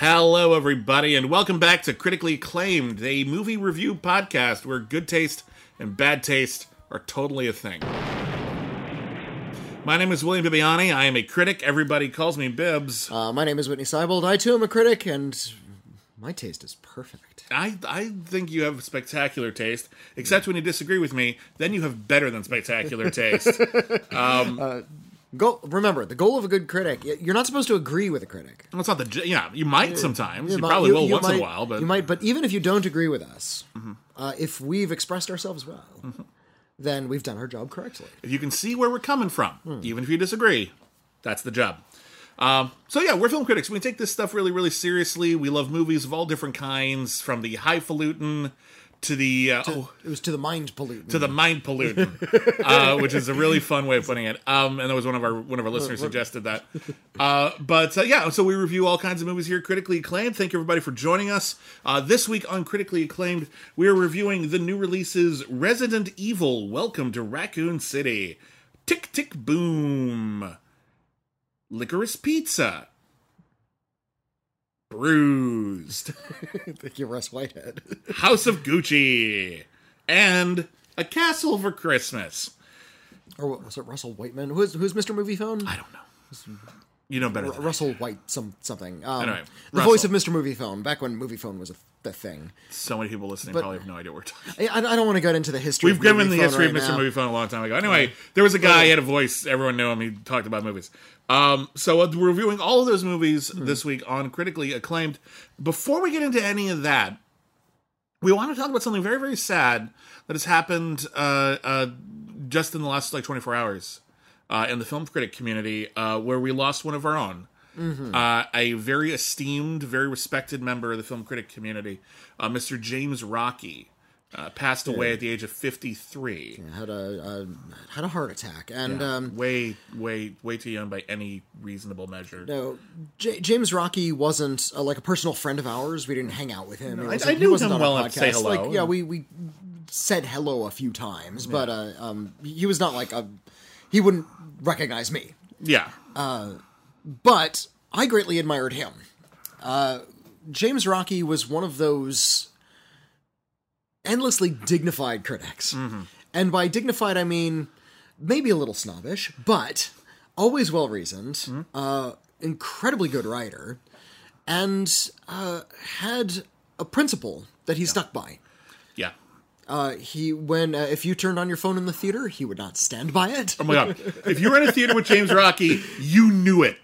Hello, everybody, and welcome back to Critically Acclaimed, a movie review podcast where good taste and bad taste are totally a thing. My name is William Bibbiani. I am a critic. Everybody calls me Bibbs. Uh, my name is Witney Seibold. I too am a critic, and my taste is perfect. I, I think you have spectacular taste, except when you disagree with me, then you have better than spectacular taste. Go, remember, the goal of a good critic, you're not supposed to agree with a critic. Well, it's not the. Yeah, you might sometimes. You, might- probably will once might, in a while, but Mm-hmm. you might. But even if you don't agree with us, uh, if we've expressed ourselves well, then we've done our job correctly. if you can see where we're coming from, even if you disagree, that's the job. Um, so yeah, we're film critics. We take this stuff really, really seriously. We love movies of all different kinds, from the highfalutin to the uh, oh, It was to the mind pollutant. to the mind pollutant, uh, which is a really fun way of putting it. Um, and that was one of our one of our listeners suggested that. Uh, but uh, yeah, so we review all kinds of movies here, critically acclaimed. Thank you everybody for joining us. Uh, this week on critically acclaimed, we are reviewing the new releases: Resident Evil, Welcome to Raccoon City, Tick Tick Boom, Licorice Pizza. Bruised. Thank you, Russ Whitehead. House of Gucci, and A Castle for Christmas. or what- was it Russell Whiteman? Who's who's Mr. Moviefone? I don't know. You know better. I Russell White some something. Um, Anyway, the Russell. voice of Mr. Moviefone back when Moviefone was a, the thing. So many people listening But- probably have no idea what we're talking. I, I don't want to get into the history. We've of given the history of Mr. now. Moviefone a long time ago. Anyway, there was a guy, he had a voice, everyone knew him, he talked about movies. Um, so uh, we're reviewing all of those movies Hmm. this week on Critically Acclaimed. Before we get into any of that, we want to talk about something very, very sad that has happened uh, uh, just in the last like 24 hours uh, in the film critic community, uh, where we lost one of our own. Mm-hmm. Uh, a very esteemed, very respected member of the film critic community, uh, Mr. James Rocchi, uh, passed away at the age of 53. had a uh, had a heart attack, and um, way, way, way too young by any reasonable measure. no, J- James Rocchi wasn't uh, like a personal friend of ours. We didn't hang out with him. He I- wasn't- I he knew wasn't him well enough to say hello. Like, yeah, we we said hello a few times, but uh, um, he was not like a he wouldn't recognize me. Yeah, but I greatly admired him. Uh, James Rocchi was one of those endlessly dignified critics. And by dignified, I mean maybe a little snobbish, but always well reasoned, uh, incredibly good writer, and uh, had a principle that he stuck by. Uh, he when uh, if you turned on your phone in the theater, he would not stand by it. Oh my god! If you were in a theater with James Rocchi, you knew it.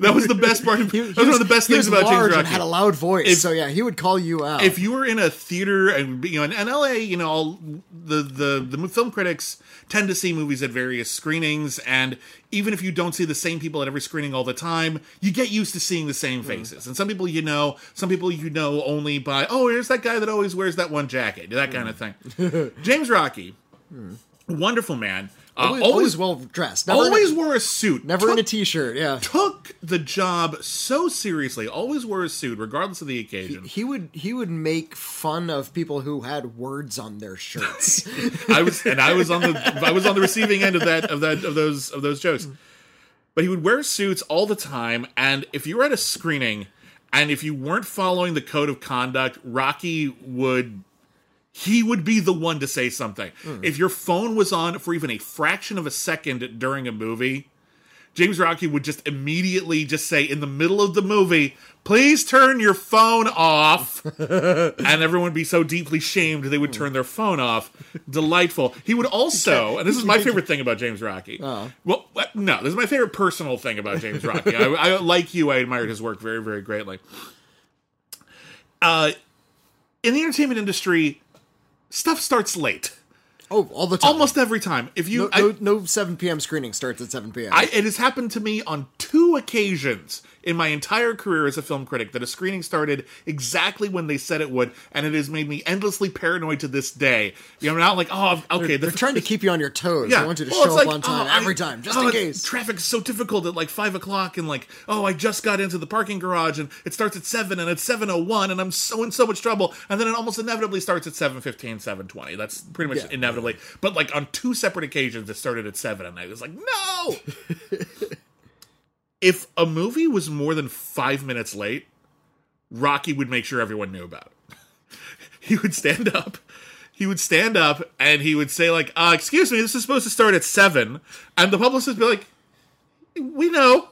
That was the best part. Of, He- that he was one of the best things about James Rocchi. and had a loud voice, If- so yeah, he would call you out. if you were in a theater and you know in, in LA, you know all the, the the film critics tend to see movies at various screenings, and even if you don't see the same people at every screening all the time, you get used to seeing the same mm. faces. And some people you know, some people you know only by oh, here's that guy that always wears that one jacket, that kind mm. of thing. James Rocchi, mm. wonderful man, uh, always, always always well dressed. Never always a, wore a suit, never in a t-shirt. Yeah, took the job so seriously. Always wore a suit, regardless of the occasion. he would he would make fun of people who had words on their shirts. I was, and I was on the, I was on the receiving end of that, of that, of those, of those jokes. But he would wear suits all the time, and if you were at a screening, and if you weren't following the code of conduct, Rocchi would. He would be the one to say something. If your phone was on for even a fraction of a second during a movie, James Rocchi would just immediately just say in the middle of the movie, "Please turn your phone off," and everyone would be so deeply shamed they would turn their phone off. Delightful. He would also, and this is my favorite thing about James Rocchi. Well, no, this is my favorite personal thing about James Rocchi. I, I like you. I admired his work very, very greatly. Uh, in the entertainment industry, stuff starts late oh, all the time. almost every time. If you, No, I- no, no 7 p.m. screening starts at 7 p.m. I, it has happened to me on two occasions in my entire career as a film critic that a screening started exactly when they said it would, and it has made me endlessly paranoid to this day. You know, I'm not like, oh, okay, They're the, trying to keep you on your toes. yeah, They want you to Well, show up like, on time oh, I- every time, just oh, in case. Traffic's so difficult at like five o'clock, and like, oh, I just got into the parking garage, and it starts at seven, and it's seven oh one, and I'm so in so much trouble, and then it almost inevitably starts at 7.15, 7.20. That's pretty much Yeah. inevitably. But like on two separate occasions, it started at seven, and I was like, no. if a movie was more than five minutes late, Rocchi would make sure everyone knew about it. he would stand up. He would stand up and he would say, like, uh, excuse me, this is supposed to start at seven. And the publicist would be like, We know.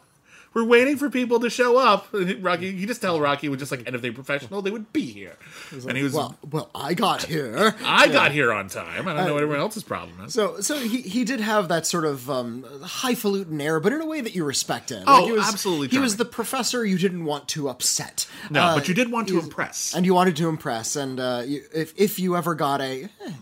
We're waiting for people to show up. And Rocchi, you just tell Rocchi was just like, and if they were professional, they would be here. and he was, Well, well, I got here. I got here on time. I don't know what everyone else's problem is. So, so he, he did have that sort of um, highfalutin air, but in a way that you respected. Oh, he was, absolutely He was the professor you didn't want to upset. No, Uh, but you did want to impress. and you wanted to impress. And uh, you, if if you ever got a, eh,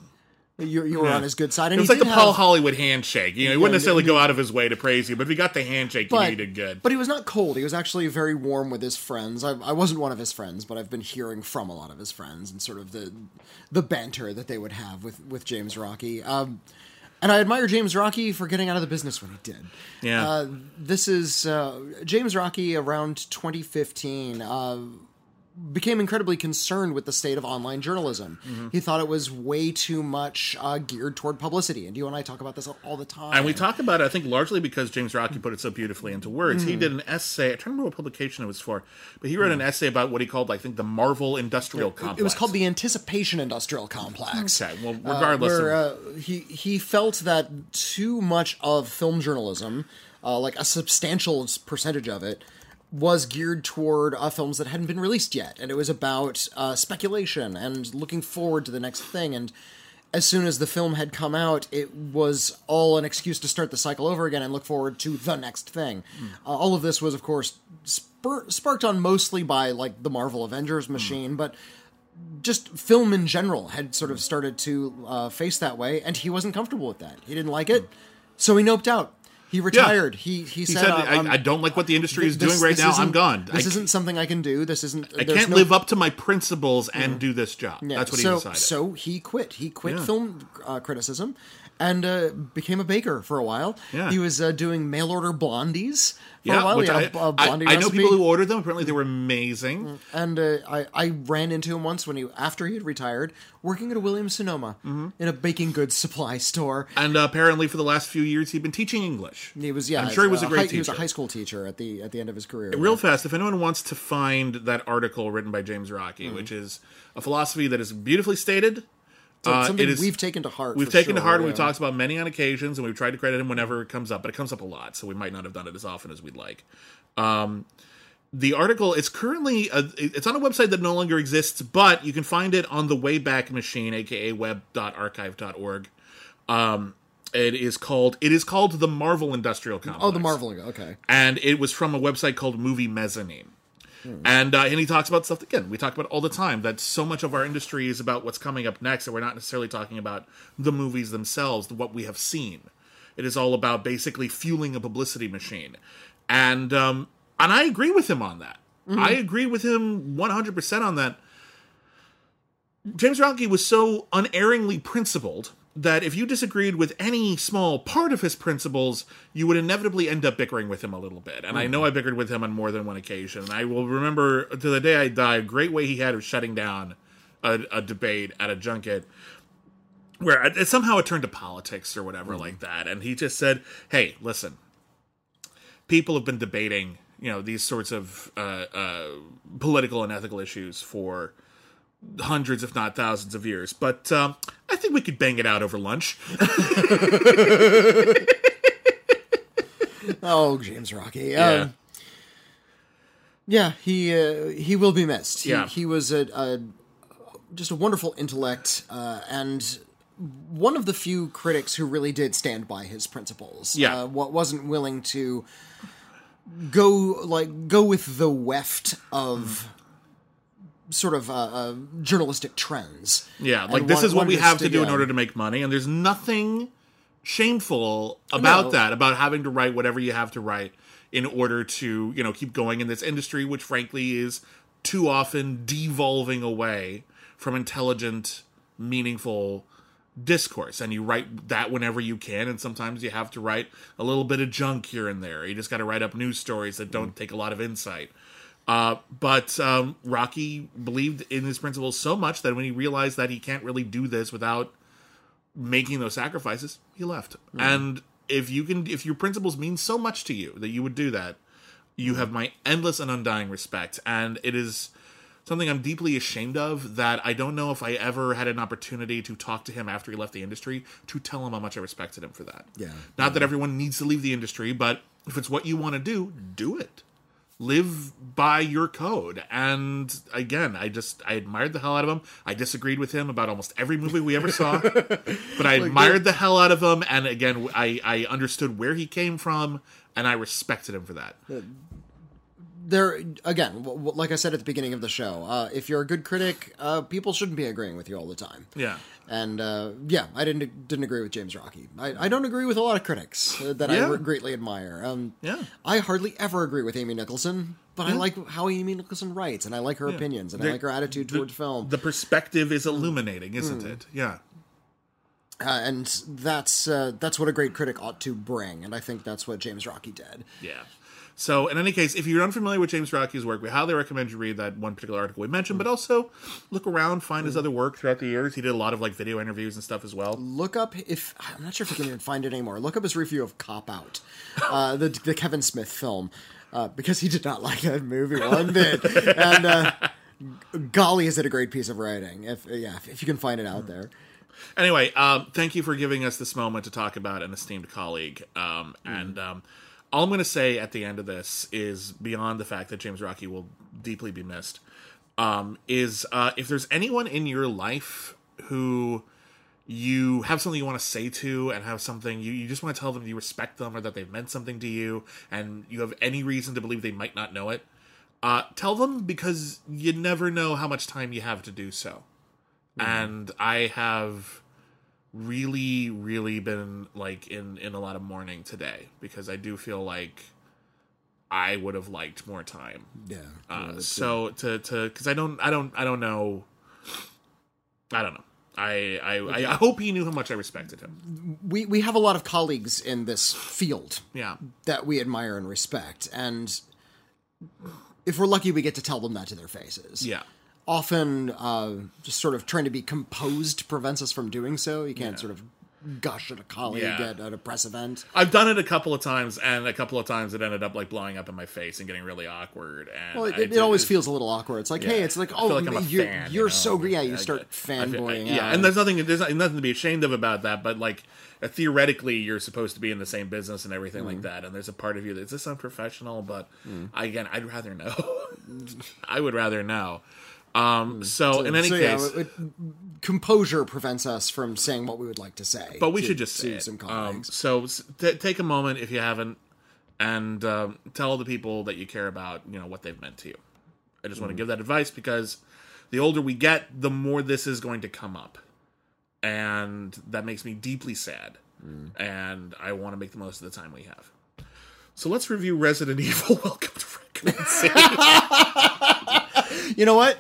you, you were on his good side. And It was like the did Paul Hollywood handshake. You know, he wouldn't necessarily go out of his way to praise you, but if he got the handshake, but, he did good. But he was not cold. He was actually very warm with his friends. I, I wasn't one of his friends, but I've been hearing from a lot of his friends and sort of the the banter that they would have with with James Rocchi. Um, and I admire James Rocchi for getting out of the business when he did. Yeah. Uh, this is uh, James Rocchi around 2015. Uh, became incredibly concerned with the state of online journalism. Mm-hmm. He thought it was way too much uh, geared toward publicity. And you and I talk about this all the time. And we talk about it, I think, largely because James Rocchi put it so beautifully into words. Mm. He did an essay. I can't remember what publication it was for, but he wrote an essay about what he called, I think, the Marvel Industrial Complex. It was called the Anticipation Industrial Complex. Okay, well, Uh, regardless where of. uh, he he felt that too much of film journalism, uh, like a substantial percentage of it, was geared toward uh, films that hadn't been released yet, and it was about uh, speculation and looking forward to the next thing. And as soon as the film had come out, it was all an excuse to start the cycle over again and look forward to the next thing. Uh, all of this was, of course, spur- sparked on mostly by like the Marvel Avengers machine, but just film in general had sort of started to uh, face that way, and he wasn't comfortable with that. He didn't like it, so he noped out. He retired. He he, He said, said, uh, I, um, I don't like what the industry is this- doing right now. I'm gone. This I, isn't something I can do. This isn't. I can't live up to my principles and do this job. That's what so, he decided. So he quit. He quit Yeah. film uh, criticism and uh, became a baker for a while. Yeah. He was uh, doing mail order blondies for yeah, a while. which He I, a, a I, blondie I know people who ordered them. Apparently, they were amazing. And uh, I, I ran into him once when he after he had retired, working at a Williams Sonoma Mm-hmm. in a baking goods supply store. And uh, apparently, for the last few years, he'd been teaching English. He was yeah. I'm sure he was a great high, teacher. He was a high school teacher at the at the end of his career. Real fast, if anyone wants to find that article written by James Rocchi, Mm-hmm. which is a philosophy that is beautifully stated, So uh, something it is- we've taken to heart. we've taken to sure, heart and we've talked about many on occasions, and we've tried to credit him whenever it comes up, but it comes up a lot, so we might not have done it as often as we'd like. Um, the article it's currently a, it's on a website that no longer exists, but you can find it on the Wayback Machine, aka web.archive.org. Um, it is called it is called the Marvel Industrial Complex Oh, the Marvel. Okay. and it was from a website called Movie Mezzanine. And uh, and he talks about stuff again. We talk about all the time that so much of our industry is about what's coming up next, and we're not necessarily talking about the movies themselves, what we have seen. It is all about basically fueling a publicity machine, and um, and I agree with him on that. I agree with him one hundred percent on that. James Rocchi was so unerringly principled that if you disagreed with any small part of his principles, you would inevitably end up bickering with him a little bit. And I know I bickered with him on more than one occasion. And I will remember to the day I die a great way he had of shutting down a, a debate at a junket where it, somehow it turned to politics or whatever like that. And he just said, hey, listen, people have been debating, you know, these sorts of uh, uh, political and ethical issues for hundreds, if not thousands, of years. But um, I think we could bang it out over lunch. Oh, James Rocchi. Yeah. Um, yeah, he uh, he will be missed. He, Yeah. he was a, a just a wonderful intellect uh, and one of the few critics who really did stand by his principles. Yeah. uh, what wasn't willing to go like go with the weft of. Sort of uh, uh, journalistic trends. Yeah, And like this one- is what we have to do in order to make money, and there's nothing shameful about No. that, about having to write whatever you have to write in order to, you know, keep going in this industry, which frankly is too often devolving away from intelligent, meaningful discourse. And you write that whenever you can, and sometimes you have to write a little bit of junk here and there. You just got to write up news stories that don't take a lot of insight. Uh, but um, Rocchi believed in his principles so much that when he realized that he can't really do this without making those sacrifices, he left. And if you can, if your principles mean so much to you that you would do that, you have my endless and undying respect. And it is something I'm deeply ashamed of that I don't know if I ever had an opportunity to talk to him after he left the industry to tell him how much I respected him for that. Yeah. Not that everyone needs to leave the industry, but if it's what you want to do, do it. Live by your code. And again, I just I admired the hell out of him. I disagreed with him about almost every movie we ever saw, but I admired the hell out of him. And again, I I understood where he came from, and I respected him for that. There again, w- w- like I said at the beginning of the show, uh, if you're a good critic, uh, people shouldn't be agreeing with you all the time. Yeah. And uh, yeah, I didn't didn't agree with James Rocchi. I, I don't agree with a lot of critics uh, that I Yeah. re- greatly admire. Um, Yeah. I hardly ever agree with Amy Nicholson, but I like how Amy Nicholson writes, and I like her opinions, and I like her attitude towards film. The perspective is illuminating, isn't Hmm. it? Yeah. uh, and that's uh, that's what a great critic ought to bring, and I think that's what James Rocchi did. Yeah. So, in any case, if you're unfamiliar with James Rocchi's work, we highly recommend you read that one particular article we mentioned, but also look around, find his other work throughout the years. He did a lot of like video interviews and stuff as well. Look up if I'm not sure if you can even find it anymore. Look up his review of Cop Out, uh, the the Kevin Smith film, uh, because he did not like that movie one bit. And uh, golly, is it a great piece of writing? If yeah, if, if you can find it out there. Anyway, um, thank you for giving us this moment to talk about an esteemed colleague. Um, And um, all I'm going to say at the end of this is beyond the fact that James Rocchi will deeply be missed, um, is uh, if there's anyone in your life who you have something you want to say to and have something you, you just want to tell them you respect them or that they've meant something to you and you have any reason to believe they might not know it, uh, tell them because you never know how much time you have to do so. And I have really, really been like in in a lot of mourning today because I do feel like I would have liked more time. Yeah. Uh, so to to because I don't I don't I don't know. I don't know. I I, I I hope he knew how much I respected him. we we have a lot of colleagues in this field Yeah. that we admire and respect, and if we're lucky, we get to tell them that to their faces. Yeah. Often uh, just sort of trying to be composed prevents us from doing so. You can't sort of gush at a colleague Yeah. at, at a press event. I've done it a couple of times, and a couple of times it ended up like blowing up in my face and getting really awkward. And Well, it, I it always feels a little awkward. It's like, hey, it's like, oh, like I'm a you're, fan, you you're know? so great. Yeah, you I- start I- I fanboying. yeah, out. and there's nothing there's nothing to be ashamed of about that. But like theoretically, you're supposed to be in the same business and everything Mm. like that. And there's a part of you that's this unprofessional. But Mm. again, I'd rather know. I would rather know. Um, so, in any. So, yeah, case, it- it- composure prevents us from saying what we would like to say. but we to- should just say it. some Um, so t- take a moment if you haven't, and um, tell the people that you care about, you know, what they've meant to you. I just Mm. want to give that advice because the older we get, the more this is going to come up, and that makes me deeply sad. Mm. And I want to make the most of the time we have. So let's review Resident Evil. Welcome to Raccoon City. you know what?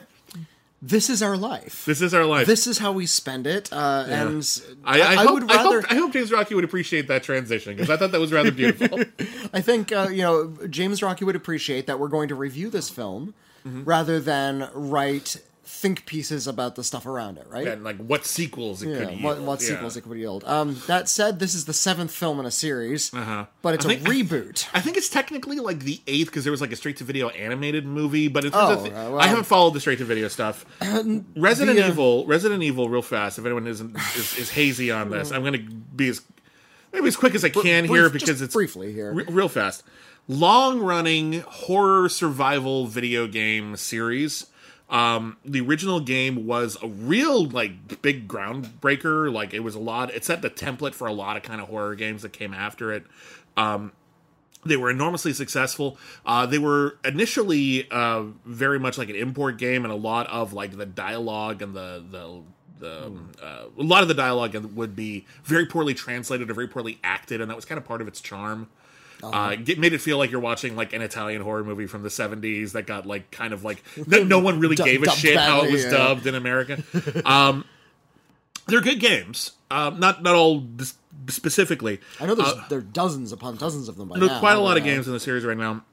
This is our life. this is our life. This is how we spend it, uh, and I, I, I hope, would I, rather. hope, I hope James Rocchi would appreciate that transition because I thought that was rather beautiful. I think uh, you know James Rocchi would appreciate that we're going to review this film Mm-hmm. rather than write think pieces about the stuff around it, right? and like what sequels it Yeah, could yield. what, what Yeah. sequels it could yield. Um, that said, this is the seventh film in a series, Uh-huh. but it's I a think- reboot. I think it's technically like the eighth because there was like a straight to video animated movie, but terms Oh, th- uh, well- I haven't followed the straight to video stuff. Resident the, uh, Evil, Resident Evil, real fast. If anyone isn't is, is hazy on this, I'm going to be as maybe as quick as I can brief- here because it's briefly here. re- real fast. Long running horror survival video game series. Um, the original game was a real like big groundbreaker. Like it was a lot. It set the template for a lot of kind of horror games that came after it. Um, they were enormously successful. Uh, they were initially uh, very much like an import game, and a lot of like the dialogue and the the the uh, a lot of the dialogue would be very poorly translated or very poorly acted, and that was kind of part of its charm. Uh, get, made it feel like you're watching like an Italian horror movie from the 70s that got like kind of like that no one really Dub- gave a shit how it was yeah. dubbed in America. Um, they're good games. Um, not not all dis- specifically. I know there's Uh, there are dozens upon dozens of them by there's now. quite a lot of games in the series right now.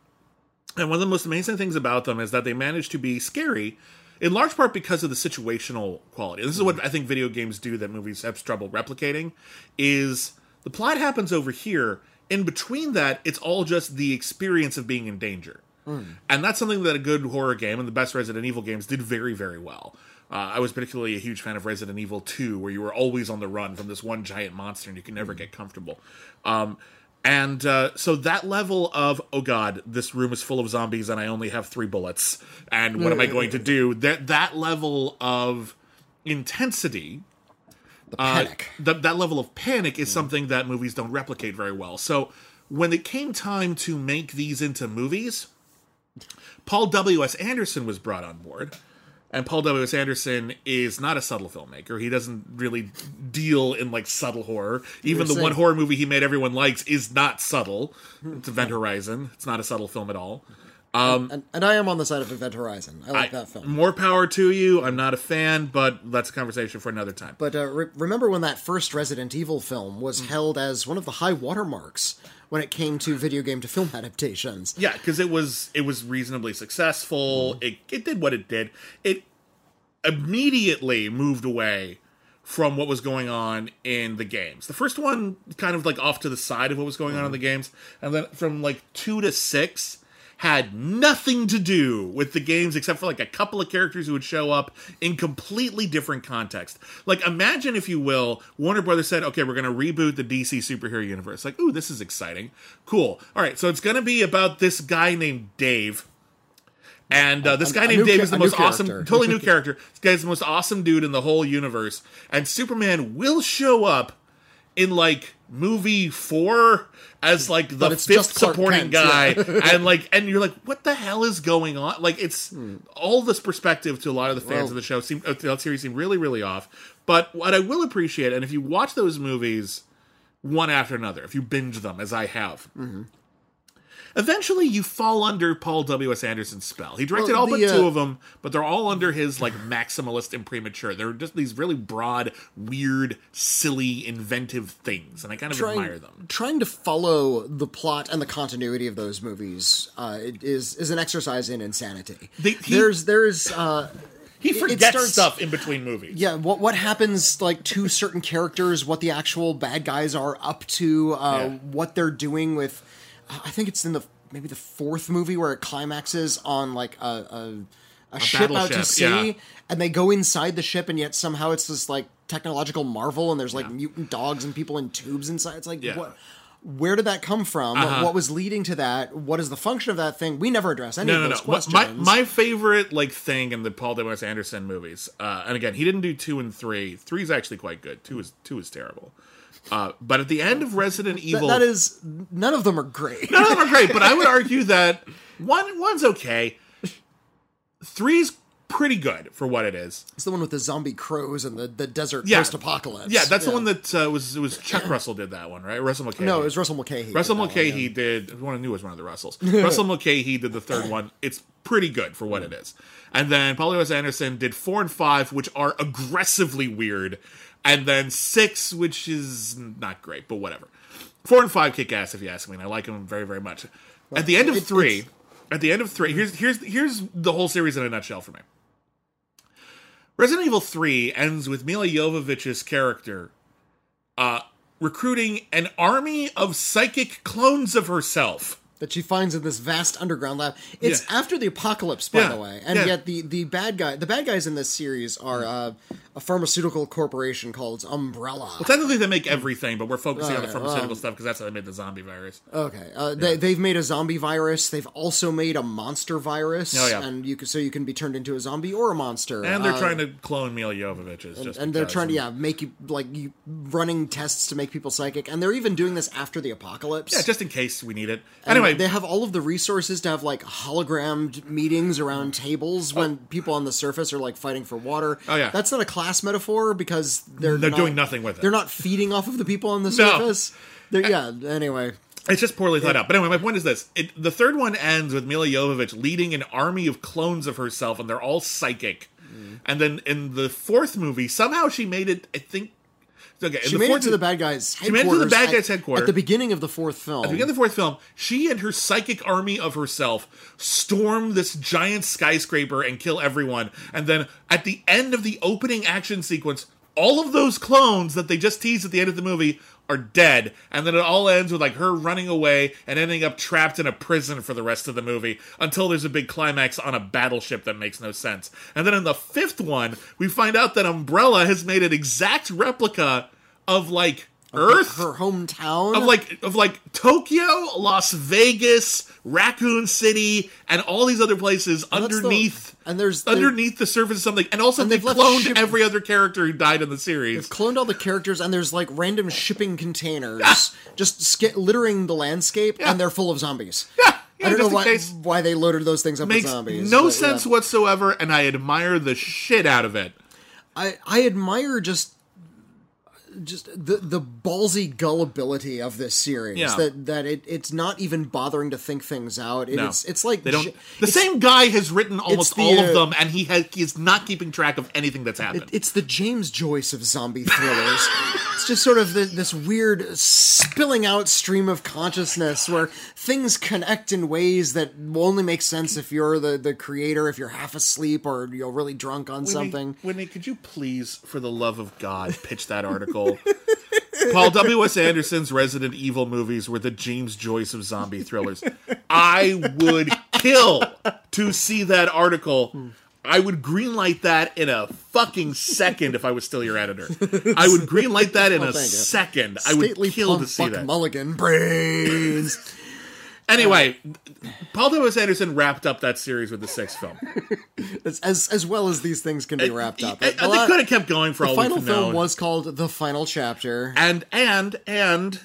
And one of the most amazing things about them is that they manage to be scary, in large part because of the situational quality. This is what I think video games do that movies have trouble replicating. Is the plot happens over here. In between that, it's all just the experience of being in danger. and that's something that a good horror game and the best Resident Evil games did very very well. Uh, I was particularly a huge fan of Resident Evil 2, where you were always on the run from this one giant monster and you could never get comfortable. Um, and uh, so that level of, oh god, this room is full of zombies and I only have three bullets, and what am I going to do? That, that level of intensity The uh, panic. that that level of panic is something that movies don't replicate very well. So when it came time to make these into movies, Paul W. S. Anderson was brought on board. And Paul W. S. Anderson is not a subtle filmmaker. He doesn't really deal in like subtle horror. Even the saying- one horror movie he made everyone likes is not subtle. It's Event Horizon. It's not a subtle film at all. And, and I am on the side of Event Horizon. I like that film. More power to you. I'm not a fan, but that's a conversation for another time. But uh, re- remember when that first Resident Evil film was Mm. held as one of the high watermarks when it came to video game to film adaptations? Yeah, because it was it was reasonably successful. It it did what it did. It immediately moved away from what was going on in the games. The first one kind of like off to the side of what was going on in the games, and then from like two to six had nothing to do with the games except for like a couple of characters who would show up in completely different context. Like imagine if you will, Warner Brothers said, "Okay, we're going to reboot the DC superhero universe." Like, "Ooh, this is exciting. Cool. All right, so it's going to be about this guy named Dave." And uh, this guy a named Dave cha- is the most awesome, totally new character. This guy's the most awesome dude in the whole universe. And Superman will show up in like movie four as like the fifth supporting Kent, guy, yeah. and like, and you're like, what the hell is going on? Like, it's all this perspective to a lot of the fans Well- of the show seem of the series seem really, really off. But what I will appreciate, and if you watch those movies one after another, if you binge them as I have. Mm-hmm. Eventually, you fall under Paul W. S. Anderson's spell. He directed Well, all but the, uh, two of them, but they're all under his like maximalist and premature. They're just these really broad, weird, silly, inventive things, and I kind of admire them. trying to follow the plot and the continuity of those movies uh, is is an exercise in insanity. They- he- there's there's uh, He forgets starts- stuff in between movies. yeah what what happens like to certain characters, what the actual bad guys are up to, uh, Yeah. what they're doing with. I think it's in the maybe the fourth movie where it climaxes on like a. a a, ship out to sea, yeah. and they go inside the ship, and yet somehow it's this like technological marvel, and there's like mutant dogs and people in tubes inside. It's like Yeah. what? Where did that come from? Uh-huh. What was leading to that? What is the function of that thing? We never address any No, of no, no. those My, questions. my favorite like thing in the Paul W. S. Anderson movies, uh, and again, he didn't do two and three. Three is actually quite good. Two is two is terrible. Uh, but at the end of Resident Evil, that is none of them are great. none of them are great. But I would argue that one one's okay. Three's pretty good for what it is. It's the one with the zombie crows and the, the desert Yeah. post-apocalypse. Yeah, that's the one that uh, was it was Chuck Russell did that one, right? Russell McKay. No, it was Russell Mulcahy. Russell Mulcahy yeah. did one I knew was one of the Russells. Russell Mulcahy did the third one. It's pretty good for what it is. And then Paul W.S. Anderson did four and five, which are aggressively weird. And then six, which is not great, but whatever. Four and five kick ass if you ask me, and I like them very, very much. At the end of it- three, at the end of three, here's here's here's the whole series in a nutshell for me. Resident Evil 3 ends with Milla Jovovich's character uh, recruiting an army of psychic clones of herself. That she finds in this vast underground lab. It's Yeah. after the apocalypse, by Yeah, the way, and yeah. yet the the bad guy, the bad guys in this series are uh, a pharmaceutical corporation called Umbrella. Well, technically, they make everything, but we're focusing on the pharmaceutical well- stuff because that's how they made the zombie virus. Okay, uh, they they've made a zombie virus. They've also made a monster virus, Oh, yeah. and you can so you can be turned into a zombie or a monster. And they're Uh, trying to clone Milla Jovovich. Is just and they're trying to yeah make you like you running tests to make people psychic, and they're even doing this after the apocalypse. Yeah, just in case we need it. And Anyway, they have all of the resources to have like hologrammed meetings around tables when people on the surface are like fighting for water. Oh, yeah. that's not a class metaphor because they're They're not- doing nothing with it. They're not feeding off of the people on the No. surface. They're, yeah. Anyway, It's just poorly thought out. But anyway, my point is this: it, the third one ends with Milla Jovovich leading an army of clones of herself, and they're all psychic. Mm. And then in the fourth movie, somehow she made it. I think. Okay, she made it to the bad guys' She made it to the bad guys' headquarters. at the beginning of the fourth film. At the beginning of the fourth film, she and her psychic army of herself storm this giant skyscraper and kill everyone. And then at the end of the opening action sequence, all of those clones that they just teased at the end of the movie are dead, and then it all ends with like her running away and ending up trapped in a prison for the rest of the movie until there's a big climax on a battleship that makes no sense. And then in the fifth one, we find out that Umbrella has made an exact replica of like Earth her hometown of like of like Tokyo, Las Vegas, Raccoon City, and all these other places the- underneath and there's underneath the surface of something. And also And they've they've cloned ship- every other character who died in the series. They've cloned all the characters and there's like random shipping containers just sk- littering the landscape Yeah. and they're full of zombies. Yeah, yeah, I don't know why, why they loaded those things up Makes with zombies. no but, sense yeah. whatsoever, and I admire the shit out of it. I I admire just just the the ballsy gullibility of this series Yeah. that that it it's not even bothering to think things out. It, No. It's it's like They don't. The same guy has written almost the, all uh, of them, and he has he is not keeping track of anything that's happened. It's the James Joyce of zombie thrillers. just sort of the, this weird spilling out stream of consciousness where things connect in ways that will only make sense if you're the, the creator, if you're half asleep or you're really drunk on something. Witney, could you please, for the love of God, pitch that article? Paul W. S. Anderson's Resident Evil movies were the James Joyce of zombie thrillers. I would kill to see that article. I would greenlight that in a fucking second if I was still your editor. I would greenlight that in a thank you. second. I would kill plump to see that. Mulligan brains. Anyway, Paul W. S. Anderson wrapped up that series with the sixth film. as, as as well as these things can be uh, wrapped up. I- I- The they uh, could have kept going for the all final we can film was called The Final Chapter. and and and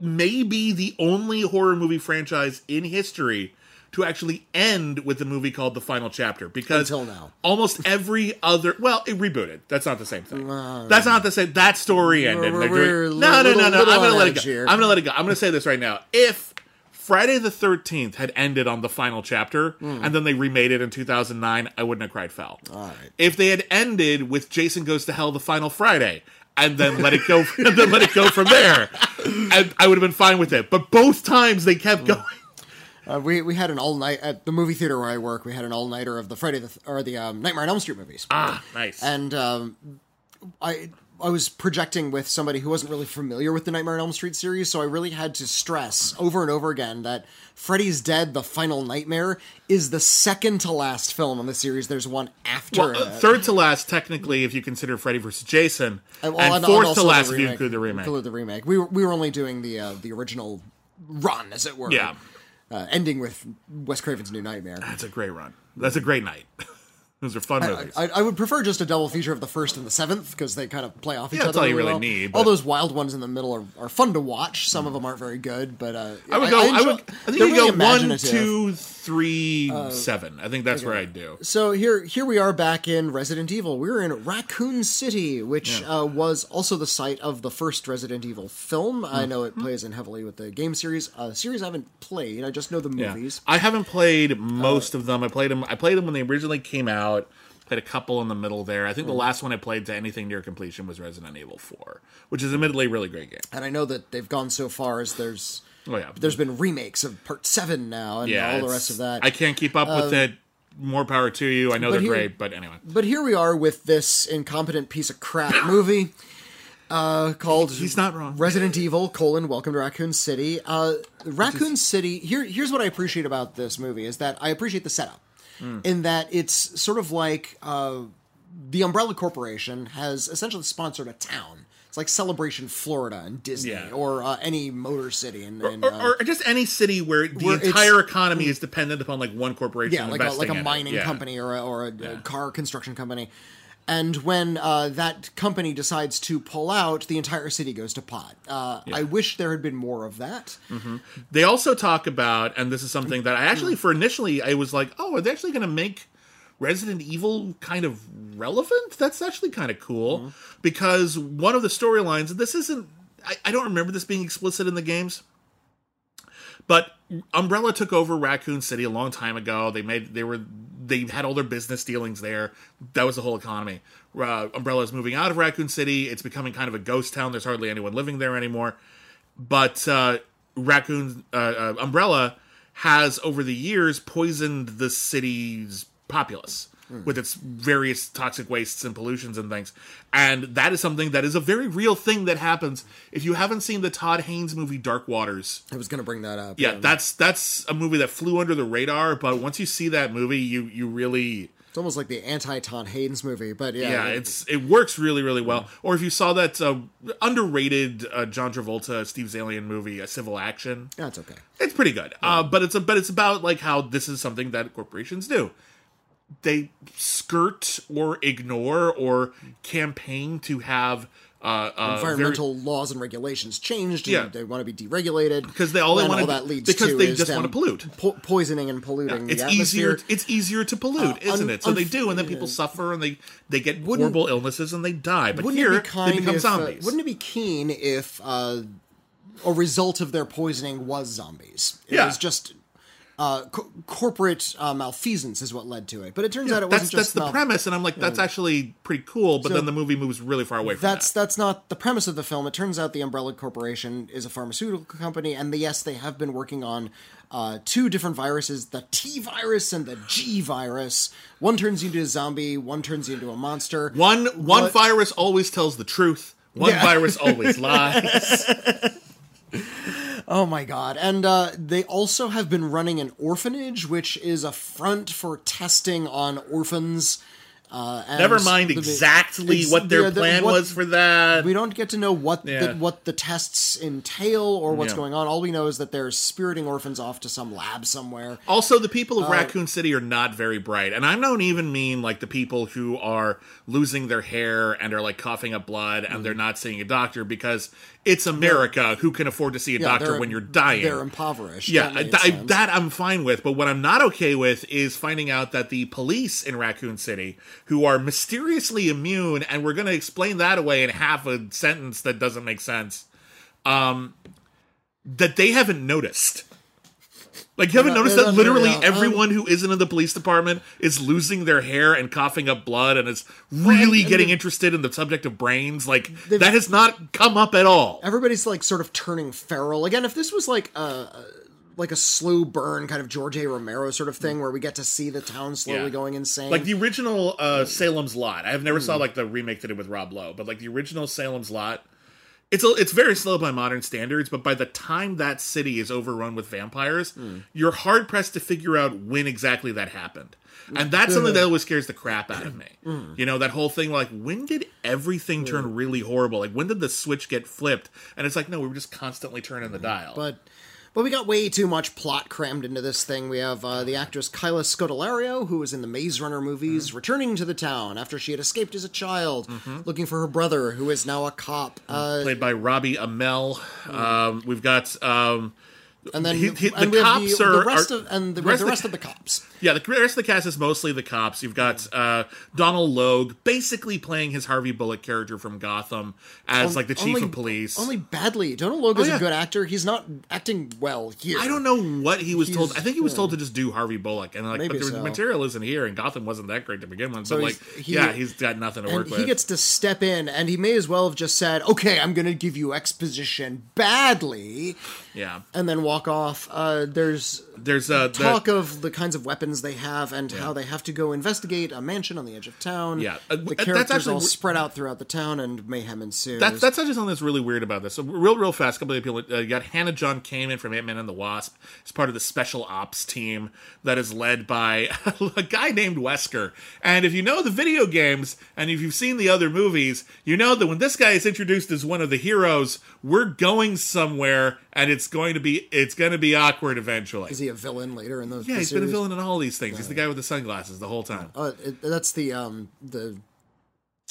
maybe the only horror movie franchise in history to actually end with a movie called The Final Chapter because Until now. almost every other well it rebooted. That's not the same thing. That's not the same that story ended we're- we're doing- no no little- no no I'm gonna let it go. here. I'm gonna let it go. I'm gonna say this right now. If Friday the 13th had ended on the final chapter and then they remade it in 2009 I wouldn't have cried foul. Hmm. right. if they had ended with Jason Goes to Hell the final Friday and then let it go and then let it go from there and I would have been fine with it. But both times they kept going Uh, we we had an all night at the movie theater where I work. We had an all nighter of the Friday the th- or the um, Nightmare on Elm Street movies. ah nice and um, I I was projecting with somebody who wasn't really familiar with the Nightmare on Elm Street series, so I really had to stress over and over again that Freddy's Dead: The Final Nightmare is the second to last film in the series. There's one after well, uh, third to last technically if you consider Freddy versus Jason Uh, well, and, and- fourth and to last if you include the remake Include the remake. We were, we were only doing the uh, the original run, as it were. Yeah. Uh, ending with Wes Craven's New Nightmare. that's a great run that's a great night those are fun movies I, I would prefer just a double feature of the first and the seventh because they kind of play off each Yeah, other. that's all you really well. need, All those wild ones in the middle are, are fun to watch. Some of them aren't very good, but uh, I would go. I, enjoy- would. I think you really go one, two, three, seven. I think that's where I'd do. So here, here we are back in Resident Evil. We're in Raccoon City, which uh, was also the site of the first Resident Evil film. I know Mm-hmm. it plays in heavily with the game series. Uh, series I haven't played. I just know the Yeah. movies. I haven't played most of them. I played them. I played them when they originally came out. Played a couple in the middle there. I think Mm. the last one I played to anything near completion was Resident Evil Four, which is admittedly a really great game. And I know that they've gone so far as there's Oh yeah, there's been remakes of Part Seven now, and yeah, all the rest of that. Um, I can't keep up with it. More power to you. I know they're here- great, but anyway. But here we are with this incompetent piece of crap movie uh, called He's not wrong. Resident Evil: colon Welcome to Raccoon City. Uh, Raccoon City. Here, here's what I appreciate about this movie is that I appreciate the setup, Hmm. in that it's sort of like uh, the Umbrella Corporation has essentially sponsored a town. It's like Celebration Florida and Disney, Yeah. or uh, any motor city in, in Or, uh, or just any city where the where entire economy is dependent upon like one corporation. yeah, like a, like a mining Yeah. company or a, or a, a car construction company. And when uh, that company decides to pull out, the entire city goes to pot. Uh, I wish there had been more of that. They also talk about, and this is something that I actually, for initially, I was like, oh, are they actually going to make Resident Evil kind of relevant? That's actually kind of cool because one of the storylines, this isn't, I, I don't remember this being explicit in the games, but Umbrella took over Raccoon City a long time ago. They made, they were, they had all their business dealings there. That was the whole economy. Uh, Umbrella is moving out of Raccoon City. It's becoming kind of a ghost town. There's hardly anyone living there anymore but uh, Raccoon uh, uh, Umbrella has over the years poisoned the city's populace. With its various toxic wastes and pollutions and things. And that is something that is a very real thing that happens. If you haven't seen the Todd Haynes movie Dark Waters, I was going to bring that up. yeah, that's that's a movie that flew under the radar, but once you see that movie, you you really it's almost like the anti Todd Haynes movie, but yeah, yeah, it's it works really really well. Or if you saw that uh, underrated uh, John Travolta Steve Zaillian movie, A Civil Action, that's okay. it's pretty good. Uh, but it's a but it's about like how this is something that corporations do. They skirt or ignore or campaign to have uh, uh, very- Environmental laws and regulations changed. And Yeah. they want to be deregulated because they all they want to that leads because to they just want to pollute. po- poisoning and polluting It's the easier. atmosphere. It's easier to pollute, Uh, isn't un- it? So they do, and then people suffer and they they get horrible illnesses and they die. But here be they become if, uh, zombies. wouldn't it be keen if uh, a result of their poisoning was zombies? It Yeah. was just uh, co- corporate uh, malfeasance is what led to it. But it turns out it that's wasn't that's just the mal- premise, and I'm like, that's actually pretty cool. But So- then the movie moves really far away from That's that. that's not the premise of the film. It turns out the Umbrella Corporation is a pharmaceutical company, and the, yes, they have been working on uh, two different viruses: the T virus and the G virus. One turns you into a zombie. One turns you into a monster. One one But- virus always tells the truth. One Yeah. virus always lies. Oh my god! And uh, they also have been running an orphanage, which is a front for testing on orphans. Uh, Never mind exactly ex- what their yeah, the- plan what- was for that. We don't get to know what Yeah. the, what the tests entail or what's Yeah. going on. All we know is that they're spiriting orphans off to some lab somewhere. Also, the people Uh, of Raccoon City are not very bright, and I don't even mean like the people who are losing their hair and are like coughing up blood and Mm. they're not seeing a doctor because it's America who can afford to see a Yeah, doctor when you're dying. They're impoverished. Yeah, That I, that I'm fine with. But what I'm not okay with is finding out that the police in Raccoon City, who are mysteriously immune, and we're going to explain that away in half a sentence that doesn't make sense, um, that they haven't noticed. Like, you haven't not- noticed that literally yeah, um, everyone who isn't in the police department is losing their hair and coughing up blood and is really and getting interested in the subject of brains. Like, that has not come up at all. everybody's like sort of turning feral again. If this was like a like a slow burn kind of George A. Romero sort of thing, where we get to see the town slowly Yeah. going insane. Like the original uh, Salem's Lot. I have never Hmm. saw like the remake that did with Rob Lowe, but like the original Salem's Lot, it's a, it's very slow by modern standards. But by the time that city is overrun with vampires, Hmm. you're hard pressed to figure out when exactly that happened. And that's something that always scares the crap out of me. Hmm. You know, that whole thing like, when did everything turn really horrible? Like, when did the switch get flipped? And it's like, no, we were just constantly turning the dial. but but we got way too much plot crammed into this thing. We have uh, the actress Kaya Scodelario, who was in the Maze Runner movies, Mm-hmm. returning to the town after she had escaped as a child, looking for her brother, who is now a cop. Uh, Played by Robbie Amell. Um, we've got. Um, and then he- he- the and cops the, are- the rest are- of and the, the rest the rest of the cops. Yeah, the rest of the cast is mostly the cops. You've got uh, Donal Logue basically playing his Harvey Bullock character from Gotham as like the chief Only- of police. Only badly. Donal Logue is Oh, yeah. a good actor. He's not acting well here. I don't know what he was told. I think he was told to just do Harvey Bullock, and like, but the so. material isn't here, and Gotham wasn't that great to begin with. So but like, he- yeah, he's got nothing to work he with. He gets to step in, and he may as well have just said, "Okay, I'm going to give you exposition badly," yeah, and then walk off. Uh, there's there's uh, the- talk of the kinds of weapons they have and how they have to go investigate a mansion on the edge of town. Yeah, uh, the that's characters actually all spread out throughout the town, and mayhem ensues. That's that's actually something that's really weird about this. So real, real fast, a couple of people. Uh, you got Hannah John Kamen from Ant Man and the Wasp. As part of the special ops team that is led by a guy named Wesker. And if you know the video games and if you've seen the other movies, you know that when this guy is introduced as one of the heroes, we're going somewhere, and it's going to be it's going to be awkward eventually. Is he a villain later in those? yeah, he's been a villain in all these things. He's the guy with the sunglasses the whole time. Uh, it, that's the um the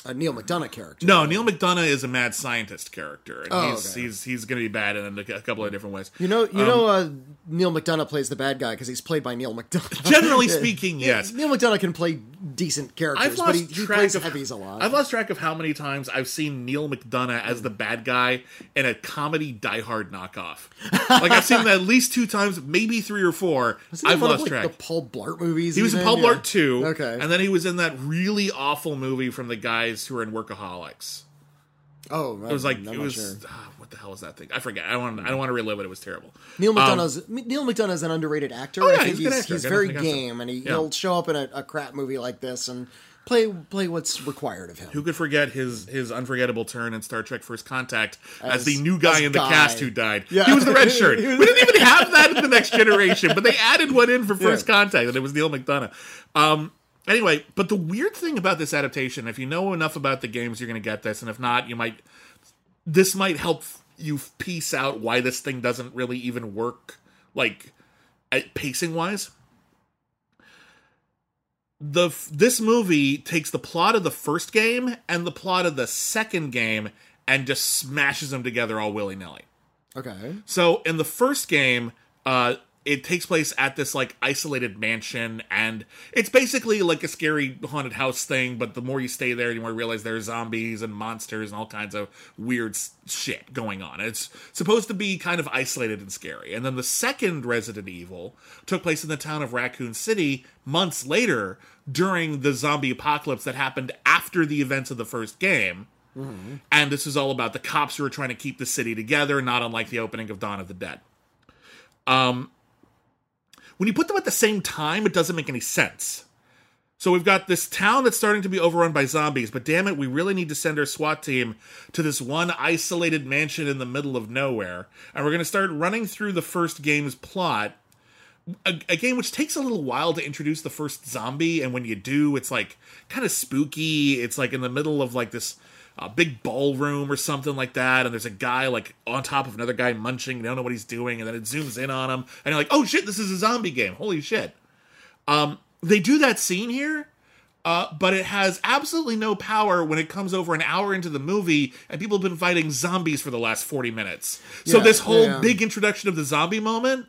uh, Neal McDonough character. No, Neal McDonough is a mad scientist character, and Oh, he's, okay. he's he's going to be bad in a, a couple of different ways. You know, you Um, know, uh, Neal McDonough plays the bad guy because he's played by Neal McDonough. Generally speaking, yes. Neal McDonough can play decent characters, I've but lost he, he track plays of heavies a lot. I've lost track of how many times I've seen Neal McDonough as the bad guy in a comedy Die Hard knockoff. like I've seen that at least two times, maybe three or four. Isn't I've one of, lost like, track. The Paul Blart movies. he was in? Paul Yeah. Blart 2. Okay. And then he was in that really awful movie from the guys who are in Workaholics. Oh, It was like it was sure. ah, what the hell was that thing? I forget. I don't want I don't want to relive it. It was terrible. Neal McDonough's Neal McDonough's an underrated actor. Um, Oh, yeah, I think he's he's, he's very game, and he, Yeah. he'll show up in a, a crap movie like this and play play what's required of him. Who could forget his his unforgettable turn in Star Trek: First Contact as, As- the new guy in the Guy. cast who died? Yeah. He was the red shirt. We didn't even have that in the Next Generation, but they added one in for First Yeah. Contact, and it was Neal McDonough. Um, anyway, but the weird thing about this adaptation, if you know enough about the games, you're going to get this, and if not, you might. This might help you piece out why this thing doesn't really even work, like pacing wise the this movie takes the plot of the first game and the plot of the second game and just smashes them together all willy nilly. Okay. So in the first game, uh, it takes place at this like isolated mansion, and it's basically like a scary haunted house thing. But the more you stay there, the more you realize there are zombies and monsters and all kinds of weird shit going on. It's supposed to be kind of isolated and scary. And then the second Resident Evil took place in the town of Raccoon City months later during the zombie apocalypse that happened after the events of the first game. And this is all about the cops who are trying to keep the city together, not unlike the opening of Dawn of the Dead. Um, when you put them at the same time, it doesn't make any sense. So we've got this town that's starting to be overrun by zombies, but damn it, we really need to send our SWAT team to this one isolated mansion in the middle of nowhere. And we're going to start running through the first game's plot. A, a game which takes a little while to introduce the first zombie, and when you do, it's like kind of spooky. It's like in the middle of like this uh, big ballroom or something like that, and there's a guy like on top of another guy munching. You don't know what he's doing, and then it zooms in on him, and you're like, "Oh shit, this is a zombie game! Holy shit!" Um, they do that scene here, uh, but it has absolutely no power when it comes over an hour into the movie, and people have been fighting zombies for the last forty minutes. So Yeah, this whole yeah. big introduction of the zombie moment.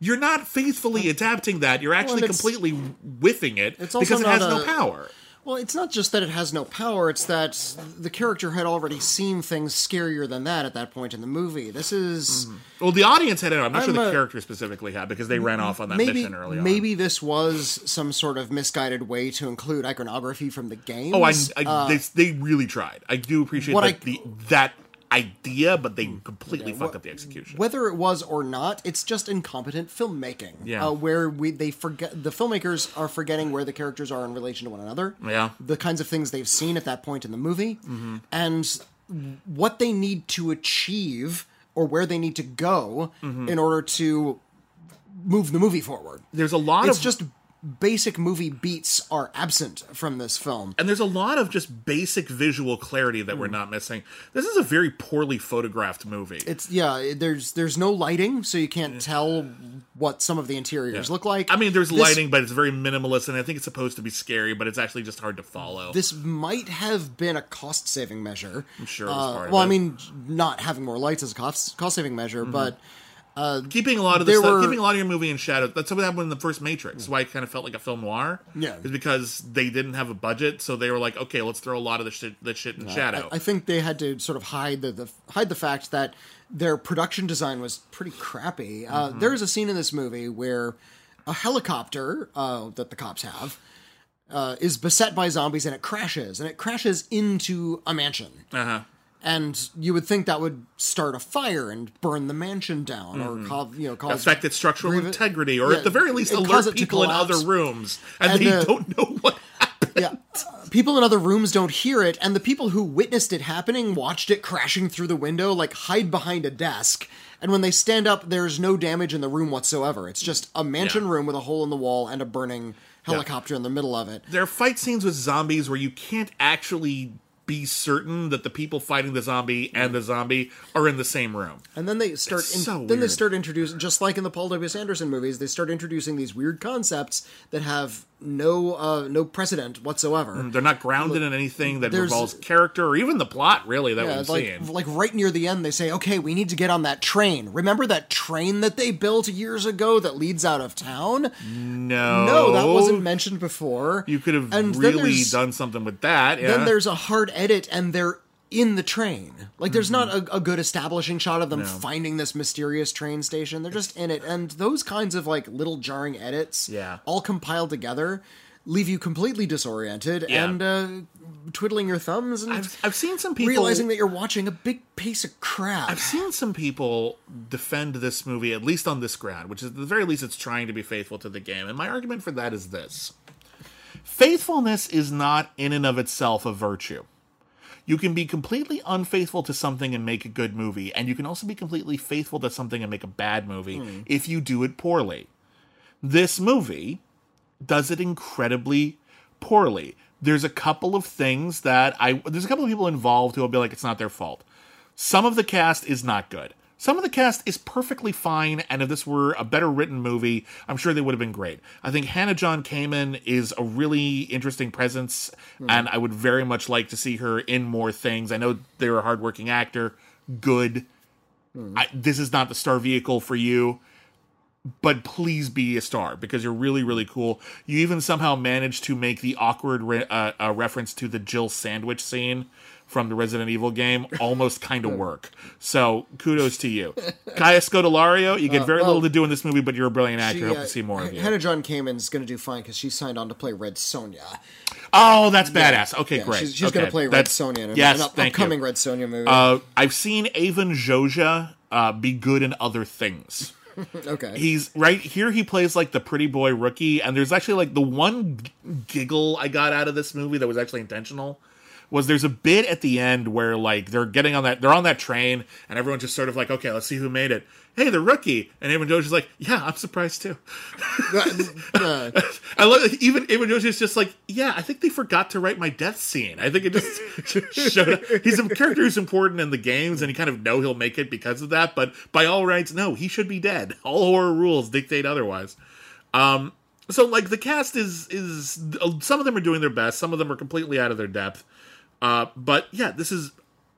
You're not faithfully adapting that. You're actually it's- completely whiffing it because it has not no power. Well, it's not just that it has no power, it's that the character had already seen things scarier than that at that point in the movie. This is mm-hmm. Well, the audience had it. I'm not sure I'm the a- character specifically had because they ran off on that maybe mission early on. maybe this was some sort of misguided way to include iconography from the game. Oh, I, I they, they really tried. I do appreciate what that, I- the, that idea, but they completely fucked up the execution. whether it was or not, it's just incompetent filmmaking. Yeah. uh, where we they forget the filmmakers are forgetting where the characters are in relation to one another. Yeah. the kinds of things they've seen at that point in the movie, Mm-hmm. and what they need to achieve or where they need to go Mm-hmm. in order to move the movie forward. There's a lot It's of just basic movie beats are absent from this film. and there's a lot of just basic visual clarity that Hmm. we're not missing. This is a very poorly photographed movie. It's yeah. There's there's no lighting, so you can't tell what some of the interiors look like. I mean, there's This- lighting, but it's very minimalist, and I think it's supposed to be scary, but it's actually just hard to follow. This might have been a cost saving measure. I'm sure it was part of well, I mean, not having more lights is a cost cost saving measure, Mm-hmm. but keeping a lot of the stuff, were- keeping a lot of your movie in shadow. That's what happened in the first Matrix. Why it kind of felt like a film noir. Yeah. is because they didn't have a budget, so they were like, okay, let's throw a lot of the shit, the shit in shadow. I, I think they had to sort of hide the, the hide the fact that their production design was pretty crappy. Uh, Mm-hmm. there is a scene in this movie where a helicopter uh, that the cops have uh, is beset by zombies and it crashes, and it crashes into a mansion. uh-huh. And you would think that would start a fire and burn the mansion down, or cause you know cause affect its structural integrity, or yeah, at the very least, alert people in other rooms, and, And, they uh, don't know what happened. yeah. People in other rooms don't hear it, and the people who witnessed it happening watched it crashing through the window, like hide behind a desk. And when they stand up, there's no damage in the room whatsoever. It's just a mansion Yeah. room with a hole in the wall and a burning helicopter in the middle of it. There are fight scenes with zombies where you can't actually be certain that the people fighting the zombie and the zombie are in the same room. And then they start. In- so then they start introducing, just like in the Paul W. S. Anderson movies, they start introducing these weird concepts that have no uh, no precedent whatsoever. They're not grounded in anything that involves character or even the plot, really, that Yeah, we've like seen. like right near the end, they say, "Okay, we need to get on that train. Remember that train that they built years ago that leads out of town? No. No, that wasn't mentioned before. You could have And really done something with that. Yeah. Then there's a hard edit, and they're in the train. Like there's not a, a good establishing shot of them finding this mysterious train station. They're just in it, and those kinds of like little jarring edits, Yeah. all compiled together. leave you completely disoriented Yeah. and uh, twiddling your thumbs and I've, I've seen some people realizing that you're watching a big piece of crap. I've seen some people defend this movie, at least on this ground, which is at the very least it's trying to be faithful to the game. And my argument for that is this faithfulness is not in and of itself a virtue. You can be completely unfaithful to something and make a good movie, and you can also be completely faithful to something and make a bad movie hmm. if you do it poorly. This movie does it incredibly poorly. There's a couple of things that I there's a couple of people involved who will be like it's not their fault. Some of the cast is not good. Some of the cast is perfectly fine, and if this were a better written movie, I'm sure they would have been great. I think Hannah John Kamen is a really interesting presence, hmm. and I would very much like to see her in more things. I know they're a hardworking actor, good. Hmm. I, this is not the star vehicle for you but please be a star because you're really really cool. You even somehow managed to make the awkward re- uh, uh, reference to the jill sandwich scene from the resident evil game almost kind of work. So kudos to you. Kaya scodelario you get very little to do in this movie but you're a brilliant actor. She, hope uh, to see more of you. Hannah John Kamen's going to do fine because she signed on to play Red Sonja. oh that's badass. Okay Yeah, great. She's, she's okay. going to play Red That's- Sonja in an, yes an up- upcoming you. Red Sonja movie. Uh, i've seen Avan Jogia uh, be good in other things okay. he's right here he plays like the pretty boy rookie and there's actually like the one giggle i got out of this movie that was actually intentional was there's a bit at the end where like they're getting on that they're on that train and everyone's just sort of like okay let's see who made it. Hey the rookie. And Avan Jogia is like yeah i'm surprised too. Uh, i love it. even Avan Jogia is just like yeah i think they forgot to write my death scene. I think it just showed up. He's a character who's important in the games and you kind of know he'll make it because of that but by all rights no he should be dead. All horror rules dictate otherwise. Um so like the cast is is some of them are doing their best some of them are completely out of their depth uh but yeah this is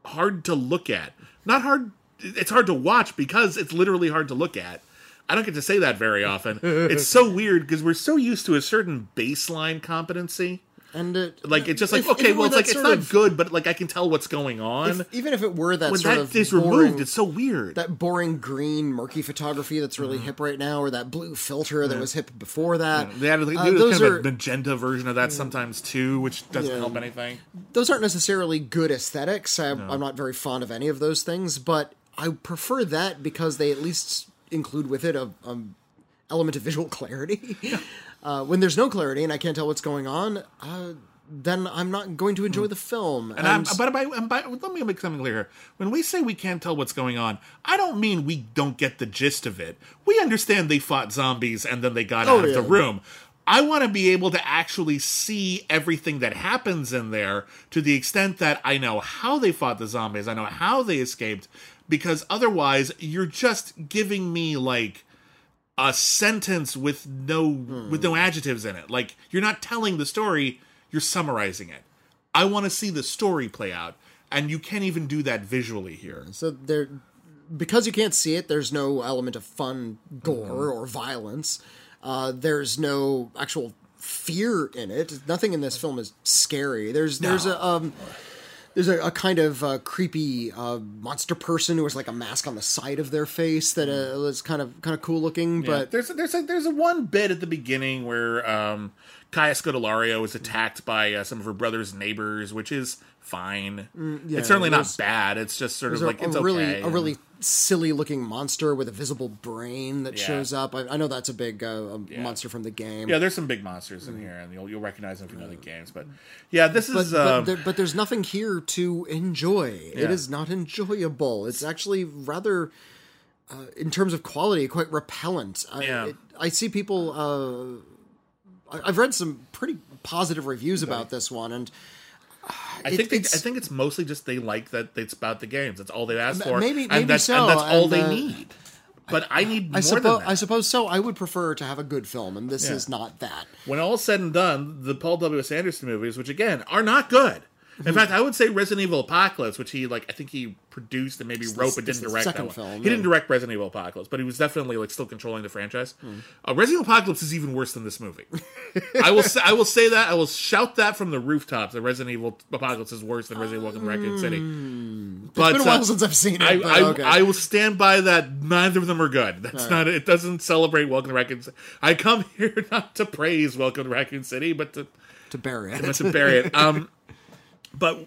hard to look at. Not hard it's hard to watch because it's literally hard to look at. I don't get to say that very often. It's so weird because we're so used to a certain baseline competency and uh, like it's just like if- okay it well it's like it's not of- good but like i can tell what's going on if- even if it were that when sort that of is boring, removed it's so weird that boring green murky photography that's really hip right now, or that blue filter that was hip before that. they had like, uh, those kind are of a magenta version of that sometimes too which doesn't Yeah. help anything those aren't necessarily good aesthetics. I, I'm not very fond of any of those things, but I prefer that because they at least include with it a, a element of visual clarity. uh, when there's no clarity and I can't tell what's going on, uh, then I'm not going to enjoy the film. Hmm. And I'm, but by, and by, let me make something clear. When we say we can't tell what's going on, I don't mean we don't get the gist of it. We understand they fought zombies and then they got Oh, out of the room. I want to be able to actually see everything that happens in there to the extent that I know how they fought the zombies, I know how they escaped, because otherwise you're just giving me like a sentence with no with no adjectives in it. Like you're not telling the story, you're summarizing it. I want to see the story play out, and you can't even do that visually here. So there, because you can't see it, there's no element of fun, gore, Mm-hmm. or violence. Uh, there's no actual fear in it. Nothing in this film is scary. There's there's a um, there's a, a kind of uh, creepy uh, monster person who has like a mask on the side of their face that uh, was kind of kind of cool looking, But but there's there's a, there's a one bit at the beginning where um, Kaya Scodelario is attacked by uh, some of her brother's neighbors, which is fine. yeah, it's certainly not bad. It's just sort of like a, it's a really okay. a really silly looking monster with a visible brain that Yeah. shows up. I, I know that's a big uh, a monster from the game. yeah. There's some big monsters in here, and you'll you'll recognize them if you know the games. But yeah, this but, is but, um, there, but there's nothing here to enjoy. It Yeah. is not enjoyable. It's actually rather, uh, in terms of quality, quite repellent. I, Yeah. it, I see people. Uh, I- I've read some pretty positive reviews about this one, and I it- think they, I it's- think it's mostly just they like that it's about the games. That's all they've asked for. maybe- maybe and that's, so, and that's all and, they uh, need. But I need more I than suppose that. I suppose so. I would prefer to have a good film, and this Yeah. is not that. when all's said and done, the Paul W. S. Anderson movies, which again are not good. In fact, I would say Resident Evil Apocalypse, which he like, I think he produced and maybe wrote, but didn't direct. second that one. film, He didn't direct Resident Evil Apocalypse, but he was definitely like still controlling the franchise. Hmm. Uh, Resident Evil Apocalypse is even worse than this movie. I will say, I will say that I will shout that from the rooftops. That Resident Evil Apocalypse is worse than Resident Evil Welcome to Raccoon City. but It's been a while uh, since I've seen it. I, okay. I will stand by that. Neither of them are good. That's not. It doesn't celebrate Welcome to Raccoon. City. I come here not to praise Welcome to Raccoon City, but to to bury it. to bury it. Um, but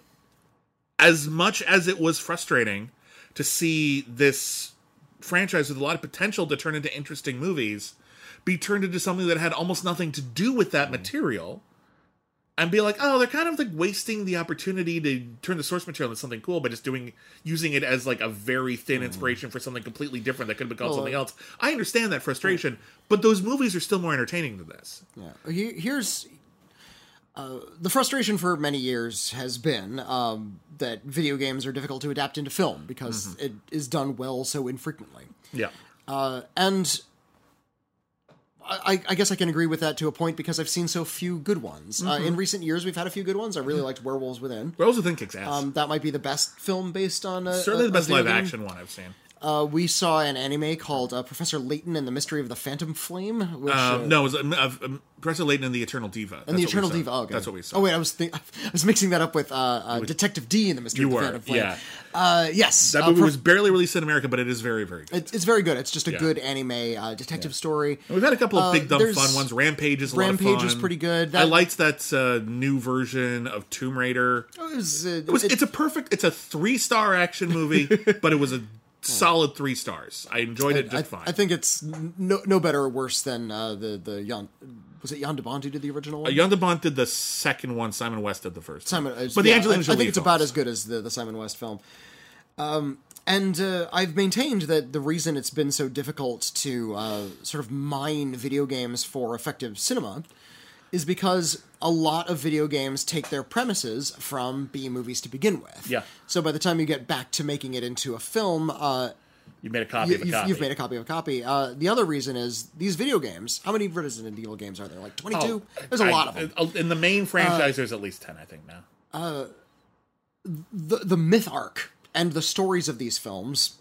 as much as it was frustrating to see this franchise with a lot of potential to turn into interesting movies be turned into something that had almost nothing to do with that mm. material and be like oh they're kind of like wasting the opportunity to turn the source material into something cool by just doing using it as like a very thin mm. inspiration for something completely different that could have been called Well, something else. I understand that frustration but those movies are still more entertaining than this. Yeah. Here's uh, the frustration for many years has been um, that video games are difficult to adapt into film because Mm-hmm. it is done well so infrequently. yeah Uh, and I, I guess I can agree with that to a point because I've seen so few good ones. Uh, Mm-hmm. in recent years, we've had a few good ones. I really liked Werewolves Within. Werewolves Within kicks ass Um, that might be the best film based on a, certainly a- the best live action one i've seen Uh, we saw an anime called uh, Professor Layton and the Mystery of the Phantom Flame. Which, uh, Um, no, it was um, uh, um, Professor Layton and the Eternal Diva. and the Eternal Diva. Oh, okay. That's what we saw. Oh wait, I was think- I was mixing that up with uh, uh, Detective Dee and the Mystery of the were, Phantom Flame. yeah. Uh, yes, That uh, movie Prof- was barely released in America, but it is very, very good. It's, it's very good. It's just a Yeah. good anime uh, detective story. And we've had a couple of uh, big dumb fun ones. Rampage is a Rampage lot of fun. was pretty good. I That- liked that uh, new version of Tomb Raider. It was, uh, It was, it- it's a perfect. It's a three star action movie, but it was a solid three stars. I enjoyed it I, just fine. I think it's no no better or worse than uh, the the Jan, was it Jan de Bont who did the original one? Uh, Jan de Bont did the second one. Simon West did the first. Simon, one. uh, but the yeah, Angelina I, I think it's about as good as the, the Simon West film. Um, and uh, I've maintained that the reason it's been so difficult to uh, sort of mine video games for effective cinema is because a lot of video games take their premises from B movies to begin with. Yeah. So by the time you get back to making it into a film, uh, You made a copy you, of a you've, copy. you've made a copy of a copy. Uh, the other reason is these video games. How many Resident Evil games are there? Like twenty-two. There's a Oh, lot of them. uh, In the main franchise, there's at least ten, I think now. Uh, the the myth arc and the stories of these films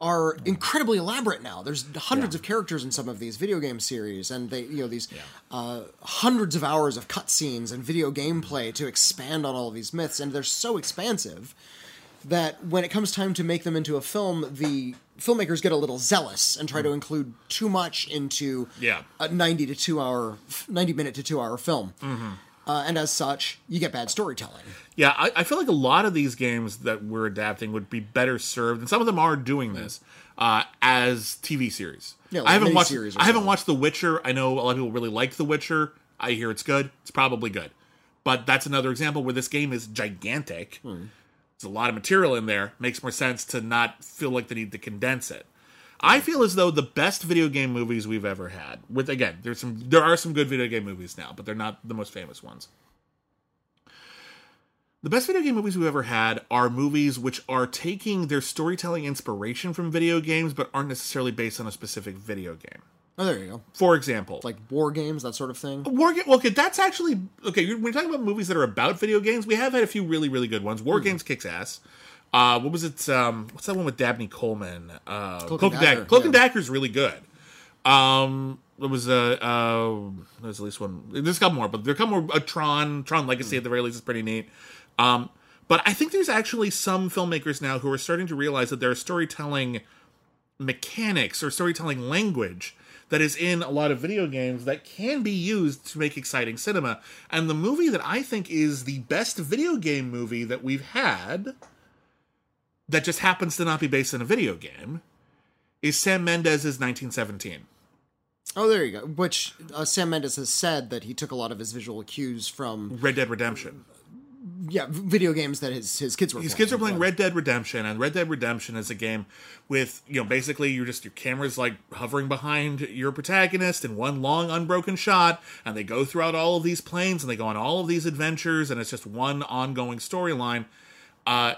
are incredibly elaborate now. There's hundreds of characters in some of these video game series, and they you know these uh, hundreds of hours of cutscenes and video gameplay to expand on all of these myths, and they're so expansive that when it comes time to make them into a film, the filmmakers get a little zealous and try to include too much into Yeah. a 90 to 2 hour 90 minute to 2 hour film. Uh, and as such, you get bad storytelling. Yeah, I, I feel like a lot of these games that we're adapting would be better served, and some of them are doing this uh, as TV series. Yeah, like I haven't watched. I haven't watched The Witcher. I know a lot of people really like The Witcher. I hear it's good. It's probably good, but that's another example where this game is gigantic. Hmm. There's a lot of material in there. Makes more sense to not feel like they need to condense it. I feel as though the best video game movies we've ever had, with again, there's some, there are some good video game movies now, but they're not the most famous ones. The best video game movies we've ever had are movies which are taking their storytelling inspiration from video games, but aren't necessarily based on a specific video game. Oh, there you go. For example, Like war games, that sort of thing. War Game. Well, Okay, that's actually okay. When you're talking about movies that are about video games, we have had a few really, really good ones. War hmm. Games kicks ass. Uh, what was it? Um, what's that one with Dabney Coleman? Uh, Cloak, and and Dagger. Cloak and. Dagger is really good. Um, there was a uh, there's at least one. There's a couple more, but there couple more. A Tron, Tron Legacy at the very least is pretty neat. Um, but I think there's actually some filmmakers now who are starting to realize that there are storytelling mechanics or storytelling language that is in a lot of video games that can be used to make exciting cinema. And the movie that I think is the best video game movie that we've had that just happens to not be based on a video game is Sam Mendes's 1917. Oh, there you go. Which uh, Sam Mendes has said that he took a lot of his visual cues from Red Dead Redemption. yeah video games that his his kids were. These playing. kids are playing Red Dead Redemption, and Red Dead Redemption is a game with, you know, basically you're just, your camera's like hovering behind your protagonist in one long unbroken shot, and they go throughout all of these planes and they go on all of these adventures, and it's just one ongoing storyline. Uh,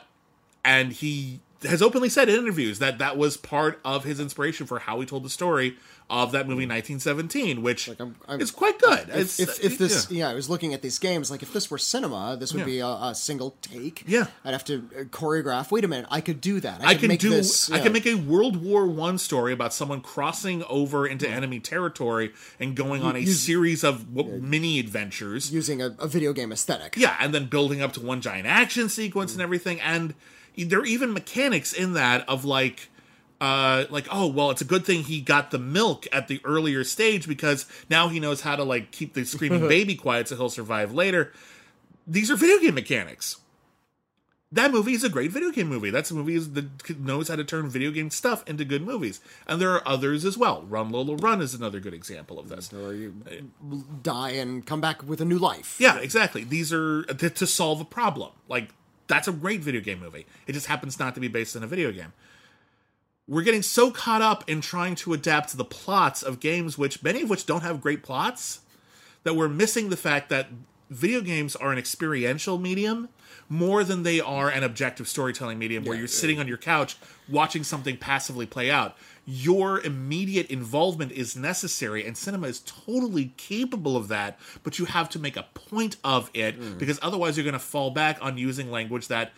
and he has openly said in interviews that that was part of his inspiration for how he told the story of that movie 1917, which I'm- I'm- is quite good. If, It's- if, if this, yeah. yeah. I was looking at these games. Like, if this were cinema, this would Yeah. be a, a single take. Yeah. I'd have to uh, choreograph. Wait a minute, I could do that. I, I can make do. This, I can make a World War One story about someone crossing over into enemy territory and going on a series of mini adventures. using a, a video game aesthetic. Yeah, and then building up to one giant action sequence and everything. And there are even mechanics in that of like, uh, like oh well, it's a good thing he got the milk at the earlier stage because now he knows how to like keep the screaming baby quiet so he'll survive later. These are video game mechanics. That movie is a great video game movie. That's a movie that knows how to turn video game stuff into good movies. And there are others as well. Run Lola Run is another good example of this. Or you die and come back with a new life. Yeah, exactly. These are to, to solve a problem. Like that's a great video game movie. It just happens not to be based in a video game. We're getting so caught up in trying to adapt the plots of games, which many of which don't have great plots, that we're missing the fact that video games are an experiential medium more than they are an objective storytelling medium where you're uh, sitting on your couch watching something passively play out. Your immediate involvement is necessary, and cinema is totally capable of that, but you have to make a point of it because otherwise you're going to fall back on using language that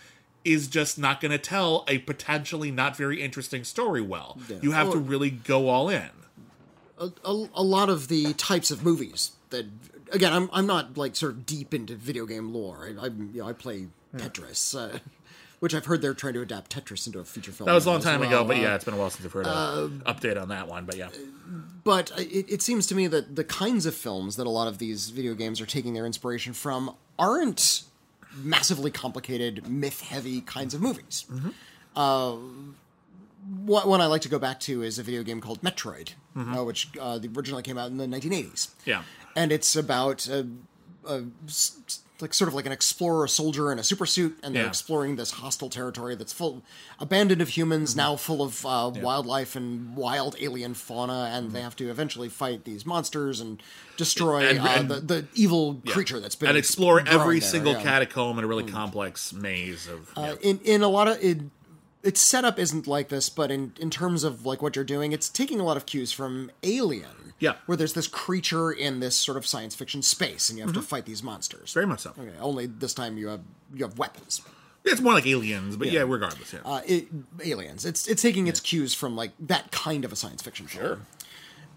is just not going to tell a potentially not very interesting story well. You have to really go all in. a, a lot of the types of movies that again I'm I'm not like sort of deep into video game lore. I I, you know, I play Tetris, uh, which I've heard they're trying to adapt Tetris into a feature film. That was a long time well. ago, but Uh, yeah, it's been a while since I've heard an update on that one. But yeah, But it, it seems to me that the kinds of films that a lot of these video games are taking their inspiration from aren't massively complicated, myth-heavy kinds of movies. Uh, what one I like to go back to is a video game called Metroid, uh, which uh, originally came out in the 1980s. yeah, and it's about a, a s- s- like sort of like an explorer, a soldier in a super suit, and they're Yeah. exploring this hostile territory that's full, abandoned of humans, now full of uh, wildlife and wild alien fauna, and they have to eventually fight these monsters and destroy And- uh, and- the, the evil creature that's been and explore every there, single yeah. Catacomb in a really complex maze of. yeah. Uh, in in a lot of it, its setup isn't like this, but in in terms of like what you're doing, it's taking a lot of cues from Alien. Yeah. where there's this creature in this sort of science fiction space, and you have to fight these monsters. Mm-hmm. Very much so. Okay, only this time you have you have weapons. It's more like aliens, but yeah, regardless. Yeah. Uh, it, aliens. It's it's taking its cues from like that kind of a science fiction film.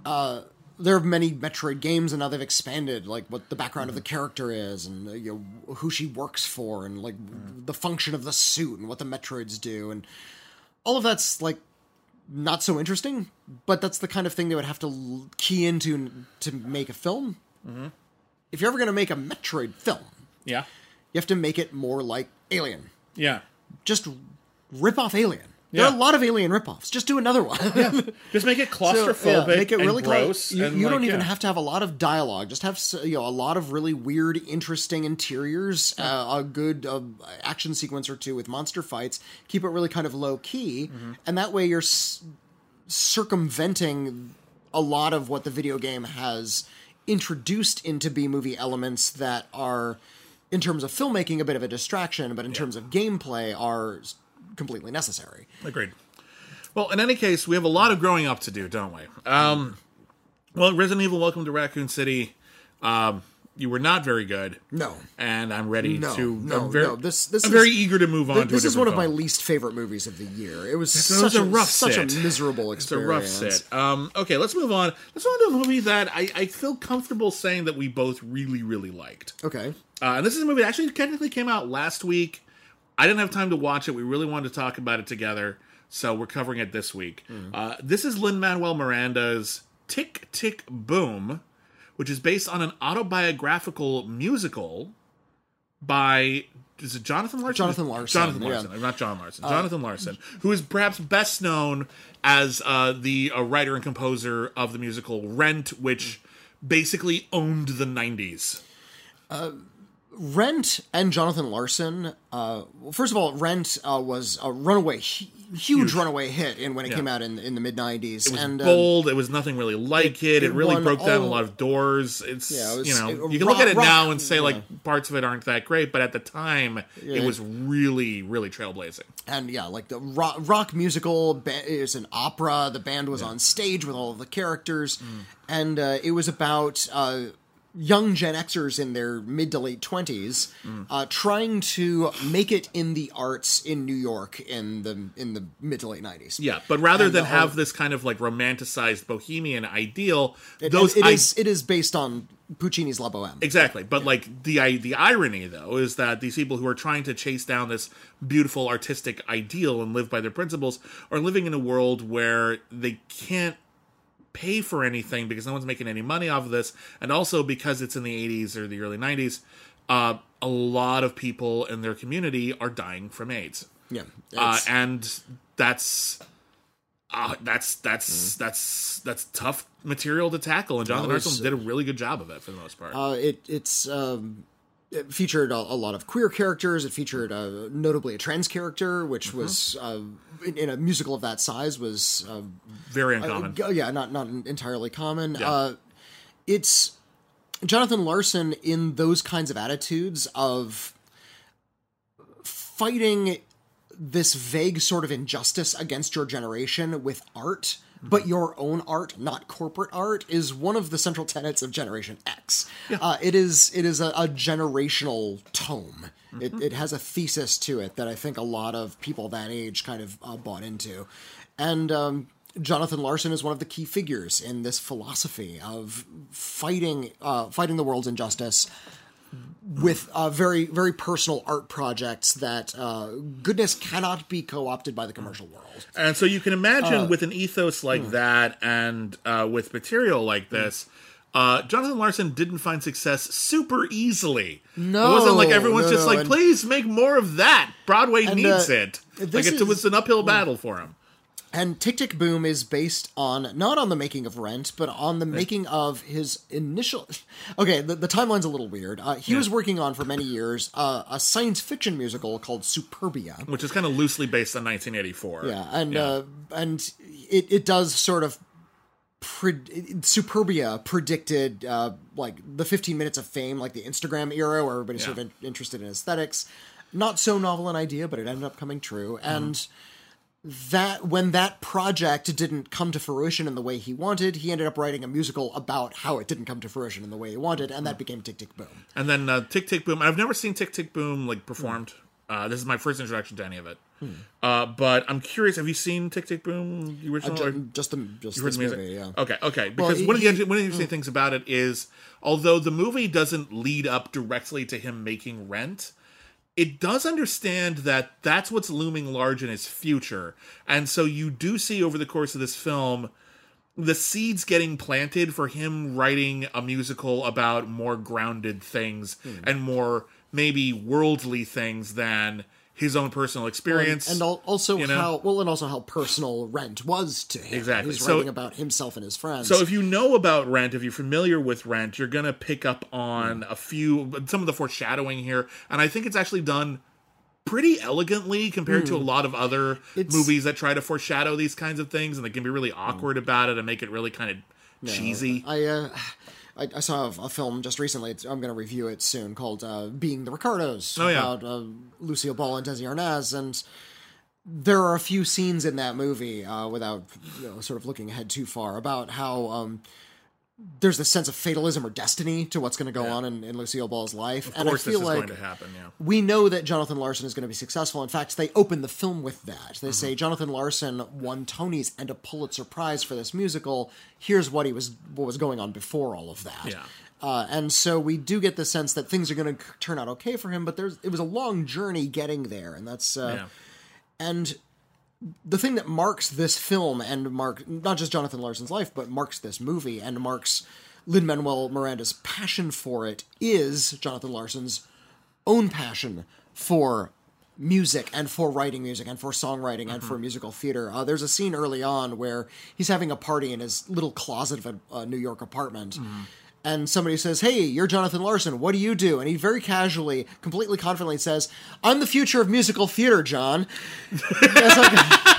sure. There are many Metroid games, and now they've expanded like what the background Mm-hmm. of the character is, and uh, you know who she works for, and like Mm. the function of the suit, and what the Metroids do, and all of that's like not so interesting. But that's the kind of thing they would have to l- key into to make a film. Mm-hmm. If you're ever going to make a Metroid film, Yeah. you have to make it more like Alien. Yeah. Just rip off Alien. There are a lot of Alien ripoffs. Just do another one. yeah. Just make it So, claustrophobic. yeah, make it really close. gross. You, and, you don't even yeah. have to have a lot of dialogue. Just have you know a lot of really weird, interesting interiors, uh, a good uh, action sequence or two with monster fights. Keep it really kind of low key, Mm-hmm. and that way you're s- circumventing a lot of what the video game has introduced into B movie elements that are, in terms of filmmaking, a bit of a distraction, but in terms of gameplay, are completely necessary. Agreed. Well, in any case, we have a lot of growing up to do, don't we? Um, well, Resident Evil: Welcome to Raccoon City. Um, you were not very good. No. and I'm ready No, to. no, I'm very, no, this- this I'm is- very eager to move on. Th- this is one of my least favorite movies of the year. It was It such a, rough such a miserable It's a experience. rough set. Um, okay, let's move on. Let's move on to a movie that I, I feel comfortable saying that we both really, really liked. Okay. Uh, and this is a movie that actually technically came out last week. I didn't have time to watch it. We really wanted to talk about it together, so we're covering it this week. Uh, this is Lin Manuel Miranda's Tick Tick Boom, which is based on an autobiographical musical by is it Jonathan Larson? Jonathan Larson, Jonathan Larson. yeah. Not John Larson. Jonathan Larson, who is perhaps best known as uh, the uh, writer and composer of the musical Rent, which basically owned the '90s. Rent and Jonathan Larson. Uh, well, first of all, Rent uh, was a runaway, hu- huge, runaway hit in when it came out in in the mid '90s. It was and um, it was nothing really like it. It, it really broke down a lot of doors. It's Yeah, it was- you know it- you can look at it rock- now and say yeah. like parts of it aren't that great, but at the time it was really really trailblazing. and yeah, like the rock, rock musical ba- is an opera. The band was on stage with all of the characters, Mm. and uh, it was about uh, young Gen Xers in their mid to late twenties Mm. uh, trying to make it in the arts in New York in the in the mid to late nineties. Yeah, but rather And than whole- have this kind of like romanticized bohemian ideal, It, those it I- is it is based on Puccini's La Boheme. Exactly, but like the the irony though is that these people who are trying to chase down this beautiful artistic ideal and live by their principles are living in a world where they can't pay for anything because no one's making any money off of this, and also because it's in the 80s or the early 90s, uh, a lot of people in their community are dying from AIDS, Yeah, uh, and that's. Uh, that's that's that's that's tough material to tackle, and Jonathan Well, Larson did a really good job of it for the most part. Uh, it it's um, it featured a, a lot of queer characters. It featured uh, notably a trans character, which Mm-hmm. was uh, in, in a musical of that size was uh, Very uncommon. g- yeah not not entirely common. Yeah. Uh, it's Jonathan Larson in those kinds of attitudes of fighting this vague sort of injustice against your generation with art, but your own art, not corporate art, is one of the central tenets of Generation X. Uh, it is it is a, a generational tome. It, it has a thesis to it that I think a lot of people that age kind of uh, bought into, and um, Jonathan Larson is one of the key figures in this philosophy of fighting uh, fighting the world's injustice with uh, very very personal art projects that uh, goodness cannot be co-opted by the commercial world. And so you can imagine Uh, with an ethos like hmm. that and uh, with material like this, uh, Jonathan Larson didn't find success super easily. No, it wasn't like everyone's no, just no, like, please make more of that. Broadway And, needs it. Like it, is- Hmm. was an uphill battle for him. And Tick Tick Boom is based on not on the making of Rent, but on the making of his initial. Okay, the, the timeline's a little weird. Uh, he was working on for many years uh, a science fiction musical called Superbia. Which is kind of loosely based on 1984. Yeah, and Uh, and it it does sort of. Pre- Superbia predicted uh, like the 15 minutes of fame, like the Instagram era, where everybody's sort of in- interested in aesthetics. Not so novel an idea, but it ended up coming true. And that when that project didn't come to fruition in the way he wanted, he ended up writing a musical about how it didn't come to fruition in the way he wanted, and that became Tick Tick Boom. And then uh, Tick Tick Boom. I've never seen Tick Tick Boom like performed. Uh, this is my first introduction to any of it. Uh, but I'm curious. Have you seen Tick Tick Boom? The original? or- Ju- Just the just heard this the music? movie, yeah. Okay, okay. Because he- one of the one of the interesting things about it is, although the movie doesn't lead up directly to him making Rent, it does understand that that's what's looming large in his future, and so you do see over the course of this film the seeds getting planted for him writing a musical about more grounded things Hmm. and more maybe worldly things than his own personal experience. and al- also you know? how well, and also how personal Rent was to him. Exactly. He's So- writing about himself and his friends. So if you know about Rent, if you're familiar with Rent, you're gonna pick up on a few some of the foreshadowing here, and I think it's actually done pretty elegantly compared to a lot of other It's- movies that try to foreshadow these kinds of things, and they can be really awkward about it and make it really kind of cheesy. I uh, I, I saw a, a film just recently. It's, I'm going to review it soon called uh, "Being the Ricardos" Oh, yeah. about uh, Lucille Ball and Desi Arnaz, and there are a few scenes in that movie uh, without you know, sort of looking ahead too far about how. Um, there's this sense of fatalism or destiny to what's going to go on in, in Lucille Ball's life, of and I feel like going to happen. Yeah. we know that Jonathan Larson is going to be successful. In fact, they open the film with that. They Mm-hmm. say Jonathan Larson won Tonys and a Pulitzer Prize for this musical. Here's what he was what was going on before all of that. Yeah. Uh, and so we do get the sense that things are going to turn out okay for him, but there's it was a long journey getting there, and that's uh, Yeah. and the thing that marks this film and mark not just Jonathan Larson's life, but marks this movie and marks Lin Manuel Miranda's passion for it is Jonathan Larson's own passion for music and for writing music and for songwriting and for musical theater. Uh, there's a scene early on where he's having a party in his little closet of a, a New York apartment. And somebody says, "Hey, you're Jonathan Larson. What do you do?" And he very casually, completely confidently says, "I'm the future of musical theater, John."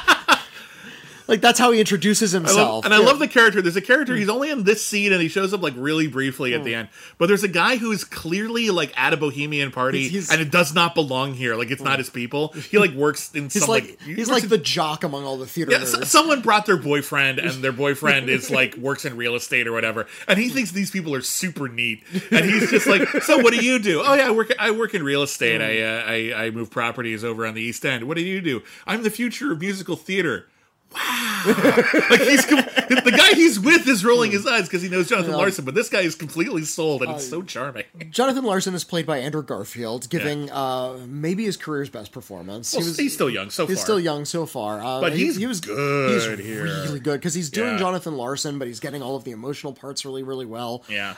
Like, that's how he introduces I love- himself. and I love the character. There's a character. Hmm. He's only in this scene, and he shows up like really briefly at the hmm. end. But there's a guy who's clearly like at a bohemian party, He's- he's- and it does not belong here. Like it's not hmm. his people. He like works in He's some like like, he's like in- the jock among all the theater Yeah, someone brought their boyfriend, and their boyfriend is like works in real estate or whatever, and he thinks these people are super neat, and he's just like, "So what do you do? Oh yeah, I work I work in real estate. I, uh, I I move properties over on the East End. What do you do? I'm the future of musical theater." Wow, like he's com- the guy he's with is rolling his eyes because he knows Jonathan Larson, but this guy is completely sold, and it's so charming. Jonathan Larson is played by Andrew Garfield, giving uh, maybe his career's best performance. Well, he's still young so He's far. still young so far, uh, But he- he's he was good He's here. really good because he's doing Yeah. Jonathan Larson, but he's getting all of the emotional parts really, really well. Yeah,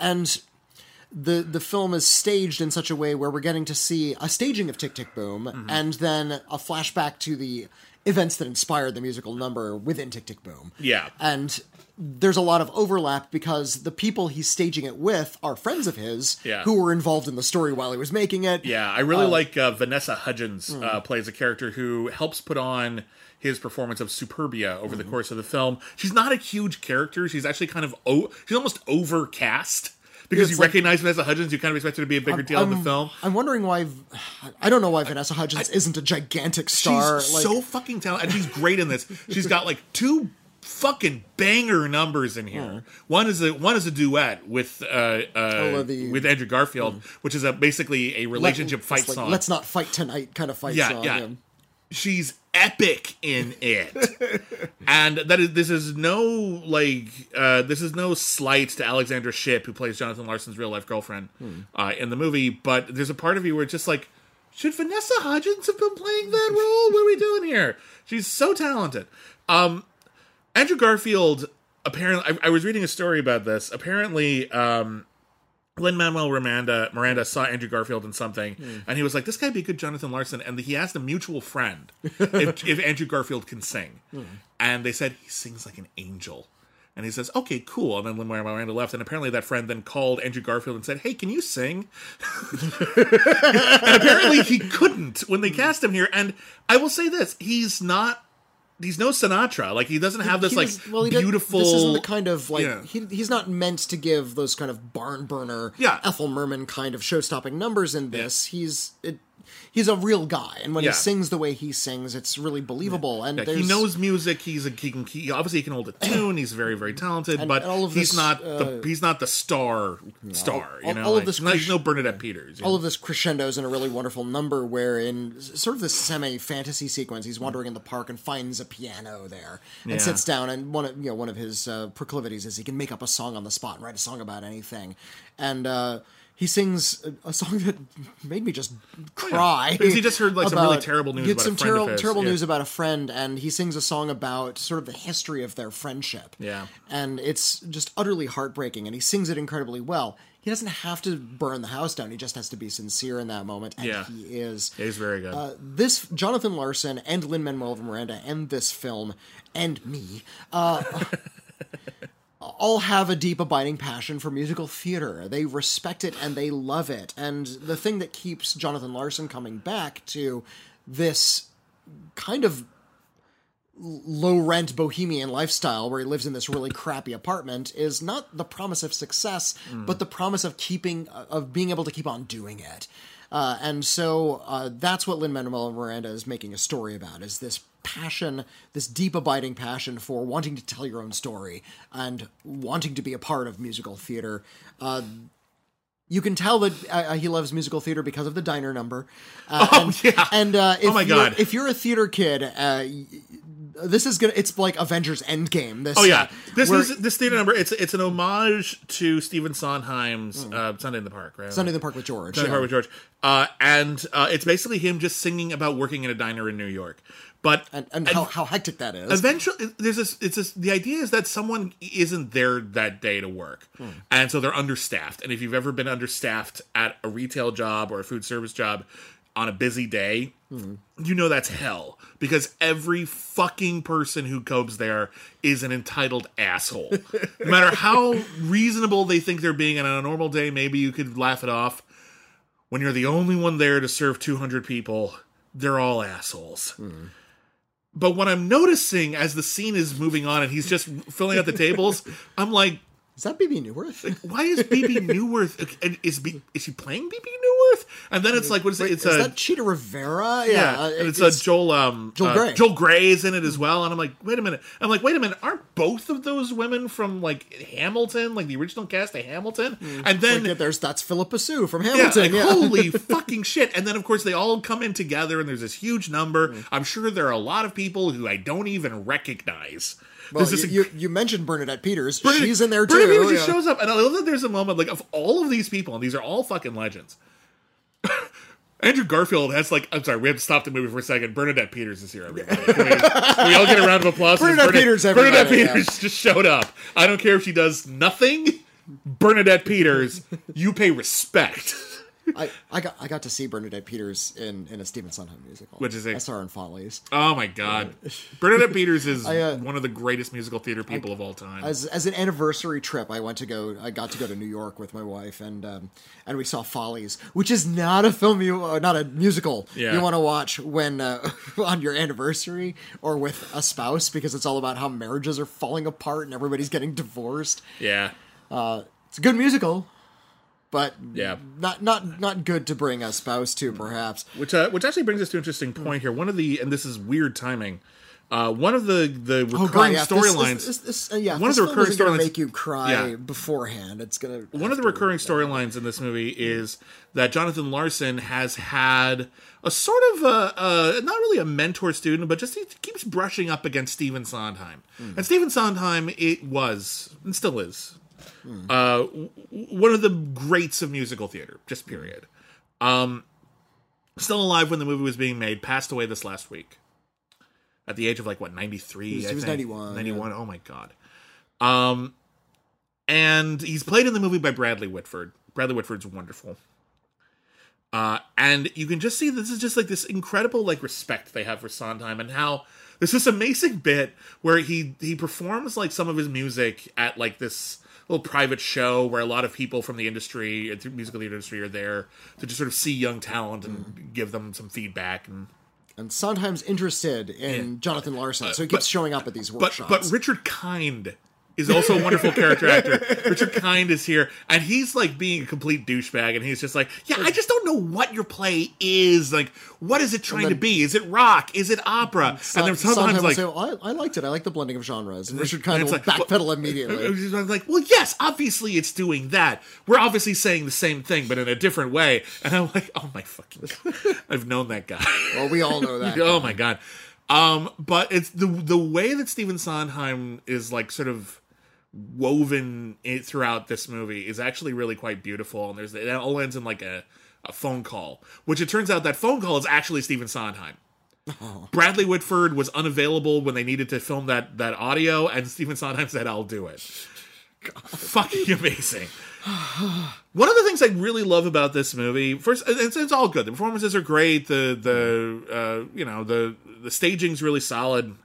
and the the film is staged in such a way where we're getting to see a staging of Tick Tick Boom Mm-hmm. and then a flashback to the events that inspired the musical number within Tick Tick Boom. yeah. And there's a lot of overlap because the people he's staging it with are friends of his Yeah. who were involved in the story while he was making it. Yeah, I really like uh, Vanessa Hudgens uh, plays a character who helps put on his performance of Superbia over the course of the film. She's not a huge character. She's actually kind of o- she's almost overcast because you like- recognize Vanessa Hudgens. You kind of expect her to be a bigger deal in the I'm- film. I'm wondering why. I don't know why Vanessa Hudgens isn't a gigantic star. She's like, so fucking talented, she's great in this. She's got like two fucking banger numbers in here. One is a one is a duet with uh, uh with Andrew Garfield, which is a basically a relationship it's fight like, song. Let's not fight tonight, kind of fight yeah, song. yeah. She's epic in it. and that is this is no like uh this is no slight to Alexandra Shipp who plays Jonathan Larson's real life girlfriend uh in the movie, but there's a part of you where it's just like should Vanessa Hudgens have been playing that role? What are we doing here? She's so talented. Um Andrew Garfield apparently I, I was reading a story about this. Apparently um Lin Manuel Miranda Miranda saw Andrew Garfield in something, hmm. and he was like, "This guy'd be a good Jonathan Larson." And he asked a mutual friend if, if Andrew Garfield can sing, hmm. and they said he sings like an angel. And he says, "Okay, cool." And then Lin Manuel Miranda left, and apparently that friend then called Andrew Garfield and said, "Hey, can you sing?" and apparently he couldn't when they cast him here. And I will say this: he's not. He's no Sinatra. Like he doesn't have this like does- well, beautiful. This isn't the kind of like Yeah. he, he's not meant to give those kind of barn burner, Yeah. Ethel Merman kind of show stopping numbers in this. He's it, he's a real guy, and when Yeah. he sings the way he sings, it's really believable. And Yeah, he knows music. He's a he can he, obviously he can hold a tune. He's very very talented, but and all of he's this, not the he's not the star star. You all- know, all of this he's he's no Bernadette Peters. all know? of this crescendos in a really wonderful number where in sort of this semi fantasy sequence he's wandering in the park and finds a piano there and Yeah. sits down and one of you know one of his uh, proclivities is he can make up a song on the spot and write a song about anything and uh he sings a, a song that made me just cry Because he just heard, like, some really terrible news he about a some friend of terrible, his, terrible yeah. news about a friend and he sings a song about sort of the history of their friendship Yeah. and it's just utterly heartbreaking and he sings it incredibly well he doesn't have to burn the house down he just has to be sincere in that moment and Yeah. he is he's very good. uh, this jonathan larson and lin manuel miranda and this film and me uh, all have a deep abiding passion for musical theater. They respect it and they love it. And the thing that keeps jonathan larson coming back to this kind of low rent bohemian lifestyle where he lives in this really crappy apartment is not the promise of success but the promise of keeping of being able to keep on doing it. Uh, and so uh, that's what lin manuel miranda is making a story about is this passion this deep abiding passion for wanting to tell your own story and wanting to be a part of musical theater uh, you can tell that uh, he loves musical theater because of the diner number. Uh, Oh, and, yeah. And uh, if Oh, my you're- God. if you're a theater kid, uh, this is gonna. It's like Avengers Endgame. This. oh yeah, uh, this where- is this theater number. It's it's an homage to Stephen Sondheim's uh, Sunday in the Park, right? Sunday in the Park with George. Sunday in the. Park with George, uh, and uh, it's basically him just singing about working in a diner in New York. But and and how, how hectic that is. eventually there's this it's this the idea is that someone isn't there that day to work hmm. and so they're understaffed and if you've ever been understaffed at a retail job or a food service job on a busy day, hmm. you know that's hell because every fucking person who copes there is an entitled asshole. no matter how reasonable they think they're being, and on a normal day, maybe you could laugh it off. When you're the only one there to serve 200 people, they're all assholes. Hmm. But what I'm noticing as the scene is moving on and he's just filling out the tables, I'm like, Is that Bebe Neuwirth? why is Bebe Neuwirth? and Is B, is he playing Bebe Neuwirth? And then it's like, what is it? It's is a that Chita Rivera? yeah, uh, and it's, it's- a Joel um Joel uh, Grey. Joel Grey is in it as well, and I'm like, wait a minute. I'm like, wait a minute. Aren't both of those women from like Hamilton, like the original cast of Hamilton? And then Like, there's that's Phillipa Soo from yeah, Hamilton. like, Yeah, holy fucking shit. And then, of course, they all come in together, and there's this huge number. Mm. I'm sure there are a lot of people who I don't even recognize. Well, There's you, this you, you mentioned Bernadette Peters. Bernadette- She's in there too. Bernadette Peters oh, yeah. shows up, and I love that there's a moment like of all of these people, and these are all fucking legends. Andrew Garfield has like I'm sorry, we have to stop the movie for a second. Bernadette Peters is here, everybody. Can we, can we all get a round of applause? Bernadette Bernadette- Peters, Bernadette Peters just showed up. I don't care if she does nothing. Bernadette Peters, you pay respect. I, I got I got to see Bernadette Peters in, in a Stephen Sondheim musical. Which is it? I saw her in Follies. Oh my god, Bernadette Peters is uh, one of the greatest musical theater people of all time. As, as an anniversary trip, I went to go. I got to go to New York with my wife, and um, and we saw Follies, which is not a film you, uh, not a musical Yeah. you want to watch when uh, on your anniversary or with a spouse, because it's all about how marriages are falling apart and everybody's getting divorced. yeah, It's a good musical, but Yeah. not not not good to bring a spouse to, perhaps. which uh, which actually brings us to an interesting point here. One of the and this is weird timing. Uh, one of the the Oh, recurring yeah, storylines. This, this, this, uh, yeah, One of this the recurring storylines- make you cry Yeah. beforehand. It's gonna one of the recurring storylines in this movie is that Jonathan Larson has had a sort of a, a not really a mentor student, but just he keeps brushing up against Stephen Sondheim. And Stephen Sondheim, it was and still is uh, one of the greats of musical theater. Just period. Um, still alive when the movie was being made. Passed away this last week at the age of like what ninety three. He was- was 91, 91. Oh my god. Um, and he's played in the movie by Bradley Whitford. Bradley Whitford's wonderful. Uh, and you can just see this is just like this incredible like respect they have for Sondheim and how there's this amazing bit where he he performs like some of his music at like this little private show where a lot of people from the industry, uh, musical theater industry, are there to just sort of see young talent and give them some feedback and and Sondheim's interested in Jonathan Larson, so he keeps showing up at these but workshops. but Richard Kind is also a wonderful character actor. Richard Kind is here, and he's like being a complete douchebag, and he's just like, "Yeah, I just don't know what your play is. Like, what is it trying to be? Is it rock? Is it opera?" And then Sondheim sometimes will like. say, well, I, I liked it. I like the blending of genres. And Richard kind it's will like, backpedal well- immediately. I'm like, well, yes, obviously it's doing that. We're obviously saying the same thing, but in a different way. And I'm like, oh my fucking god, I've known that guy. well, we all know that. oh my god. Um, but it's the the way that Stephen Sondheim is like sort of woven it throughout this movie is actually really quite beautiful. And there's it all ends in like a, a phone call, which it turns out that phone call is actually Stephen Sondheim. Bradley Whitford was unavailable when they needed to film that that audio, and Stephen Sondheim said, "I'll do it." Fucking amazing. One of the things I really love about this movie, first, it's, it's all good. The performances are great. The the uh, you know the the staging's really solid.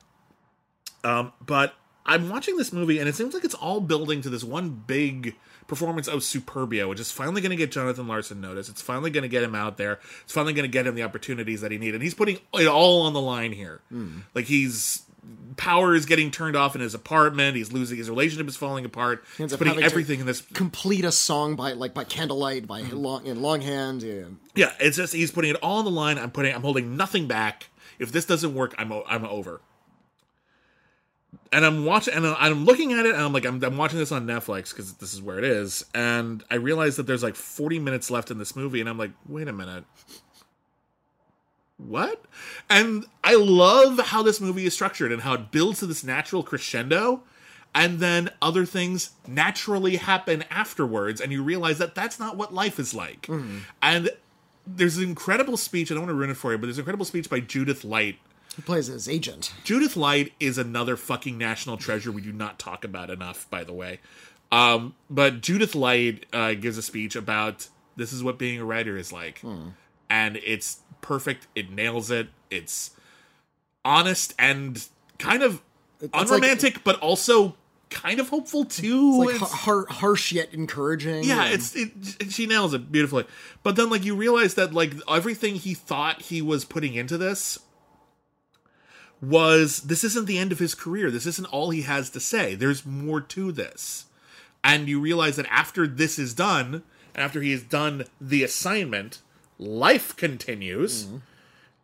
Um, but I'm watching this movie, and it seems like it's all building to this one big performance of Superbia, which is finally going to get Jonathan Larson noticed. It's finally going to get him out there. It's finally going to get him the opportunities that he needed. And he's putting it all on the line here. Like he's power is getting turned off in his apartment. He's losing his relationship is falling apart. He's putting everything in this. Complete a song by like by candlelight, by Mm-hmm. long in longhand. Yeah. Yeah, it's just he's putting it all on the line. I'm putting. I'm holding nothing back. If this doesn't work, I'm I'm over. And I'm watching, and I'm looking at it, and I'm like, I'm, I'm watching this on Netflix because this is where it is, and I realize that there's like 40 minutes left in this movie, and I'm like, wait a minute, what? And I love how this movie is structured and how it builds to this natural crescendo, and then other things naturally happen afterwards, and you realize that that's not what life is like. Mm-hmm. And there's an incredible speech. I don't want to ruin it for you, but there's an incredible speech by Judith Light. He plays his agent. Judith Light is another fucking national treasure we do not talk about enough, by the way. Um, but Judith Light uh, gives a speech about this is what being a writer is like, and it's perfect. It nails it. It's honest and kind of It's like- unromantic, but also kind of hopeful too. like It's- har- harsh yet encouraging. yeah, and- it's it, she nails it beautifully. But then like you realize that like everything he thought he was putting into this was this isn't the end of his career. This isn't all he has to say. There's more to this. And you realize that after this is done, after he has done the assignment, life continues.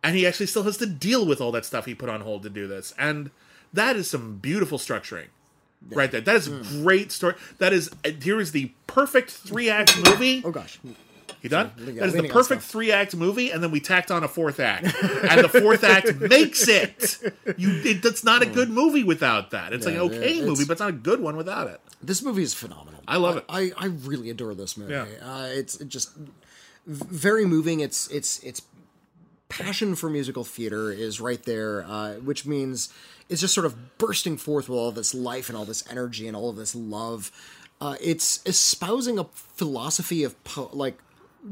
And he actually still has to deal with all that stuff he put on hold to do this. And that is some beautiful structuring. Right there. That is Hmm. great story. That is uh, here is the perfect three act movie. oh gosh, You done? Yeah, that is the perfect three act movie, and then we tacked on a fourth act, and the fourth act makes it. You, it, that's not a good movie without that. It's like an okay it's- movie, but it's not a good one without it. this movie is phenomenal. I love it. I, I really adore this movie. Yeah. Uh, it's it just very moving. It's it's it's passion for musical theater is right there, uh, which means it's just sort of bursting forth with all this life and all this energy and all of this love. Uh, it's espousing a philosophy of po- like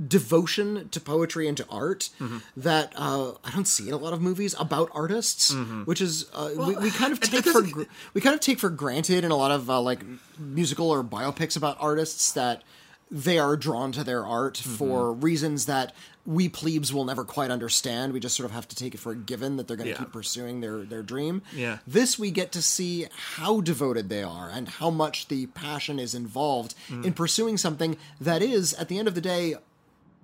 devotion to poetry and to art Mm-hmm. that uh, I don't see in a lot of movies about artists, which is uh, we, we kind of Mm-hmm. take for gr- we kind of take for granted in a lot of uh, like musical or biopics about artists that they are drawn to their art Mm-hmm. for reasons that we plebes will never quite understand. We just sort of have to take it for a given that they're going to Yeah. keep pursuing their their dream. Yeah. This we get to see how devoted they are and how much the passion is involved Mm. in pursuing something that is at the end of the day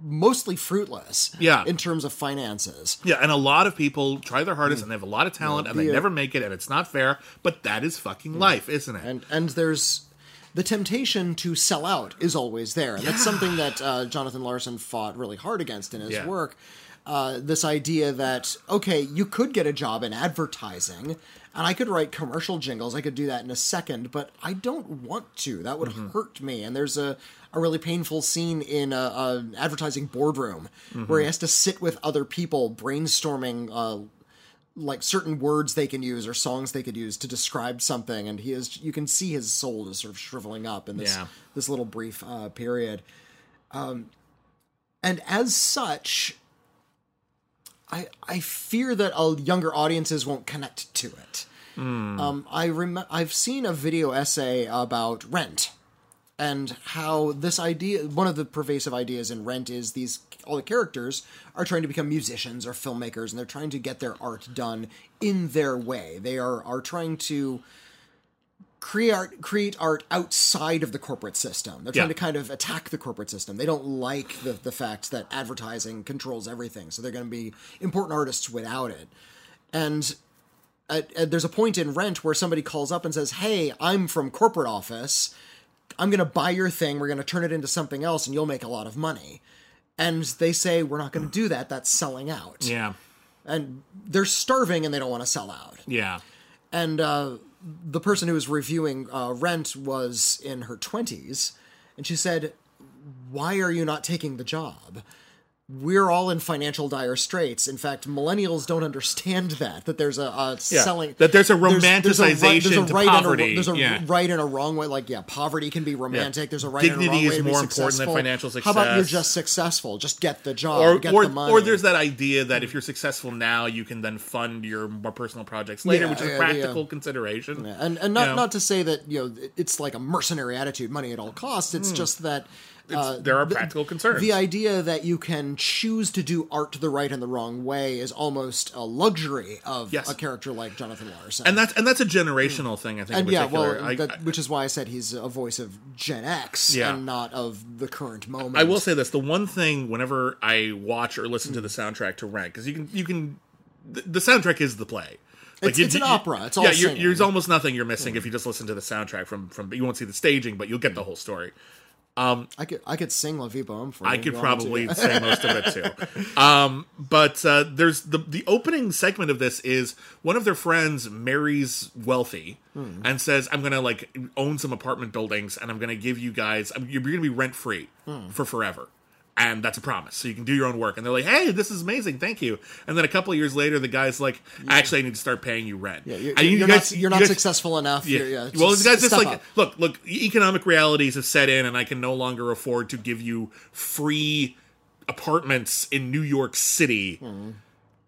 mostly fruitless Yeah. in terms of finances. Yeah, and a lot of people try their hardest, and they have a lot of talent, and they the, uh, never make it, and it's not fair. But that is fucking life, isn't it? and and there's the temptation to sell out is always there and that's something that uh, jonathan larson fought really hard against in his Yeah. work uh, this idea that okay you could get a job in advertising and i could write commercial jingles i could do that in a second but i don't want to that would hurt me and there's a a really painful scene in a, a advertising boardroom where he has to sit with other people brainstorming uh, like certain words they can use or songs they could use to describe something. And he is you can see his soul is sort of shriveling up in this Yeah. this little brief uh, period. Um and as such i i fear that uh, younger audiences won't connect to it. Um i rem- i've seen a video essay about rent and how this idea one of the pervasive ideas in rent is these all the characters are trying to become musicians or filmmakers and they're trying to get their art done in their way. They are are trying to create art, create art outside of the corporate system. They're trying Yeah. to kind of attack the corporate system. They don't like the, the fact that advertising controls everything so they're going to be important artists without it. And at, at- there's a point in rent where somebody calls up and says hey i'm from corporate office I'm going to buy your thing. We're going to turn it into something else and you'll make a lot of money. And they say, we're not going to do that. That's selling out. yeah, And they're starving and they don't want to sell out. yeah, And uh, the person who was reviewing uh, Rent was in her 20s. And she said, Why are you not taking the job? We're all in financial dire straits. In fact, millennials don't understand that, that there's a, a yeah. selling. that there's a there's- there's a right- romanticization there's a right and a- poverty. there's a yeah. right and a wrong way. Like, yeah, poverty can be romantic. There's a right and a Dignity wrong way is to be more important than successful. financial success. How about you're just successful? Just get the job, or get or, the money. or there's that idea that if mm. you're successful now, you can then fund your more personal projects later, Yeah, which is yeah, a practical consideration. and and not know. not to say that you know it's like a mercenary attitude, money at all costs. It's mm. just that uh, there are the- practical concerns. The idea that you can choose to do art the right and the wrong way is almost a luxury of Yes. a character like Jonathan Larson. and that's and that's a generational thing. I think. and in yeah, well, I, that, which is why I said he's a voice of Gen X Yeah. and not of the current moment. I will say this: the one thing whenever I watch or listen to the soundtrack to Rent, because you can you can the, the soundtrack is the play. Like It's- it's an opera. It's all yeah. You're, there's almost nothing you're missing if you just listen to the soundtrack from from. You won't see the staging, but you'll get the whole story. I could I could sing La Vie Boheme for you. I could probably say most of it too. Um, but uh, there's the the opening segment of this is one of their friends marries wealthy Hmm. and says, "I'm gonna like own some apartment buildings and I'm gonna give you guys you're gonna be rent free Hmm. for forever." And that's a promise. So you can do your own work. And they're like, hey, this is amazing. Thank you. And then a couple of years later, the guy's like, actually, I need to start paying you rent. Yeah, you're, And you you're guys- not, you're you not guys- successful enough. yeah. You're, yeah well, this guy's just like, up. look, look, economic realities have set in, and I can no longer afford to give you free apartments in New York City. Hmm.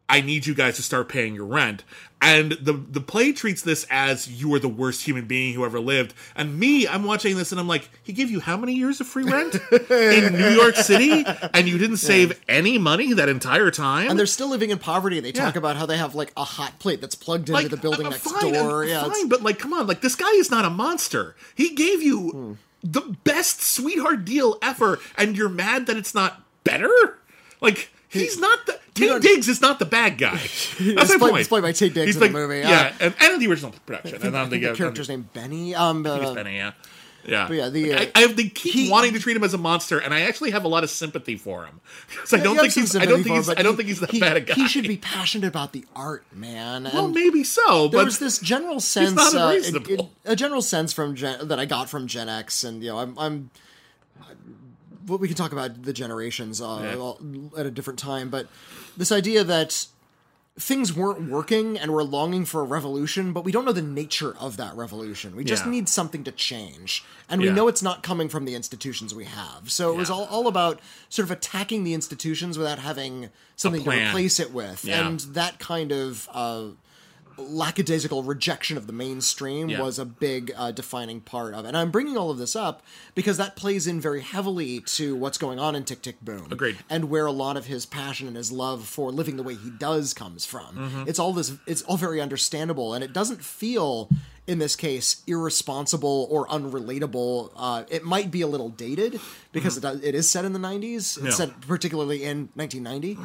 I need you guys to start paying your rent. And the the play treats this as you are the worst human being who ever lived. And me, I'm watching this and I'm like, he gave you how many years of free rent in New York City, and you didn't save any money that entire time. and they're still living in poverty. They talk Yeah. about how they have like a hot plate that's plugged into the building uh, next fine, door. uh, yeah, fine, but like, come on, like this guy is not a monster. He gave you Hmm. the best sweetheart deal ever, and you're mad that it's not better. Like he's not the Taye Diggs is not the bad guy. That's my played- point. it's played by Taye Diggs He's in the movie, yeah, and, and the original production. and I think the, the character's named Benny. Um, uh, Benny, yeah. Yeah, But yeah, the, uh, I, I have, they keep he- wanting to treat him as a monster, and I actually have a lot of sympathy for him. 'Cause I don't think he's. I don't think he's. I don't think he's that he, bad a guy. He should be passionate about the art, man. And Well, maybe so, there but was this general sense, not uh, it- a general sense from Gen, that I got from Gen X, and you know, I'm, I'm what we can talk about the generations uh, Yeah. at a different time, but this idea that things weren't working and we're longing for a revolution, but we don't know the nature of that revolution. We just Yeah. need something to change, and we Yeah. know it's not coming from the institutions we have. So it was all, all about sort of attacking the institutions without having something to replace it with, Yeah. and that kind of. Uh, lackadaisical rejection of the mainstream Yeah. was a big uh, defining part of it. And I'm bringing all of this up because that plays in very heavily to what's going on in Tick Tick Boom. Agreed. And where a lot of his passion and his love for living the way he does comes from. Mm-hmm. It's all this it's all very understandable and it doesn't feel in this case irresponsible or unrelatable. Uh, it might be a little dated because it, does, it is set in the 90s. It's Mm-hmm. Set particularly in 1990.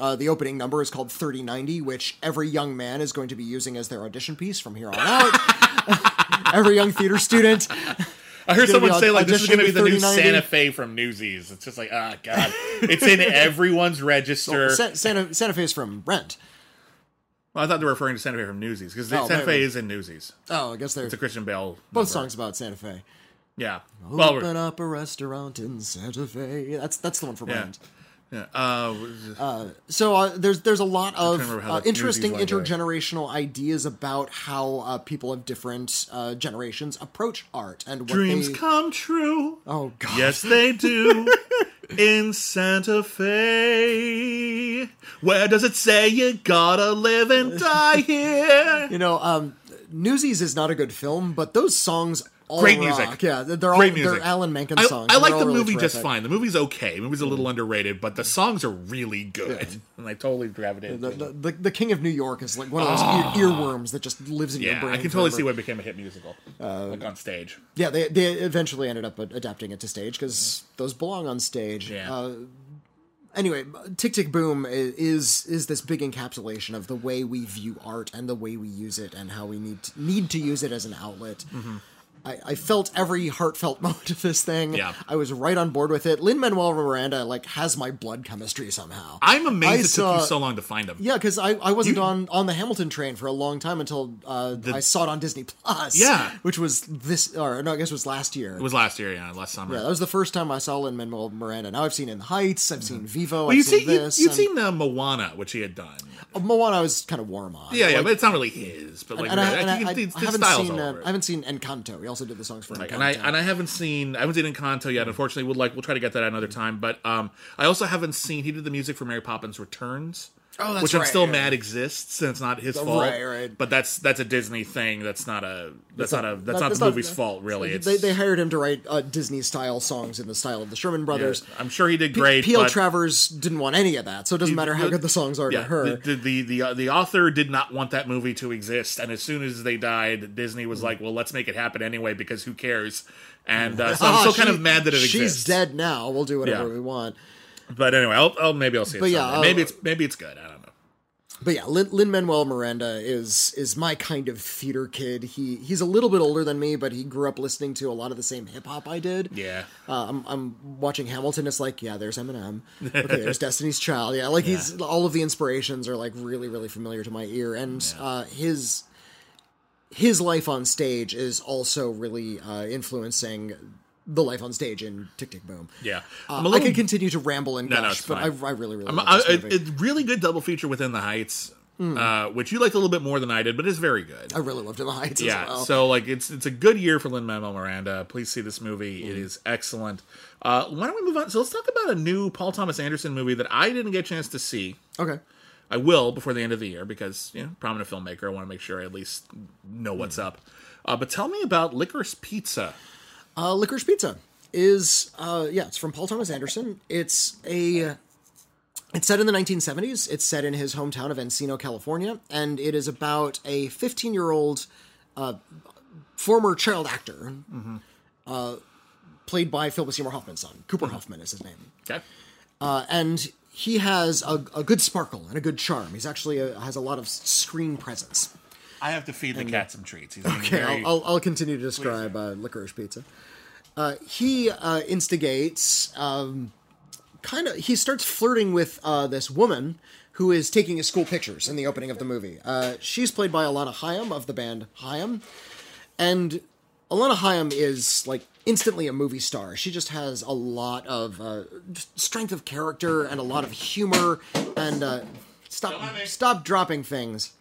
Uh, the opening number is called 3090, which every young man is going to be using as their audition piece from here on out. every young theater student. I heard someone say like this is going to be the new Santa Fe from Newsies. It's just like ah god, it's in everyone's register. Sa- Santa, Santa is from Rent. well, I thought they were referring to Santa Fe from Newsies because Oh, Santa Fe is in Newsies. Oh, I guess they're It's a Christian Bale. both number. songs about Santa Fe. Yeah. Well, Open up a restaurant in Santa Fe. That's that's the one for yeah. Rent. Yeah. Uh, So uh, there's there's a lot of uh, interesting intergenerational ideas about how uh, people of different uh, generations approach art and what dreams they. come true. oh God! Yes, they do. In Santa Fe, where does it say you gotta live and die here? You know, um, Newsies is not a good film, but those songs all Great rock. music. Yeah, they're all Great music. they're Alan Menken songs. I and like the all really movie just terrific. fine. The movie's okay. The movie's a little mm-hmm. underrated, but the songs are really good, and I totally gravitated. The, to the, the, the King of New York is like one of those ear, ah. earworms that just lives in your brain. I can totally forever. see why it became a hit musical, uh, like on stage. Yeah, they they eventually ended up adapting it to stage because mm-hmm. those belong on stage. Yeah. Uh, anyway, Tick Tick Boom is is this big encapsulation of the way we view art and the way we use it and how we need to, need to use it as an outlet. Mm-hmm. I, I felt every heartfelt moment of this thing. Yeah. I was right on board with it. Lin Manuel Miranda like has my blood chemistry somehow. I'm I amazed it saw- took you so long to find him. Yeah, because I, I wasn't on, on the Hamilton train for a long time until uh, I saw it on Disney Plus. Yeah. which was this, or no, I guess it was last year. It was last year, yeah, last summer. Yeah, that was the first time I saw Lin Manuel Miranda. Now I've seen In the Heights, I've seen Vivo, well, I've seen see, this. you, you'd seen uh, Moana, which he had done. uh, Moana. I was kind of warm on. Yeah, yeah, Like, but it's not really his. But like, and I, I, and I, I, I haven't seen uh. I haven't seen Encanto. Also did the songs for Encanto. and I and I haven't seen I haven't seen Encanto yet. Unfortunately, we'll like we'll try to get that another time. But um, I also haven't seen. He did the music for Mary Poppins Returns. Oh, that's which I'm still yeah. mad exists, and it's not his fault. right, right. But that's that's a Disney thing. That's not a that's not a that's That- not that's the movie's fault, really. It's They, they hired him to write uh, Disney style songs in the style of the Sherman Brothers. I'm sure he did great. P.L. but Travers didn't want any of that, so it doesn't matter how the- good the songs are yeah, to her. the the, the, uh, the author did not want that movie to exist, and as soon as they died, Disney was like, "Well, let's make it happen anyway because who cares?" And uh, so I'm Ah, still kind of mad that it she's exists. dead now. We'll do whatever Yeah. we want. But anyway, I'll, I'll maybe I'll see it. But yeah. I'll- maybe it's maybe it's good. I don't know. But yeah, Lin Manuel Miranda is is my kind of theater kid. He he's a little bit older than me, but he grew up listening to a lot of the same hip hop I did. Yeah. Uh, I'm I'm watching Hamilton. It's like yeah, there's Eminem. Okay, there's Destiny's Child. Yeah, like he's all of the inspirations are like really really familiar to my ear, and uh, his his life on stage is also really uh, influencing the life on stage in Tick Tick Boom. Yeah. Uh, a I little- could continue to ramble and no, gush, it's but I. I really really like I, it's really good double feature within the Heights. uh, which you liked a little bit more than I did, but it's very good. I really loved In the Heights yeah, as well. so like it's it's a good year for Lin Manuel Miranda. Please see this movie; It is excellent. Uh, why don't we move on? So let's talk about a new Paul Thomas Anderson movie that I didn't get a chance to see. okay. I will before the end of the year because you know prominent filmmaker. I want to make sure I at least know what's up. Uh, but tell me about Licorice Pizza. Uh, Licorice Pizza is uh, yeah, it's from Paul Thomas Anderson. It's a it's set in the 1970s. It's set in his hometown of Encino, California, and it is about a 15 year old uh, former child actor, uh, played by Philip Seymour Hoffman's son. Cooper Hoffman is his name. Okay. Uh, and he has a, a good sparkle and a good charm. He's actually a, has a lot of screen presence. I have to feed the cat some treats. He's Okay, very- I'll, I'll, I'll continue to describe uh, licorice pizza. Uh, he uh, instigates, um, kind of, he starts flirting with uh, this woman who is taking his school pictures in the opening of the movie. Uh, she's played by Alana Haim of the band Haim, and Alana Haim is like instantly a movie star. She just has a lot of uh, strength of character and a lot of humor. And uh, stop, stop dropping things.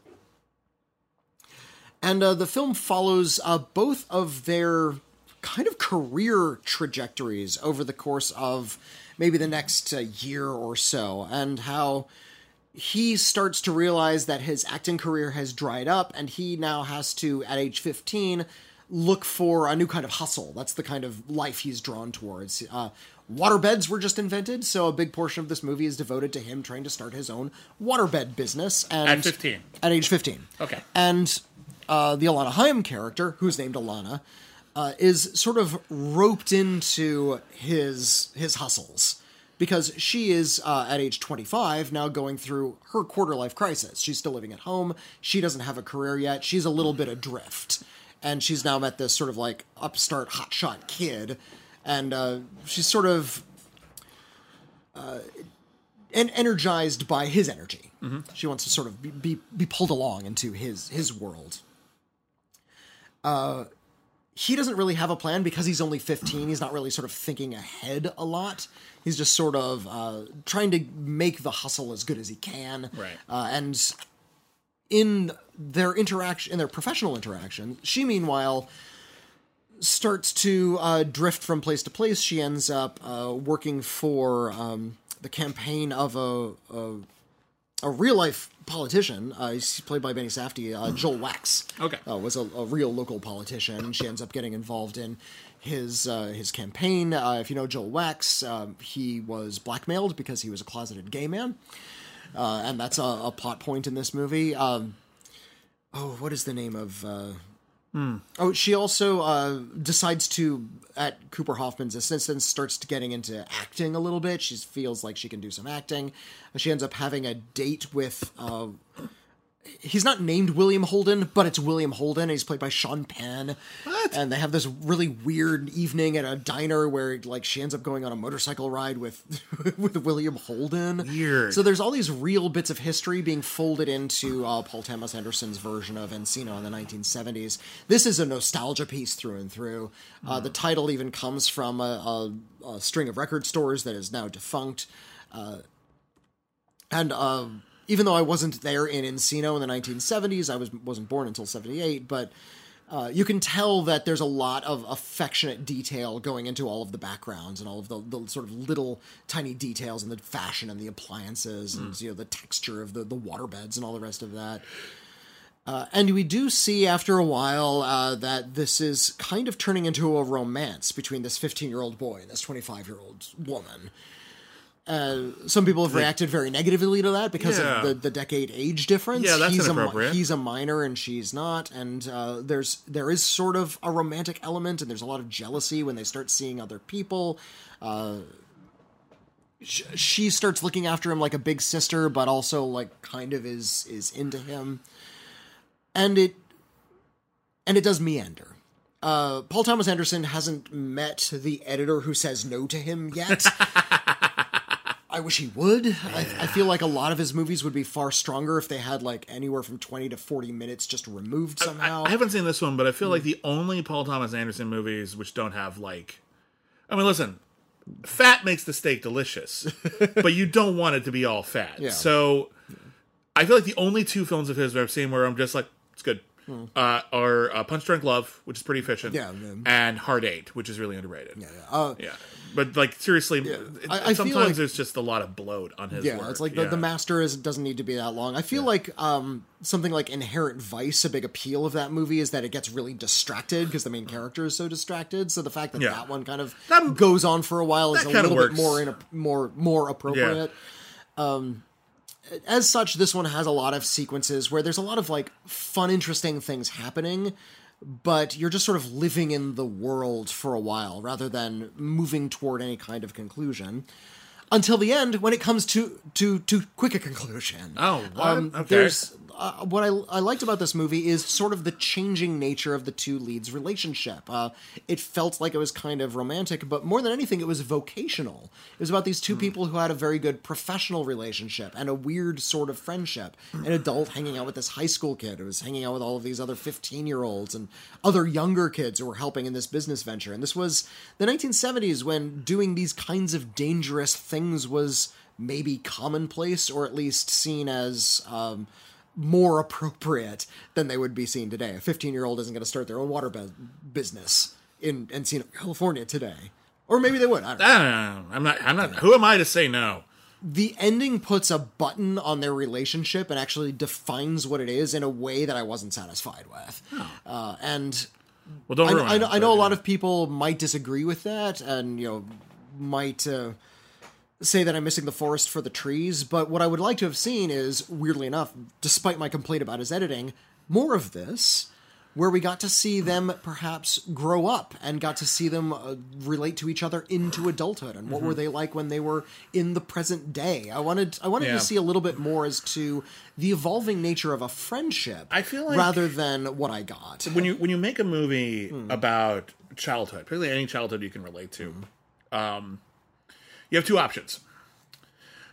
And uh, the film follows uh, both of their kind of career trajectories over the course of maybe the next uh, year or so, and how he starts to realize that his acting career has dried up, and he now has to, at age 15, look for a new kind of hustle. That's the kind of life he's drawn towards. Uh, waterbeds were just invented, so a big portion of this movie is devoted to him trying to start his own waterbed business. And At 15. At age 15. Okay. And uh, the Alana Haim character, who's named Alana, uh, is sort of roped into his his hustles because she is uh, at age 25 now going through her quarter life crisis. She's still living at home. She doesn't have a career yet. She's a little bit adrift, and she's now met this sort of like upstart hotshot kid, and uh, she's sort of uh, en- energized by his energy. She wants to sort of be, be be pulled along into his his world. Uh, he doesn't really have a plan because he's only 15. He's not really sort of thinking ahead a lot. He's just sort of uh, trying to make the hustle as good as he can. Right. Uh, and in their interaction, in their professional interaction, she meanwhile starts to uh, drift from place to place. She ends up uh, working for um, the campaign of a, a a real life politician. Uh, he's played by Benny Safdie. Uh, Joel Wachs. Okay. Uh, was a, a real local politician. She ends up getting involved in his uh, his campaign. Uh, if you know Joel Wachs, um, he was blackmailed because he was a closeted gay man, uh, and that's a, a plot point in this movie. Um, oh, what is the name of? Uh, Oh, she also uh, decides to, at Cooper Hoffman's assistance, starts getting into acting a little bit. She feels like she can do some acting. She ends up having a date with. Uh, he's not named William Holden, but it's William Holden. and He's played by Sean Penn. What? And they have this really weird evening at a diner where, like, she ends up going on a motorcycle ride with with William Holden. Weird. So there's all these real bits of history being folded into uh, Paul Thomas Anderson's version of Encino in the 1970s. This is a nostalgia piece through and through. Uh, the title even comes from a, a, a string of record stores that is now defunct. Uh, and uh, even though I wasn't there in Encino in the 1970s, I was wasn't born until 78, but uh, you can tell that there's a lot of affectionate detail going into all of the backgrounds and all of the, the sort of little tiny details and the fashion and the appliances and you know the texture of the the water beds and all the rest of that. Uh, and we do see after a while uh, that this is kind of turning into a romance between this 15 year old boy and this 25 year old woman. Uh, some people have reacted very negatively to that because Yeah. of the, the decade age difference. Yeah, that's he's a, mi- he's a minor and she's not, and uh, there's there is sort of a romantic element, and there's a lot of jealousy when they start seeing other people. Uh, sh- she starts looking after him like a big sister, but also like kind of is is into him, and it and it does meander. Uh, Paul Thomas Anderson hasn't met the editor who says no to him yet. I wish he would. I, I feel like a lot of his movies would be far stronger if they had like anywhere from twenty to forty minutes just removed somehow. I haven't seen this one, but I feel like hmm. the only Paul Thomas Anderson movies which don't have like, I mean, listen, fat makes the steak delicious, but you don't want it to be all fat. Yeah. So, I feel like the only two films of his that I've seen where I'm just like, it's good, uh, are uh, Punch Drunk Love, which is pretty efficient, Yeah, yeah. and Hard Eight, which is really underrated. Yeah, Uh, But like seriously, it- I- I sometimes like- there's just a lot of bloat on his. Yeah, work. it's like the, Yeah. the master is doesn't need to be that long. I feel like um, something like Inherent Vice, a big appeal of that movie is that it gets really distracted because the main character is so distracted. So the fact that Yeah. that one kind of That- goes on for a while is a little bit more in a, more more appropriate. Um, as such, this one has a lot of sequences where there's a lot of like fun, interesting things happening. But you're just sort of living in the world for a while rather than moving toward any kind of conclusion until the end when it comes to to to quick a conclusion. Oh, what? Um, Okay. There's uh, what I, I liked about this movie is sort of the changing nature of the two leads' relationship. Uh, it felt like it was kind of romantic, but more than anything, it was vocational. It was about these two people who had a very good professional relationship and a weird sort of friendship. An adult hanging out with this high school kid who was hanging out with all of these other 15 year olds and other younger kids who were helping in this business venture. And this was the 1970s when doing these kinds of dangerous things was maybe commonplace or at least seen as um, more appropriate than they would be seen today. A 15 year old isn't going to start their own water bu- business in Encino, California today. Or maybe they would. I don't know. I don't know. I'm not. I'm not. Who am I to say no? The ending puts a button on their relationship and actually defines what it is in a way that I wasn't satisfied with. Uh, and Well, don't I, ruin I, it, know- I know but, a lot yeah. of people might disagree with that and, you know, might uh, say that I'm missing the forest for the trees. But what I would like to have seen is, weirdly enough, despite my complaint about his editing, more of this. Where we got to see them perhaps grow up and got to see them uh, relate to each other into adulthood and what were they like when they were in the present day. I wanted I wanted Yeah. to see a little bit more as to the evolving nature of a friendship I feel like- rather than what I got. when you when you make a movie Hmm. about childhood, particularly any childhood you can relate to, um, you have two options.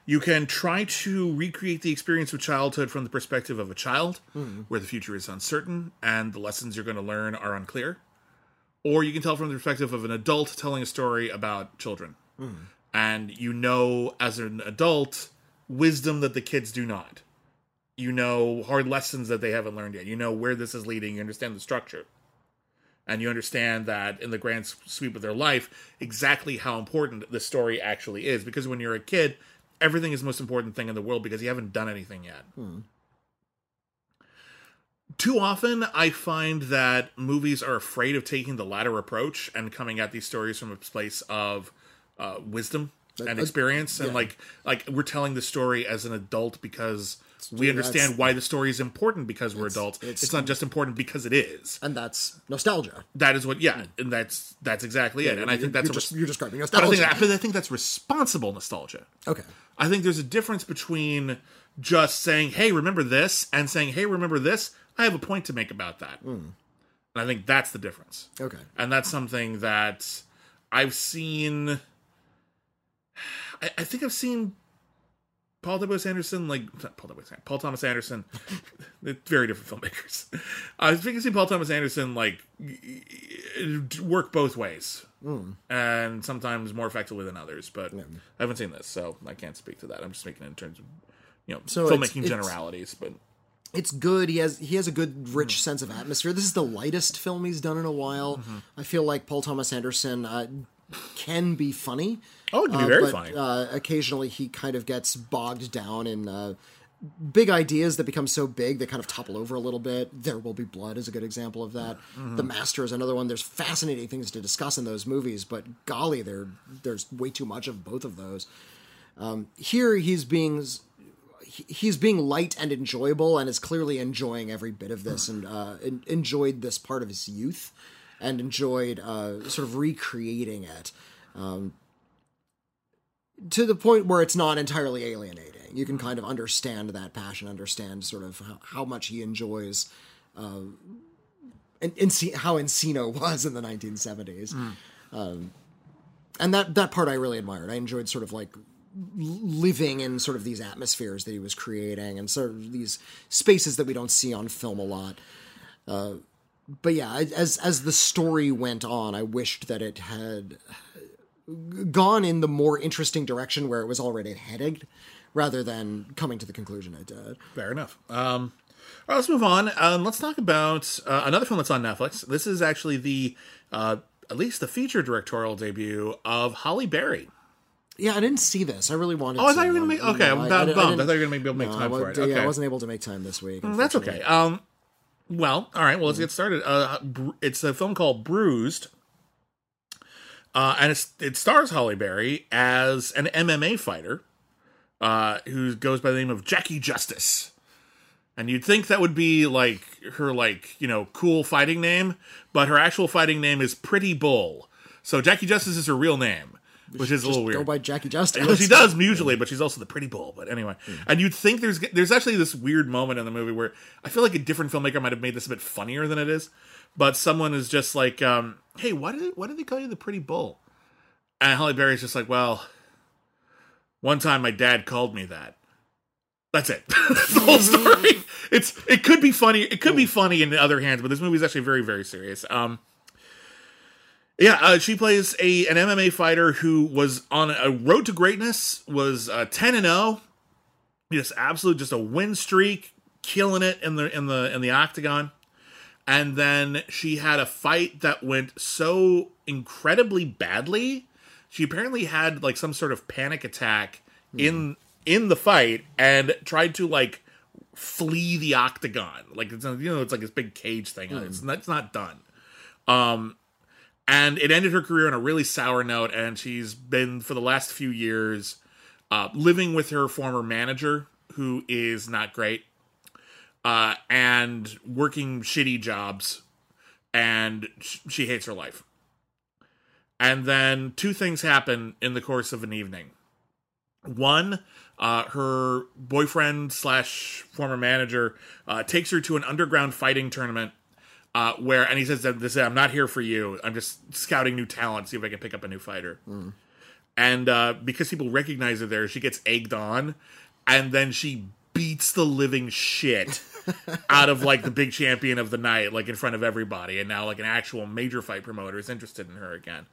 You can try to recreate the experience of childhood from the perspective of a child, Hmm. where the future is uncertain and the lessons you're going to learn are unclear. Or you can tell from the perspective of an adult telling a story about children. Hmm. And you know, as an adult, wisdom that the kids do not. You know hard lessons that they haven't learned yet. You know where this is leading. You understand the structure. And you understand that in the grand sweep of their life, exactly how important the story actually is. Because when you're a kid, everything is the most important thing in the world because you haven't done anything yet. Too often, I find that movies are afraid of taking the latter approach and coming at these stories from a place of uh, wisdom and experience, and yeah. like like we're telling the story as an adult because we understand why the story is important because we're adults. it's- It's, not just important because it is. and that's nostalgia. That is what, yeah, hmm. and that's that's exactly it. And I think that's you're, just, res- you're describing but I nostalgia. think that, but I think that's responsible nostalgia. okay. I think there's a difference between just saying, "Hey, remember this," and saying, "Hey, remember this." I have a point to make about that, hmm. and I think that's the difference. Okay. And that's something that I've seen. I, I think I've seen Paul W. Anderson, like not Paul W. S. Paul Thomas Anderson, very different filmmakers. I think I've seen Paul Thomas Anderson like work both ways, and sometimes more effectively than others. But I haven't seen this, so I can't speak to that. I'm just speaking in terms of you know So it's- filmmaking it's- generalities. But It's good. He has he has a good, rich sense of atmosphere. This is the lightest film he's done in a while. Mm-hmm. I feel like Paul Thomas Anderson uh, can be funny. Oh, it can be uh, very but. Uh, occasionally, he kind of gets bogged down in uh, big ideas that become so big they kind of topple over a little bit. There Will Be Blood is a good example of that. Mm-hmm. The Master is another one. There's fascinating things to discuss in those movies, but golly, there there's way too much of both of those. Um, here, he's being he's being light and enjoyable, and is clearly enjoying every bit of this, and uh, en- enjoyed this part of his youth, and enjoyed uh, sort of recreating it um, to the point where it's not entirely alienating. You can kind of understand that passion, understand sort of how, how much he enjoys. Uh, and, and see how Encino was in the 1970s, um, and that that part I really admired. I enjoyed sort of like living in sort of these atmospheres that he was creating and sort of these spaces that we don't see on film a lot. Uh, but yeah, as as the story went on, I wished that it had gone in the more interesting direction where it was already headed, rather than coming to the conclusion I did. Fair enough. Um, all right, let's move on. Um, let's talk about uh, another film that's on Netflix. This is actually the, uh, at least the feature directorial debut of Halle Berry. Yeah, I didn't see this. I really wanted. Oh, I thought you were gonna make. Okay, I'm I- I bummed. I, I thought you were gonna be able to make no, time for it. yeah, I wasn't able to make time this week. that's okay. Um, well, all right. Well, let's get started. Uh, it's a film called Bruised, uh, and it stars Halle Berry as an MMA fighter, uh, who goes by the name of Jackie Justice. And you'd think that would be like her, like you know, cool fighting name, but her actual fighting name is Pretty Bull. So Jackie Justice is her real name, which is a little weird. Go by Jackie Justice. Well, she does usually, but she's also the pretty bull. But anyway, and you'd think there's there's actually this weird moment in the movie where I feel like a different filmmaker might have made this a bit funnier than it is, but someone is just like, um, "Hey, why did why did they call you the pretty bull?" And Halle Berry's just like, "Well, one time my dad called me that." That's it. That's the whole story. It's it could be funny. It could be funny in the other hands, but this movie is actually very very serious. Um, yeah, uh, she plays a an MMA fighter who was on a road to greatness, was uh, ten and zero, just absolute, just a win streak, killing it in the in the in the octagon, and then she had a fight that went so incredibly badly. She apparently had like some sort of panic attack in in the fight and tried to like flee the octagon. Like it's you know it's like this big cage thing. It's not, it's not done. Um, and it ended her career on a really sour note and she's been for the last few years uh, living with her former manager who is not great uh, and working shitty jobs and sh- she hates her life. And then two things happen in the course of an evening. One uh, her boyfriend slash former manager uh, takes her to an underground fighting tournament uh, where and he says that this I'm not here for you. I'm just scouting new talent, see if I can pick up a new fighter. And uh, because people recognize her there, she gets egged on, and then she beats the living shit out of like the big champion of the night, like in front of everybody. And now like an actual major fight promoter is interested in her again.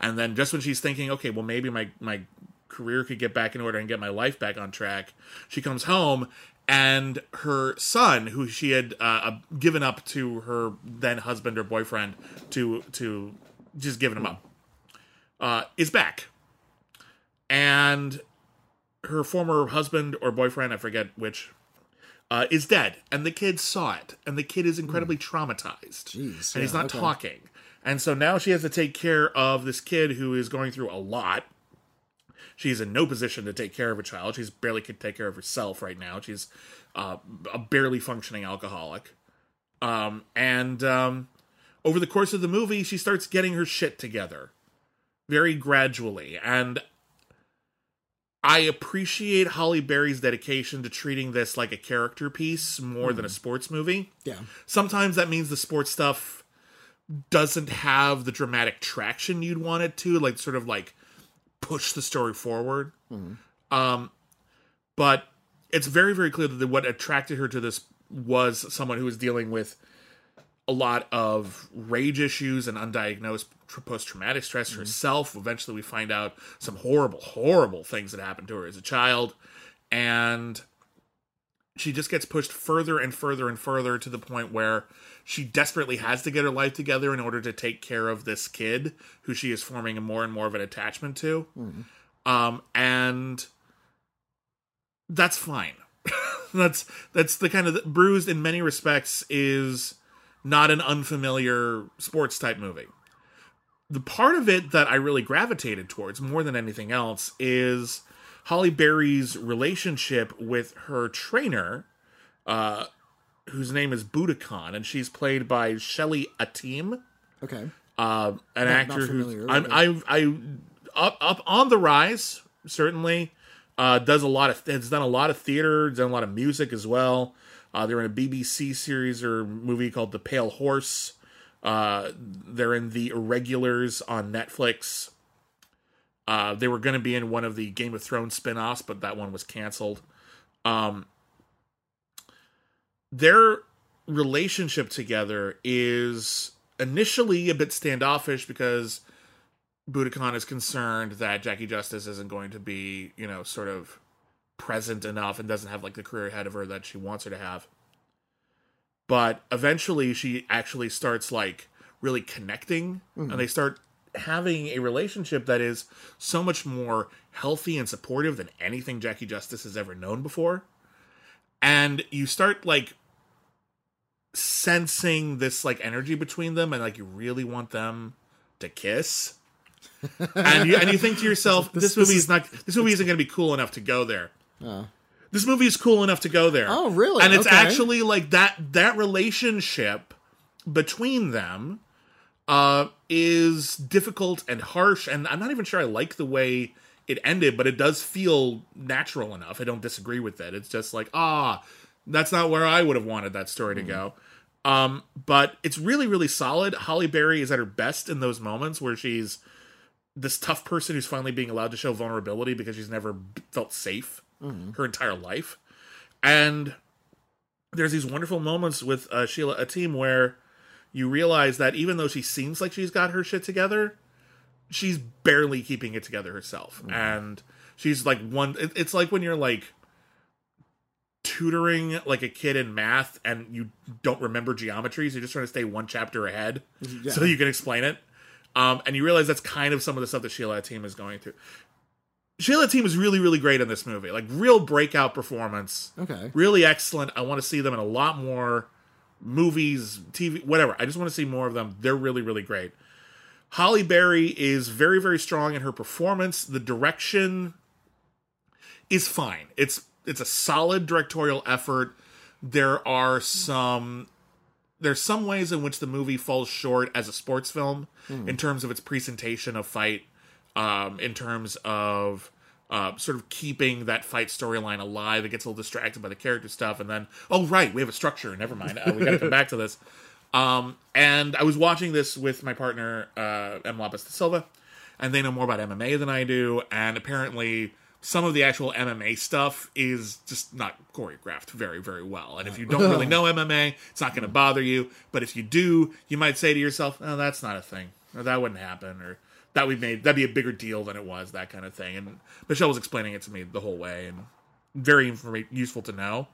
And then just when she's thinking, okay, well maybe my my career could get back in order and get my life back on track, she comes home and her son, who she had uh, given up to her then husband or boyfriend to to just giving him up, uh, is back, and her former husband or boyfriend, I forget which, uh, is dead, and the kid saw it, and the kid is incredibly traumatized, Jeez, and he's not okay. talking, and so now she has to take care of this kid who is going through a lot. She's in no position to take care of a child. She's barely could take care of herself right now. She's uh, a barely functioning alcoholic. Um, and um, over the course of the movie, she starts getting her shit together very gradually. And I appreciate Halle Berry's dedication to treating this like a character piece more than a sports movie. Yeah. Sometimes that means the sports stuff doesn't have the dramatic traction you'd want it to, like sort of like push the story forward. Um, but it's very, very clear that what attracted her to this was someone who was dealing with a lot of rage issues and undiagnosed post traumatic stress herself. Eventually, we find out some horrible, horrible things that happened to her as a child. And she just gets pushed further and further and further to the point where she desperately has to get her life together in order to take care of this kid who she is forming more and more of an attachment to. Um, and that's fine. that's that's the kind of bruised in many respects is not an unfamiliar sports type movie. The part of it that I really gravitated towards more than anything else is Halle Berry's relationship with her trainer, uh, whose name is Buddhakan, and she's played by Sheila Atim Okay. uh, an not actor who's I'm, okay. I I up up on the rise certainly uh, does a lot of has done a lot of theater done a lot of music as well uh, they're in a BBC series or movie called The Pale Horse uh, they're in The Irregulars on Netflix uh, they were going to be in one of the Game of Thrones spin-offs but that one was canceled um, their relationship together is initially a bit standoffish because Buddhakan is concerned that Jackie Justice isn't going to be, you know, sort of present enough and doesn't have like the career ahead of her that she wants her to have. But eventually she actually starts like really connecting and mm-hmm. they start having a relationship that is so much more healthy and supportive than anything Jackie Justice has ever known before. And you start like sensing this like energy between them and like you really want them to kiss. and you and you think to yourself, this, This- movie is not this movie isn't going to be cool enough to go there. This movie is cool enough to go there. Oh, really? And it's Okay. actually like that that relationship between them uh is difficult and harsh and I'm not even sure I like the way it ended, but it does feel natural enough. I don't disagree with that It's just like, ah, that's not where I would have wanted that story to go. Um, but it's really, really solid. Halle Berry is at her best in those moments where she's this tough person who's finally being allowed to show vulnerability because she's never felt safe her entire life. And there's these wonderful moments with uh, Sheila Atim where you realize that even though she seems like she's got her shit together, she's barely keeping it together herself. And she's like one. It, it's like when you're like tutoring like a kid in math and you don't remember geometry, so you're just trying to stay one chapter ahead so you can explain it. Um, and you realize that's kind of some of the stuff that Sheila Atim is going through. Sheila Atim is really, really great in this movie. Like real breakout performance. Okay. Really excellent. I want to see them in a lot more movies, TV, whatever. I just want to see more of them. They're really, really great. Halle Berry is very, very strong in her performance. The direction is fine. It's it's a solid directorial effort. There are some there's some ways in which the movie falls short as a sports film in terms of its presentation of fight, um, in terms of uh, sort of keeping that fight storyline alive. It gets a little distracted by the character stuff, and then oh right, we have a structure. Never mind, uh, we got to come back to this. Um, and I was watching this with my partner uh, Em Lopez de Silva, and they know more about MMA than I do, and apparently some of the actual MMA stuff is just not choreographed very, very well. And if you don't really know MMA, it's not going to bother you. But if you do, you might say to yourself, "Oh, that's not a thing," or "That wouldn't happen," or "That we made that'd be a bigger deal than it was," that kind of thing. And Michelle was explaining it to me the whole way, and very informa- useful to know.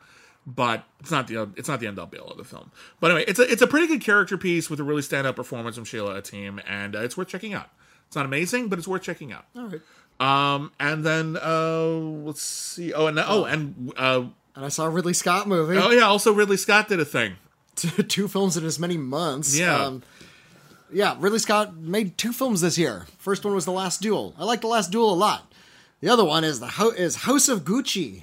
But it's not the it's not the end all be all of the film. But anyway, it's a it's a pretty good character piece with a really standout performance from Sheila Atim, and uh, it's worth checking out. It's not amazing, but it's worth checking out. All right. Um, and then uh, let's see. Oh, and oh, and uh, And I saw a Ridley Scott movie. oh yeah. Also, Ridley Scott did a thing. two films in as many months. Yeah. Um, yeah, Ridley Scott made two films this year. First one was The Last Duel. I like The Last Duel a lot. The other one is the Ho- is House of Gucci,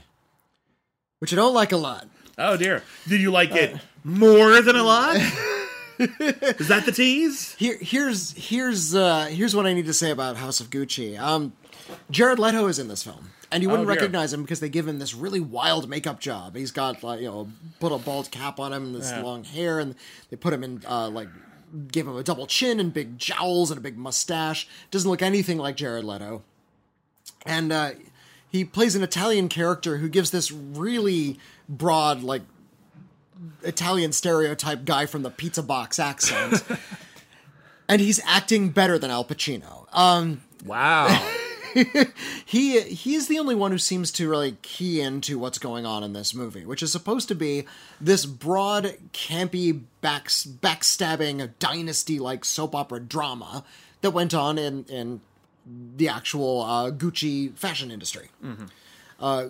which I don't like a lot. Oh dear. Did you like it more than a lot? Is that the tease? Here, here's here's uh, here's what I need to say about House of Gucci. Um, Jared Leto is in this film, and you wouldn't Oh, recognize him because they give him this really wild makeup job. He's got like you know put a bald cap on him, and this Yeah. long hair, and they put him in uh, like gave him a double chin and big jowls and a big mustache. Doesn't look anything like Jared Leto, and uh, he plays an Italian character who gives this really broad like Italian stereotype guy from the pizza box accent. and he's acting better than Al Pacino. Um, Wow. he he is the only one who seems to really key into what's going on in this movie, which is supposed to be this broad, campy, back, backstabbing, dynasty-like soap opera drama that went on in in the actual uh, Gucci fashion industry. Uh,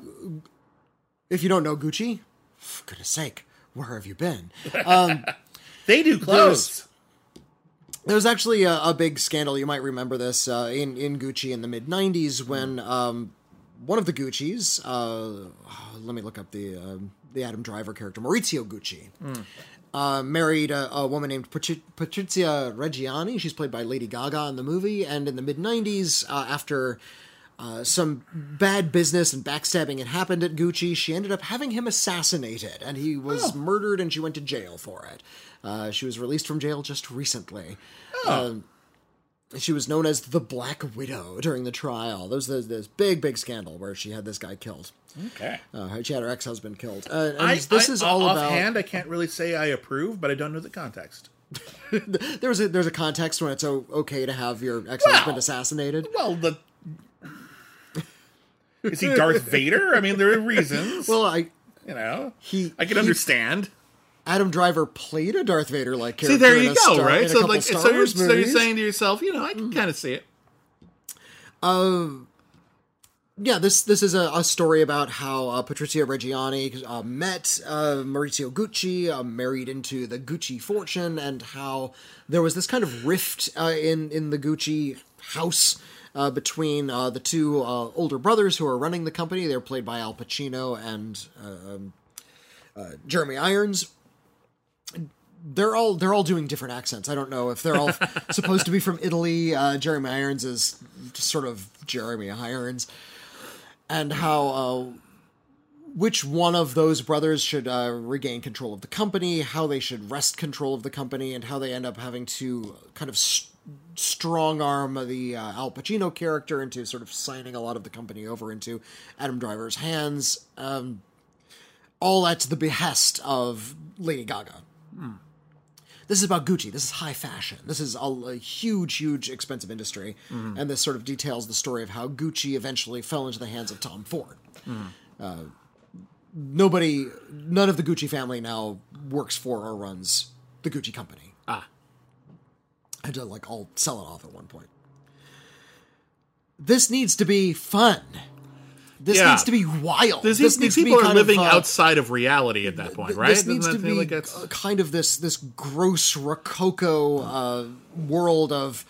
if you don't know Gucci, for goodness sake, where have you been? they do clothes. There was actually a, a big scandal. You might remember this uh, in in Gucci in the mid '90s when um, one of the Gucci's. Uh, let me look up the uh, the Adam Driver character, Maurizio Gucci, uh, married a, a woman named Patri- Patrizia Reggiani. She's played by Lady Gaga in the movie. And in the mid '90s, uh, after uh, some bad business and backstabbing had happened at Gucci. She ended up having him assassinated, and he was murdered, and she went to jail for it. Uh, she was released from jail just recently. Um, she was known as the Black Widow during the trial. There was this, this big, big scandal where she had this guy killed. Okay. Uh, she had her ex-husband killed. Uh, and I, this I- is all about. offhand. I can't really say I approve, but I don't know the context. There's a there's a context when it's okay to have your ex-husband Well, assassinated. Well, the Is he Darth Vader? I mean, there are reasons. Well, I you know, he I can he- understand. Adam Driver played a Darth Vader like See, character. there in you go, Star, right? So, like, so you're, so you're saying to yourself, you know, I can kind of see it. Um. yeah, this this is a, a story about how uh, Patrizia Reggiani uh, met uh, Maurizio Gucci, uh, married into the Gucci fortune, and how there was this kind of rift uh, in in the Gucci house. Uh, between uh, the two uh, older brothers who are running the company, they're played by Al Pacino and uh, um, uh, Jeremy Irons. They're all they're all doing different accents. I don't know if they're all supposed to be from Italy. Uh, Jeremy Irons is sort of Jeremy Irons and how uh, which one of those brothers should uh, regain control of the company, how they should wrest control of the company, and how they end up having to kind of s strong arm the uh, Al Pacino character into sort of signing a lot of the company over into Adam Driver's hands. Um, all at the behest of Lady Gaga. This is about Gucci. This is high fashion. This is a, a huge, huge, expensive industry, and this sort of details the story of how Gucci eventually fell into the hands of Tom Ford. Uh, nobody, none of the Gucci family now works for or runs the Gucci company. Ah. had to like all sell it off at one point. This needs to be fun. This Yeah. needs to be wild. These, this these needs people are kind of, living uh, outside of reality at that point, right? This needs to be like kind of this this gross rococo uh, world of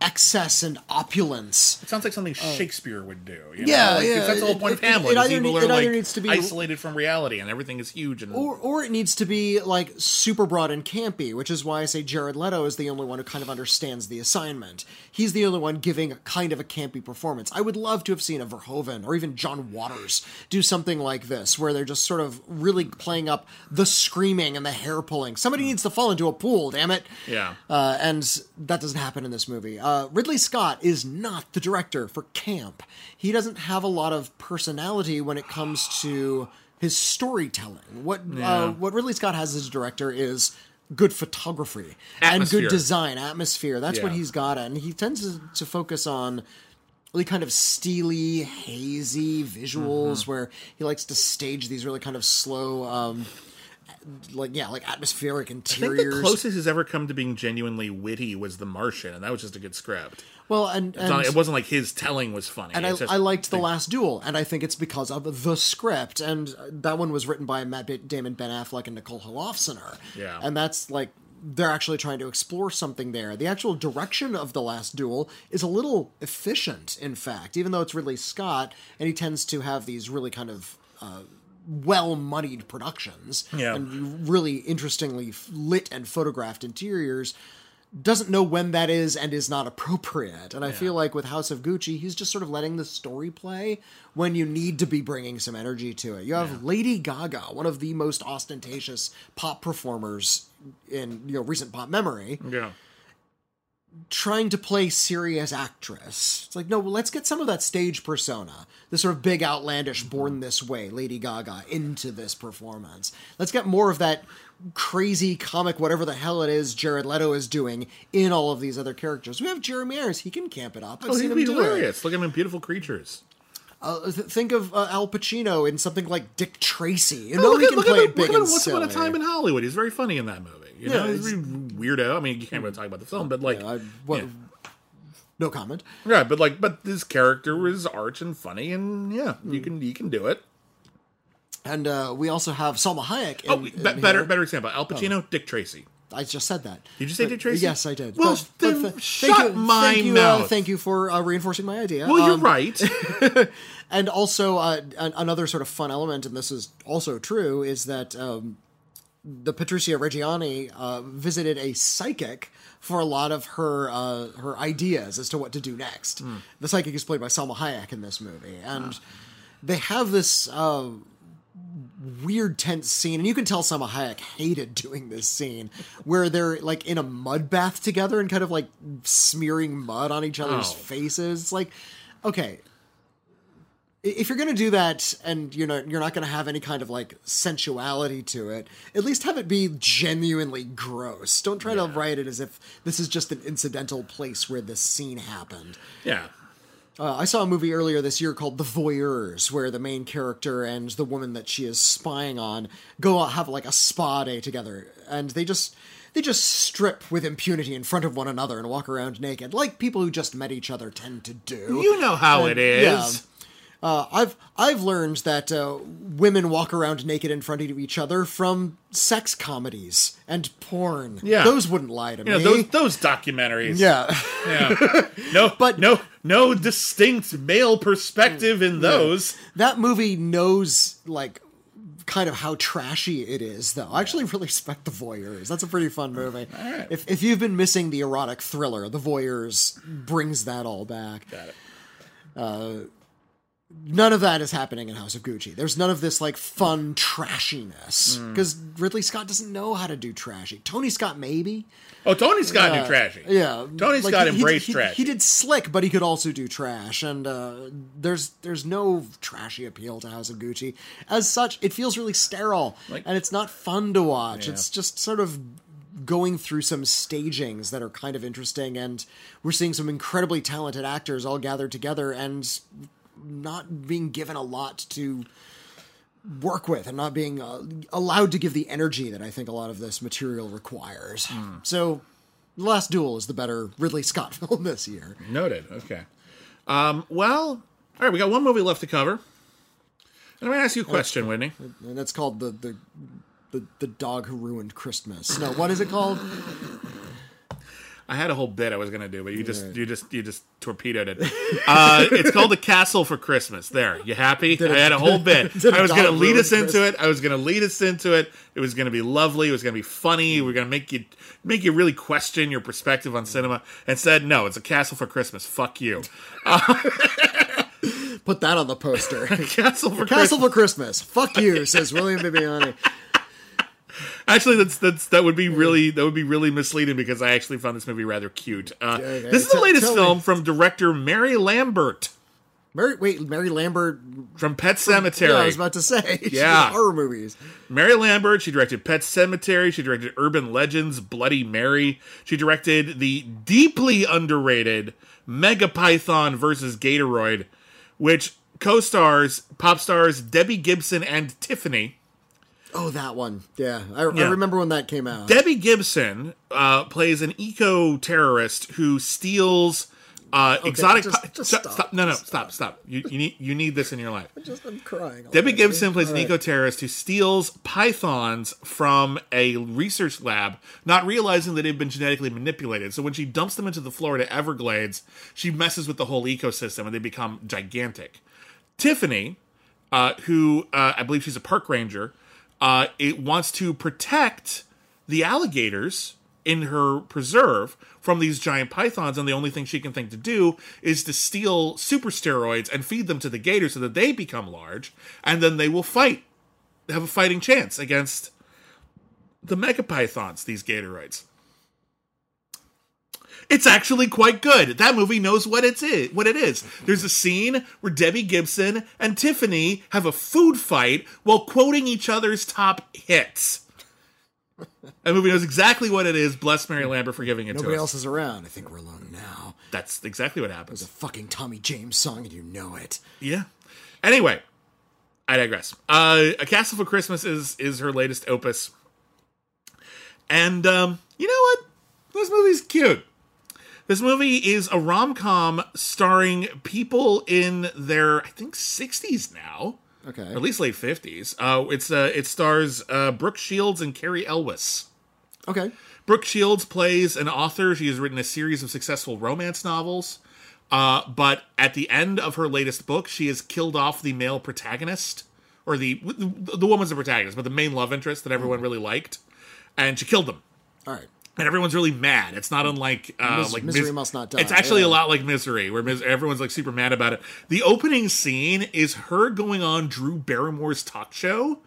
excess and opulence. It sounds like something Shakespeare would do. You Oh. Yeah, know? like, yeah, That's the whole it- point of it- it Hamlet. either people need- are it either like needs to be- isolated from reality, and everything is huge. And Or, or it needs to be like super broad and campy, which is why I say Jared Leto is the only one who kind of understands the assignment. He's the only one giving a kind of a campy performance. I would love to have seen a Verhoeven or even John Waters do something like this, where they're just sort of really playing up the screaming and the hair pulling. Somebody needs to fall into a pool, damn it. Yeah. Uh, and that doesn't happen in this movie. Uh, Ridley Scott is not the director for Camp. He doesn't have a lot of personality when it comes to his storytelling. What Yeah. uh, what Ridley Scott has as a director is good photography and good design, atmosphere. That's what he's got, and he tends to, to focus on really kind of steely, hazy visuals Mm-hmm. where he likes to stage these really kind of slow. Um, like yeah, like atmospheric interiors. I think the closest he's ever come to being genuinely witty was The Martian, and that was just a good script. well, and, It's not- it wasn't like his telling was funny. And I, just- I liked The Last Duel, and I think it's because of the script. And that one was written by Matt Damon, Ben Affleck, and Nicole Holofcener. Yeah. And that's like, they're actually trying to explore something there. The actual direction of The Last Duel is a little efficient, in fact, even though it's Ridley Scott, and he tends to have these really kind of. Uh, well moneyed productions Yeah. and really interestingly lit and photographed interiors doesn't know when that is and is not appropriate. And I feel like with House of Gucci, he's just sort of letting the story play when you need to be bringing some energy to it. You have Lady Gaga, one of the most ostentatious pop performers in you know recent pop memory, yeah. Trying to play serious actress. It's like, no, well, let's get some of that stage persona, the sort of big, outlandish, born this way, Lady Gaga, into this performance. Let's get more of that crazy comic, whatever the hell it is Jared Leto is doing in all of these other characters. We have Jeremy Irons; he can camp it up. I've Oh, seen he'd him be hilarious. Look at him in Beautiful Creatures. Uh, think of uh, Al Pacino in something like Dick Tracy. You know Oh, look he can look play at, it look at Once Upon a. Time in Hollywood. He's very funny in that movie. You Yeah, know, he's weirdo. I mean, you can't really talk about the film, but like, I, what, yeah. No comment. Yeah, but like, but this character was arch and funny, and yeah, Hmm. you can you can do it. And uh, we also have Salma Hayek. In, Oh, be- better better example: Al Pacino, Dick Tracy. I just said that. Did you say But- Dick Tracy? Yes, I did. Well, But- then but shut thank you, my thank you, Uh, mouth. thank you for uh, reinforcing my idea. Well, you're Um, right. And also, uh, an- another sort of fun element, and this is also true, is that um, the Patricia Reggiani uh, visited a psychic for a lot of her uh, her ideas as to what to do next. Hmm. The psychic is played by Salma Hayek in this movie, and Ah. they have this. Uh, weird tense scene and you can tell Salma Hayek hated doing this scene where they're like in a mud bath together and kind of like smearing mud on each other's Oh. faces. It's like okay. If you're going to do that and you know you're not going to have any kind of like sensuality to it at least have it be genuinely gross. Don't try to write it as if this is just an incidental place where this scene happened. Yeah, Uh, I saw a movie earlier this year called The Voyeurs, where the main character and the woman that she is spying on go out have like a spa day together, and they just they just strip with impunity in front of one another and walk around naked, like people who just met each other tend to do. You know how it is. yeah. Uh, I've I've learned that uh, women walk around naked in front of each other from sex comedies and porn. Yeah. those wouldn't lie to You know, me. those those documentaries. yeah, Yeah. No, But- no, no distinct male perspective in those. that movie knows like kind of how trashy it is though i actually really respect the voyeurs that's a pretty fun movie right. if, if you've been missing the erotic thriller the voyeurs brings that all back Got it. None of that is happening in house of gucci there's none of this like fun trashiness Mm. because ridley scott doesn't know how to do trashy tony scott maybe Oh, Tony Scott Uh, did trashy. Yeah, Tony like, Scott he- he- embraced he, trash. He did slick, but he could also do trash, and uh, there's there's no trashy appeal to House of Gucci. As such, it feels really sterile, Like- and it's not fun to watch. Yeah. It's just sort of going through some stagings that are kind of interesting, and we're seeing some incredibly talented actors all gathered together and not being given a lot to work with and not being uh, allowed to give the energy that I think a lot of this material requires. So, The Last Duel is the better Ridley Scott film this year. Noted. Okay. Um, well, all right, we got one movie left to cover. And I'm going to ask you a question, Witney. And that's called the the the, the dog who ruined Christmas. No, what is it called? I had a whole bit I was going to do, but you just you just you just torpedoed it. Uh, it's called The Castle for Christmas. There, you happy? Did I had a whole bit. I was going to lead us into Christmas? it. I was going to lead us into it. It was going to be lovely. It was going to be funny. We're going to make you make you really question your perspective on cinema. And said, no, it's a Castle for Christmas. Fuck you. Put that on the poster. Castle for Castle Christmas. for Christmas. Fuck you, says William Bibbiani. Actually, that's that's that would be really that would be really misleading because I actually found this movie rather cute. Uh, Okay, this is the latest tell film me. from director Mary Lambert Mary, wait, Mary Lambert. from Pet Sematary. Yeah, I was about to say. Yeah. horror movies. Mary Lambert. She directed Pet Sematary. She directed Urban Legends, Bloody Mary. She directed the deeply underrated Mega Python versus Gatoroid, which co-stars pop stars Debbie Gibson and Tiffany. Oh, that one. Yeah, I, Yeah. I remember when that came out. Debbie Gibson uh, plays an eco terrorist who steals uh, exotic. just- just stop, stop. No, no, stop, stop. You, you need you need this in your life. Just I'm crying. Debbie already. Gibson plays an right. eco terrorist who steals pythons from a research lab, not realizing that they've been genetically manipulated. So when she dumps them into the Florida Everglades, she messes with the whole ecosystem and they become gigantic. Tiffany, uh, who uh, I believe she's a park ranger, uh, it wants to protect the alligators in her preserve from these giant pythons, and the only thing she can think to do is to steal super steroids and feed them to the gators so that they become large, and then they will fight, have a fighting chance against the megapythons, these gatoroids. It's actually quite good. That movie knows what it's is, what it is. There's a scene where Debbie Gibson and Tiffany have a food fight while quoting each other's top hits. That movie knows exactly what it is. Bless Mary Lambert for giving it Nobody to us. Nobody else is around. I think we're alone now. That's exactly what happens. It's a fucking Tommy James song, and you know it. Yeah. Anyway, I digress. Uh, a Castle for Christmas is is her latest opus, and um, you know what? This movie's cute. This movie is a rom com starring people in their I think sixties now, Okay. or at least late fifties. Uh, it's uh, it stars uh, Brooke Shields and Cary Elwes. Okay. Brooke Shields plays an author. She has written a series of successful romance novels. Uh, but at the end of her latest book, she has killed off the male protagonist, or the the woman's the protagonist, but the main love interest that everyone really liked, and she killed them. All right. And everyone's really mad. It's not unlike uh, Mis- like Misery Must Not Die, It's actually yeah. a lot like Misery, where mis- everyone's like super mad about it. The opening scene is her going on Drew Barrymore's talk show,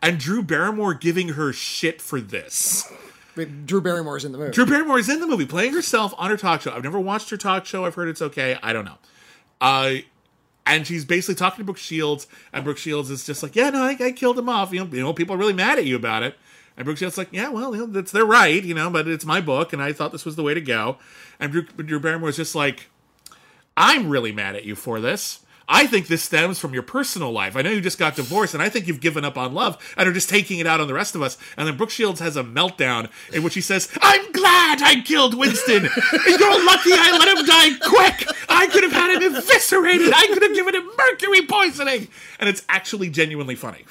and Drew Barrymore giving her shit for this. Wait, Drew Barrymore's in the movie. Drew Barrymore is in the movie playing herself on her talk show. I've never watched her talk show. I've heard it's okay. I don't know. Uh, and she's basically talking to Brooke Shields, and Brooke Shields is just like, "Yeah, no, I, I killed him off. You know, you know, people are really mad at you about it." And Brooke Shields like, "Yeah, well, you know, that's their right, you know, but it's my book, and I thought this was the way to go." And Drew, Drew Barrymore was just like, I'm really mad at you for this. I think this stems from your personal life. I know you just got divorced, and I think you've given up on love and are just taking it out on the rest of us. And then Brooke Shields has a meltdown in which he says, I'm glad I killed Winston. You're lucky I let him die quick. I could have had him eviscerated. I could have given him mercury poisoning. And it's actually genuinely funny.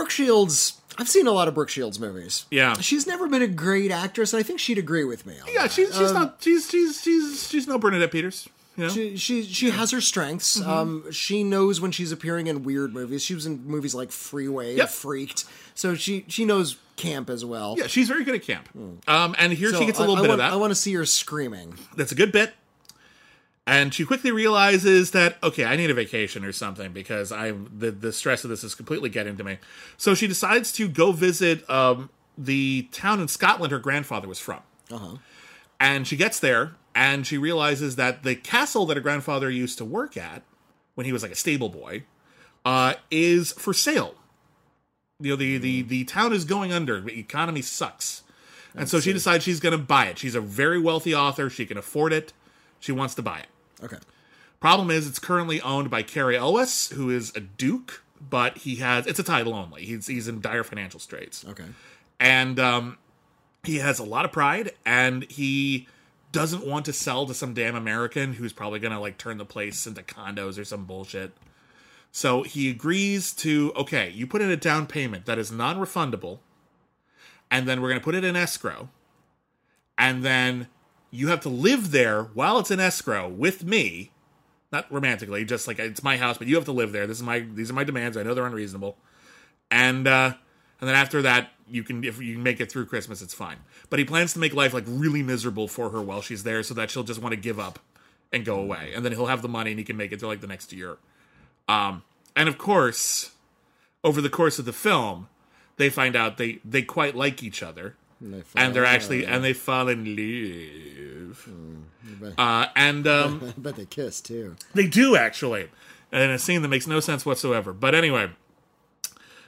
Brooke Shields. I've seen a lot of Brooke Shields movies. Yeah. She's never been a great actress, and I think she'd agree with me. On Yeah, that. she's she's not she's she's she's she's no Bernadette Peters. You know? She she, she has her strengths. Mm-hmm. Um, she knows when she's appearing in weird movies. She was in movies like Freeway, Yep. Freaked. So she she knows camp as well. yeah, she's very good at camp. Um, and here So she gets a little I bit want, of that. I want to see her screaming. That's a good bit. And she quickly realizes that okay, I need a vacation or something because I'm the the stress of this is completely getting to me. So she decides to go visit um, the town in Scotland her grandfather was from. Uh-huh. And she gets there and she realizes that the castle that her grandfather used to work at when he was like a stable boy uh, is for sale. You know, the, the, the town is going under. The economy sucks. And so she decides she's going to buy it. She's a very wealthy author. She can afford it. She wants to buy it. Okay. Problem is, it's currently owned by Cary Elwes, who is a duke, but he has it's a title only. He's he's in dire financial straits, Okay. and um, he has a lot of pride, and he doesn't want to sell to some damn American who's probably gonna like turn the place into condos or some bullshit. So he agrees to okay, you put in a down payment that is non-refundable, and then we're gonna put it in escrow, and then you have to live there while it's in escrow with me not romantically, just like it's my house, but you have to live there. This is my these are my demands. I know they're unreasonable, and uh, and then after that, you can if you can make it through Christmas, it's fine. But he plans to make life like really miserable for her while she's there, so that she'll just want to give up and go away, and then he'll have the money and he can make it through like the next year. Um, and of course, over the course of the film, they find out they they quite like each other And, and they're actually and they fall in love. Uh, and um, I bet they kiss too. they do actually, in a scene that makes no sense whatsoever. But anyway,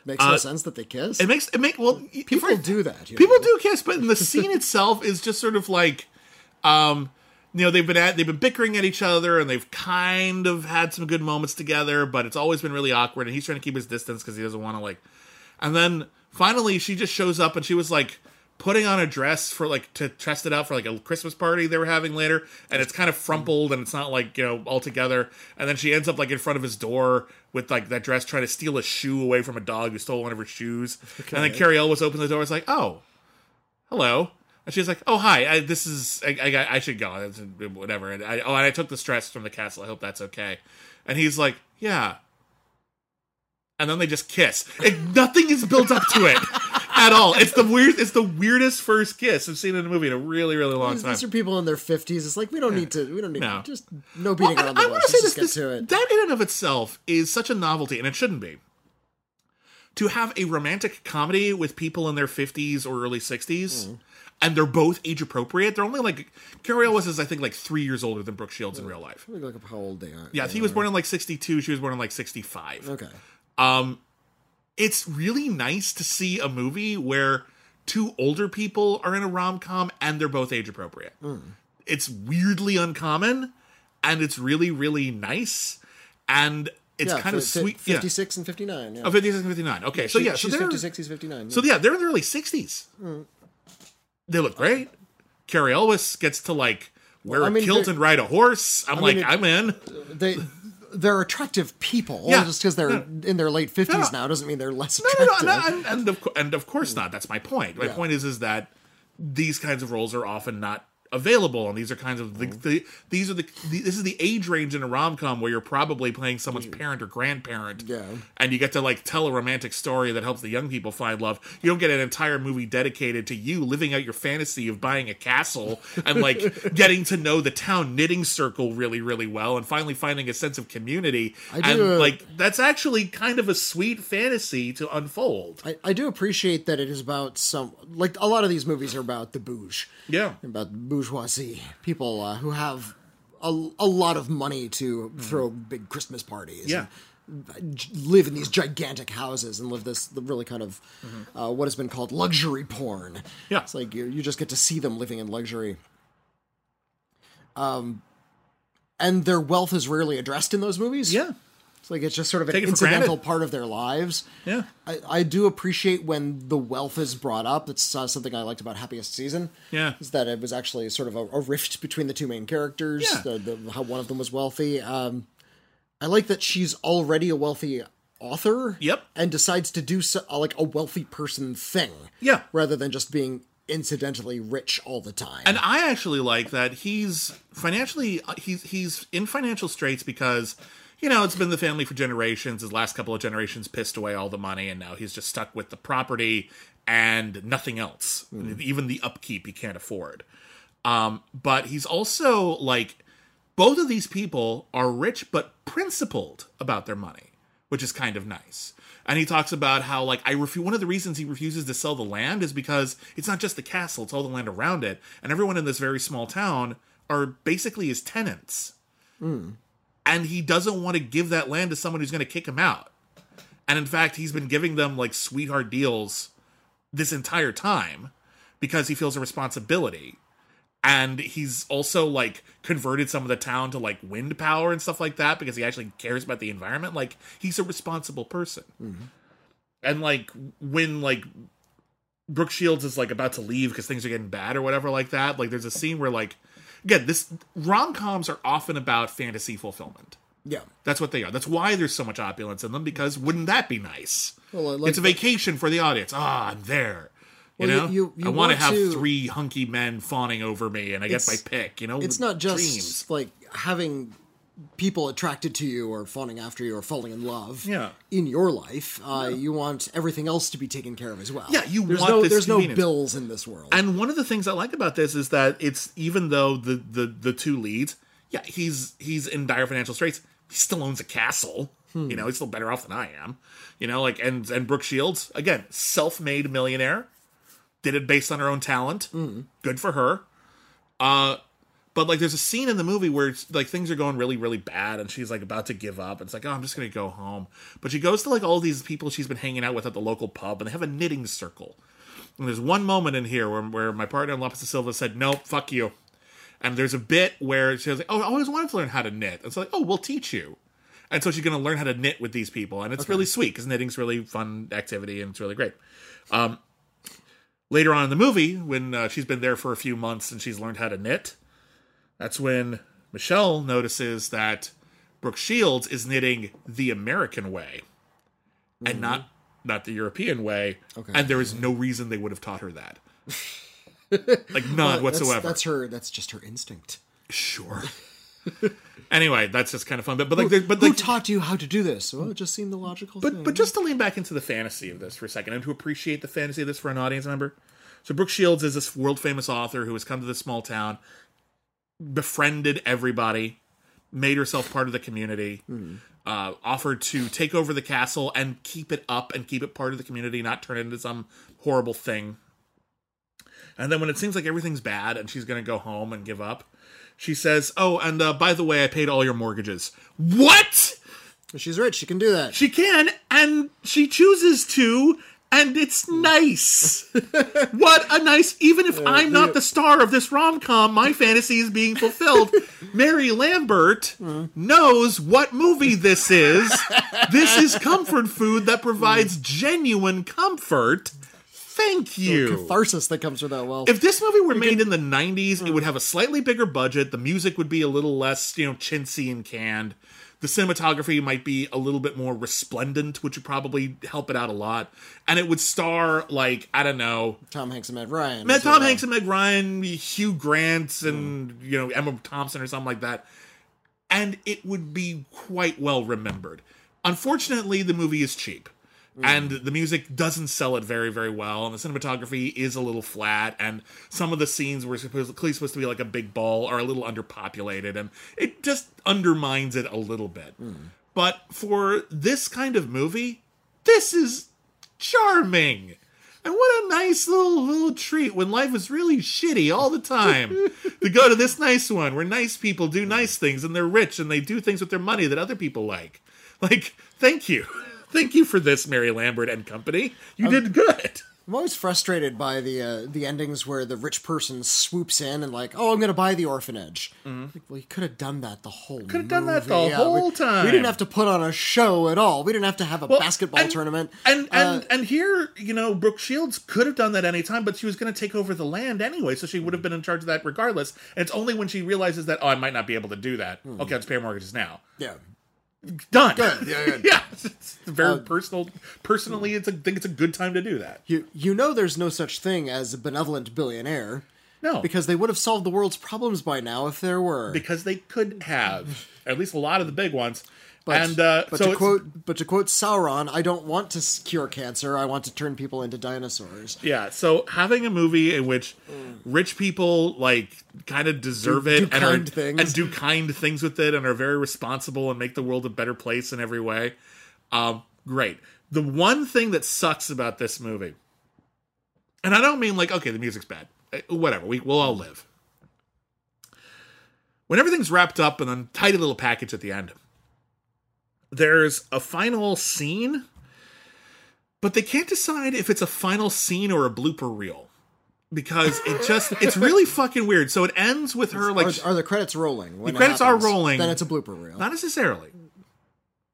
Makes no sense that they kiss. Uh, it makes it make well People do that. People know. do kiss, but the scene itself is just sort of like, um, you know, they've been at they've been bickering at each other, and they've kind of had some good moments together, but it's always been really awkward, and he's trying to keep his distance because he doesn't want to like. And then finally, she just shows up, and she was like putting on a dress for like to test it out for like a Christmas party they were having later, and it's kind of frumpled, and it's not like you know all together. And then she ends up like in front of his door with like that dress, trying to steal a shoe away from a dog who stole one of her shoes. And then Cary Elwes opens the door, it's like, oh hello. And she's like, "Oh, hi. I, this is I, I. I should go. It's, whatever." And I, oh, and I took the stress from the castle. I hope that's okay. And he's like, "Yeah." And then they just kiss. It, nothing is built up to it at all. It's the weird. It's the weirdest first kiss I've seen in a movie in a really, really long These, time. these are people in their fifties. It's like we don't need to. We don't need No. just no beating Well, around I, the I want bush. to say Let's this, get to it. that in and of itself is such a novelty, and it shouldn't be. To have a romantic comedy with people in their fifties or early sixties, Mm. and they're both age appropriate. They're only like Cary Elwes is, I think, like three years older than Brooke Shields in real life. Look up how old they are. Yeah, he was born in like sixty two. She was born in like sixty five. Okay. Um, it's really nice to see a movie where two older people are in a rom com and they're both age appropriate. Hmm. It's weirdly uncommon, and it's really really nice, and it's yeah, kind of sweet. Yeah, Fifty-six and fifty-nine. Yeah. oh, 56 and 59. Okay, so She- yeah, so she's they're fifty-six. He's fifty-nine. so yeah, they're in their early 60s. Hmm. They look uh-huh. great. Cary Elwes gets to like wear I a mean, kilt and ride a horse. I'm like, it- I'm in. they they're attractive people. Yeah. Just because they're in their late fifties No. now doesn't mean they're less attractive. no, no, no, and, and of and of course not. That's my point. My point is is that these kinds of roles are often not available, and these are kinds of the, the these are the, the this is the age range in a rom com where you're probably playing someone's parent or grandparent, Yeah. and you get to like tell a romantic story that helps the young people find love. You don't get an entire movie dedicated to you living out your fantasy of buying a castle and like getting to know the town knitting circle really, really well, and finally finding a sense of community. I and do, uh, like that's actually kind of a sweet fantasy to unfold. I, I do appreciate that it is about some like a lot of these movies are about the bouge, Yeah. about bourgeoisie people uh, who have a, a lot of money to throw big Christmas parties. Yeah. and live in these gigantic houses and live this really kind of uh, what has been called luxury porn. Yeah. it's like you you just get to see them living in luxury. Um, and their wealth is rarely addressed in those movies. Yeah. It's like it's just sort of an incidental granted. part of their lives. Yeah. I, I do appreciate when the wealth is brought up. It's uh, something I liked about Happiest Season. Yeah. is that it was actually sort of a, a rift between the two main characters. Yeah. The, the, how one of them was wealthy. Um, I like that she's already a wealthy author. Yep. and decides to do so, uh, like a wealthy person thing. Yeah. rather than just being incidentally rich all the time. And I actually like that he's financially he's he's in financial straits because you know it's been the family for generations. His last couple of generations pissed away all the money, and now he's just stuck with the property and nothing else. Even the upkeep he can't afford. Um, but he's also like both of these people are rich but principled about their money, which is kind of nice. And he talks about how like I refuse one of the reasons he refuses to sell the land is because it's not just the castle, it's all the land around it. And everyone in this very small town are basically his tenants. And he doesn't want to give that land to someone who's going to kick him out. And in fact, he's been giving them like sweetheart deals this entire time because he feels a responsibility. And he's also like converted some of the town to like wind power and stuff like that because he actually cares about the environment. Like he's a responsible person. Mm-hmm. And like when like brooke shields is like about to leave because things are getting bad or whatever like that like there's a scene where like again this rom-coms are often about fantasy fulfillment. Yeah, that's what they are. That's why there's so much opulence in them because wouldn't that be nice? Well, like it's a vacation for the audience. Ah i'm there. You Well, know, you- you- I want to have three hunky men fawning over me, and I get my pick. You know, it's not just dreams. like having people attracted to you or fawning after you or falling in love. Yeah. in your life, uh, you want everything else to be taken care of as well. Yeah, you there's want no there's no bills in this world. And one of the things I like about this is that it's even though the the the two leads, yeah, he's he's in dire financial straits. He still owns a castle. You know, he's still better off than I am. You know, like and and Brooke Shields again, self-made millionaire, did it based on her own talent. Good for her. Uh, but like, there's a scene in the movie where it's, like things are going really, really bad, and she's like about to give up. And It's like, oh, I'm just gonna go home. But she goes to like all these people she's been hanging out with at the local pub, and they have a knitting circle. And there's one moment in here where, where my partner in La Pasta Silva said, "Nope, fuck you." And there's a bit where she was like, "Oh, I always wanted to learn how to knit." And it's like, "Oh, we'll teach you." And so she's going to learn how to knit with these people, and it's really sweet because knitting's really fun activity and it's really great. Um, later on in the movie, when uh, she's been there for a few months and she's learned how to knit, that's when Michelle notices that Brooke Shields is knitting the American way and not mm-hmm. not the European way. Okay. And there is no reason they would have taught her that. like none That's- whatsoever. That's, her. That's just her instinct. Sure. anyway, that's just kind of fun. But, but like, there- but Who taught you how to do this? Well, it just seemed the logical thing. but but just to lean back into the fantasy of this for a second, and to appreciate the fantasy of this for an audience member. So Brooke Shields is this world famous author who has come to this small town, befriended everybody, made herself part of the community, uh, offered to take over the castle and keep it up and keep it part of the community, not turn it into some horrible thing. And then when it seems like everything's bad and she's going to go home and give up, she says, "Oh, and uh, by the way, I paid all your mortgages." What? she's rich. She can do that. She can, and she chooses to, and it's hmm. nice. what a nice. Even if I'm not the star of this rom com, my fantasy is being fulfilled. Mary Lambert hmm. knows what movie this is. this is comfort food that provides hmm. genuine comfort. Thank you. Catharsis that comes with that wealth. If this movie were made in the 90s, it would have a slightly bigger budget. The music would be a little less, you know, chintzy and canned. The cinematography might be a little bit more resplendent, which would probably help it out a lot. And it would star, like, I don't know, Tom Hanks and Meg Ryan. Matt, Tom. Hanks and Meg Ryan, Hugh Grant, and, hmm. you know, Emma Thompson or something like that. And it would be quite well remembered. Unfortunately, the movie is cheap. Mm. And the music doesn't sell it very, very well, and the cinematography is a little flat, and some of the scenes were supposedly supposed to be like a big ball are a little underpopulated, and it just undermines it a little bit. Mm. But for this kind of movie, this is charming. And what a nice little little treat when life is really shitty all the time to go to this nice one where nice people do nice things and they're rich and they do things with their money that other people like. Like, thank you. Thank you for this, Mary Lambert and company. You did good. I'm always frustrated by the uh, the endings where the rich person swoops in and like, oh, I'm going to buy the orphanage. Like, well, you could have done that the whole. Time. Could Mm-hmm. have done that the we, whole We time. We didn't have to put on a show at all. We didn't have to have a Well, basketball and- tournament. And Uh, and and here, you know, Brooke Shields could have done that anytime, but she was going to take over the land anyway, so she would have been in charge of that regardless. And it's only when she realizes that oh, I might not be able to do that. Hmm. Okay, let's pay mortgages now. yeah. Done. Good, yeah, good. yeah. It's very Uh, personal. Personally, it's a, I think it's a good time to do that. You you know there's no such thing as a benevolent billionaire No, because they would have solved the world's problems by now if there were. because they could have at least a lot of the big ones. But, and uh, but so to quote but to quote Sauron, I don't want to cure cancer. I want to turn people into dinosaurs. Yeah, so having a movie in which rich people like kind of deserve Do- it do and are, and do kind things with it and are very responsible and make the world a better place in every way. Um, great. The one thing that sucks about this movie, and I don't mean like okay, the music's bad, Uh, whatever. We we'll all live. When everything's wrapped up in a tidy little package at the end, there's a final scene but they can't decide if it's a final scene or a blooper reel because it just it's really fucking weird so it ends with her like Are, are the credits rolling? When The it credits are rolling. Then it's a blooper reel. not necessarily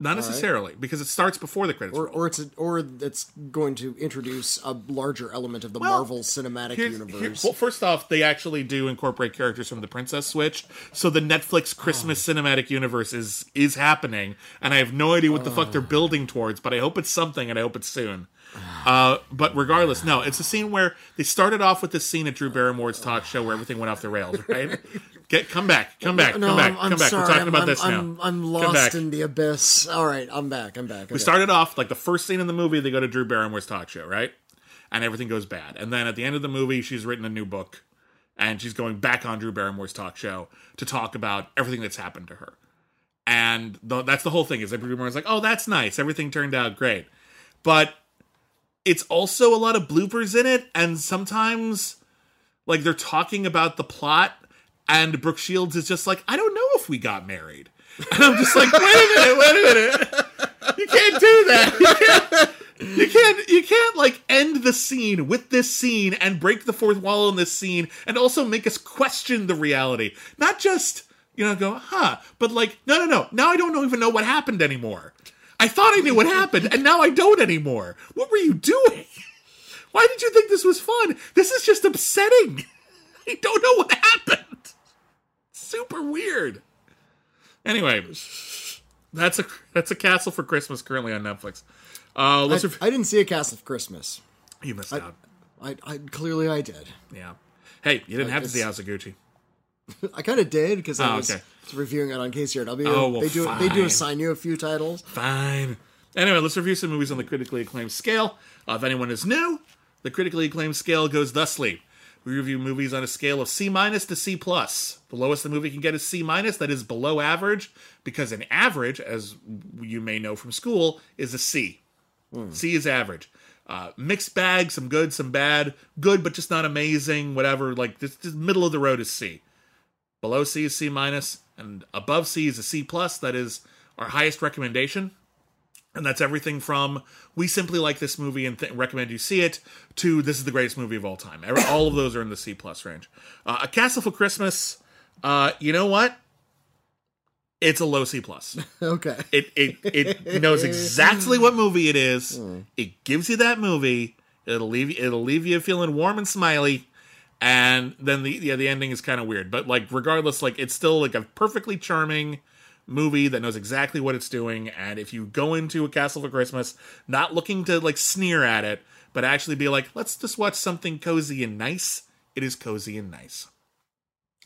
not necessarily because it starts before the credits or, or it's a, or it's going to introduce a larger element of the Well, Marvel Cinematic Here's- Universe. well, first off, they actually do incorporate characters from the Princess Switch, so the Netflix Christmas Oh. cinematic universe is is happening, and I have no idea what the fuck Oh. they're building towards, but I hope it's something, and I hope it's soon. Uh, but regardless, no, it's a scene where they started off with this scene at Drew Barrymore's talk show where everything went off the rails, right? Get come back, come back, no, come back, I'm, I'm come back. sorry. We're talking I'm, about I'm, this I'm. I'm lost back. in the abyss. All right, I'm back. I'm back. We started off like the first scene in the movie. They go to Drew Barrymore's talk show, right? And everything goes bad. And then at the end of the movie, she's written a new book, and she's going back on Drew Barrymore's talk show to talk about everything that's happened to her. And the, that's the whole thing. Is that Drew Barrymore's like, "Oh, that's nice. Everything turned out great," but it's also a lot of bloopers in it, and sometimes like they're talking about the plot, and Brooke Shields is just like, "I don't know if we got married," and I'm just like, "Wait a minute, wait a minute." You can't do that. You can't, you can't. You can't like end the scene with this scene and break the fourth wall in this scene, and also make us question the reality. Not just you know go huh, but like no, no, no. Now I don't even know what happened anymore. I thought I knew what happened, and now I don't anymore. What were you doing? Why did you think this was fun? This is just upsetting. I don't know what happened. Super weird. Anyway, that's a that's a Castle for Christmas currently on Netflix. Uh, let's I, I didn't see a Castle of Christmas. you missed out. I, I clearly I did. Yeah. Hey, you didn't have to see House of Gucci. I kind of did because I Oh, was, okay. reviewing it on KCRW. Oh, well, they do they do assign you a few titles. Fine. Anyway, let's review some movies on the critically acclaimed scale. Uh, if anyone is new, the critically acclaimed scale goes thusly. We review movies on a scale of C minus to C plus. The lowest the movie can get is C minus, that is below average, because an average, as you may know from school, is a C. C is average. Uh, mixed bag, some good, some bad. Good, but just not amazing. Whatever. Like this, this middle of the road is C. Below C is C minus, and above C is a C plus. That is our highest recommendation. And that's everything from we simply like this movie and th- recommend you see it to this is the greatest movie of all time. All of those are in the C plus range. Uh, a Castle for Christmas. Uh, you know what? It's a low C plus. Okay. It it it knows exactly what movie it is. It gives you that movie. It'll leave you, it'll leave you feeling warm and smiley. And then the yeah the ending is kind of weird, but like regardless, like it's still like a perfectly charming movie that knows exactly what it's doing. And if you go into a Castle for Christmas not looking to like sneer at it, but actually be like, let's just watch something cozy and nice, it is cozy and nice.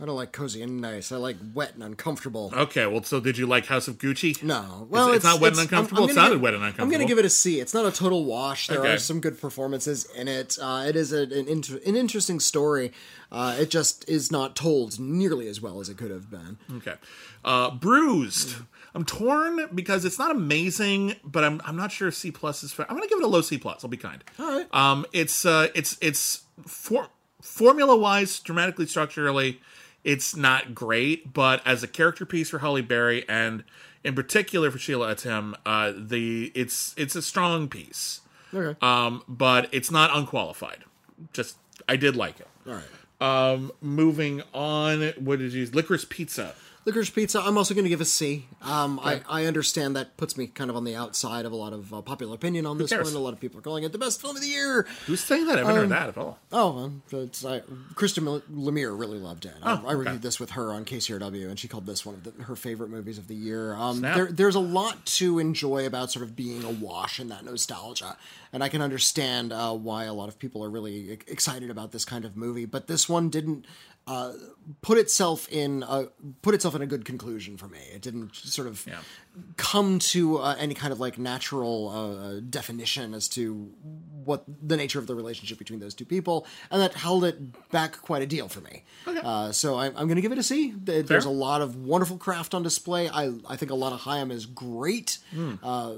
I don't like cozy and nice. I like wet and uncomfortable. Okay, well, so did you like House of Gucci? No, well, it's not wet and uncomfortable? It gonna sounded give- wet and uncomfortable. I'm going to give it a C. It's not a total wash. There Okay. are some good performances in it. Uh, it is a, an, inter- an interesting story. Uh, it just is not told nearly as well as it could have been. Okay. Uh, Bruised. I'm torn because it's not amazing, but I'm I'm not sure if C plus is fair. I'm gonna give it a low C plus. I'll be kind. All right. Um, it's uh, it's it's for, formula wise, dramatically, structurally, it's not great, but as a character piece for Halle Berry and in particular for Sheila Atim, uh, the it's it's a strong piece. Okay. Um, but it's not unqualified. Just I did like it. All right. Um, moving on, what did you use? licorice pizza? Licorice Pizza, I'm also going to give a C. Um, I, I understand that puts me kind of on the outside of a lot of uh, popular opinion on this cares? one. A lot of people are calling it the best film of the year. Who's saying that? I haven't Um, heard that at all. Oh, it's, I, Christy Lemire really loved it. I, Oh, I okay. reviewed this with her on KCRW, and she called this one of the, her favorite movies of the year. Um, there, there's a lot to enjoy about sort of being awash in that nostalgia, and I can understand uh, why a lot of people are really excited about this kind of movie. But this one didn't uh, put itself in a, put itself in a good conclusion for me. It didn't sort of Yeah. come to uh, any kind of like natural uh, definition as to what the nature of the relationship between those two people, and that held it back quite a deal for me. Uh, so I, I'm going to give it a C. Th- There's a lot of wonderful craft on display. I I think a lot of Haim is great, uh,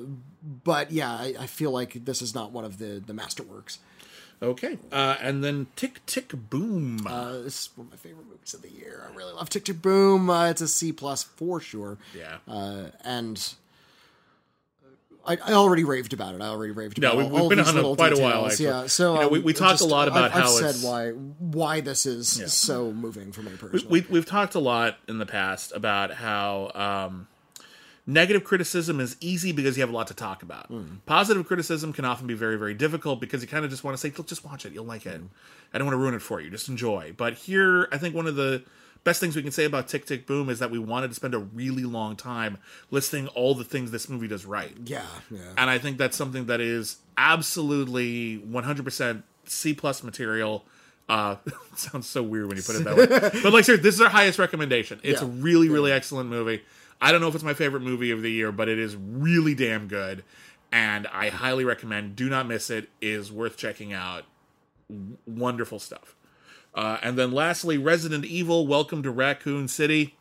but yeah, I, I feel like this is not one of the the masterworks. Okay, uh, and then Tick Tick Boom. Uh, this is one of my favorite movies of the year. I really love Tick Tick Boom. Uh, it's a C plus for sure. yeah. uh, and I, I already raved about it. I already raved No, about we- all, we've all been on it quite a while, actually. Yeah, so You know, we- um, we talked a lot about I've, how I've said why why this is so moving for me personally. we, we've talked a lot in the past about how um, negative criticism is easy because you have a lot to talk about. Positive criticism can often be very, very difficult because you kind of just want to say, "Look, just watch it. You'll like it. I don't want to ruin it for you. Just enjoy. But here, I think one of the best things we can say about Tick Tick Boom is that we wanted to spend a really long time listing all the things this movie does right. yeah, yeah. And I think that's something that is absolutely 100% C plus material. Uh, sounds so weird when you put it that way. but like, seriously, this is our highest recommendation. It's a Yeah. really, really excellent movie. I don't know if it's my favorite movie of the year, but it is really damn good. And I highly recommend. Do not miss it. It Is worth checking out. W- wonderful stuff. Uh, and then lastly, Resident Evil: Welcome to Raccoon City.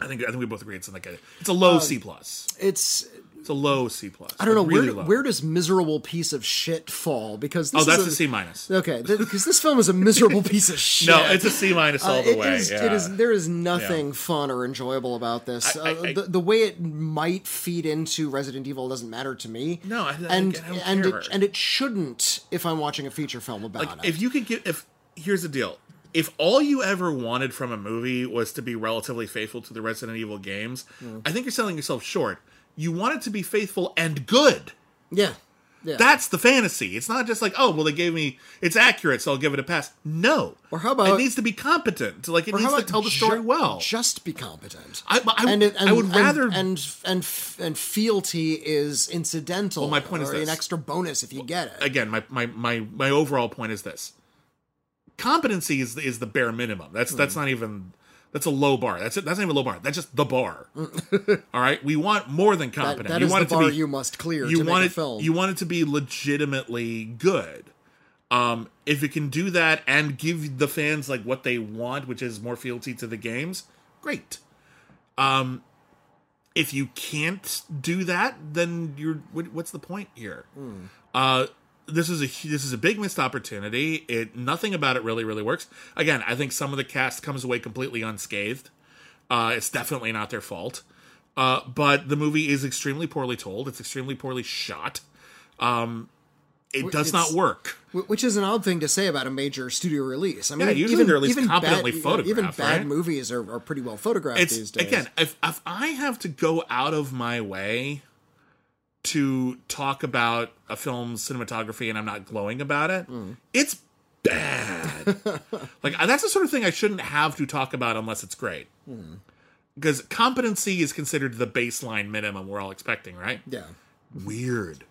I think I think we both agree it's like a it's a low C plus. It's It's a low C plus. I don't know really where low. where does miserable piece of shit fall because this Oh, that's is a C minus. Okay, because this film is a miserable piece of shit. No, it's a C minus all Uh, the it way. is- yeah. It is. There is nothing fun or enjoyable about this. I- I- uh, the, the way it might feed into Resident Evil doesn't matter to me. No, I- and and care. it, and it shouldn't if I'm watching a feature film about like it. if you could get if here's the deal. If all you ever wanted from a movie was to be relatively faithful to the Resident Evil games, Hmm. I think you're selling yourself short. You want it to be faithful and good. yeah, yeah. That's the fantasy. It's not just like, oh, well, they gave me it's accurate, so I'll give it a pass. No. Or how about- it needs to be competent. Like it needs to tell the story ju- well. Just be competent. I, I, and, it, and I would and- rather and and f- and fealty is incidental. Well, my point is or an extra bonus if you get it. again, my, my my my overall point is this: competency is is the bare minimum. That's that's Hmm. not even that's a low bar. That's it. That's not even a low bar. That's just the bar. All right, we want more than competent. that you is want the it bar to be you must clear you to want it film. you want it to be legitimately good. Um, if it can do that and give the fans like what they want, which is more fealty to the games, great. Um, if you can't do that, then you're what, what's the point here? Uh, this is a this is a big missed opportunity. It nothing about it really really works. Again, I think some of the cast comes away completely unscathed. Uh, it's definitely not their fault. Uh, but the movie is extremely poorly told. It's extremely poorly shot. Um, it does not work. Which is an odd thing to say about a major studio release. I mean, Yeah, usually they're at least even competently bad, photographed, Even bad right? movies are, are pretty well photographed It's these days. again, if if I have to go out of my way to talk about a film's cinematography and I'm not glowing about it, Mm. it's bad. like that's the sort of thing I shouldn't have to talk about unless it's great. Mm. Because competency is considered the baseline minimum we're all expecting, right? yeah. Weird.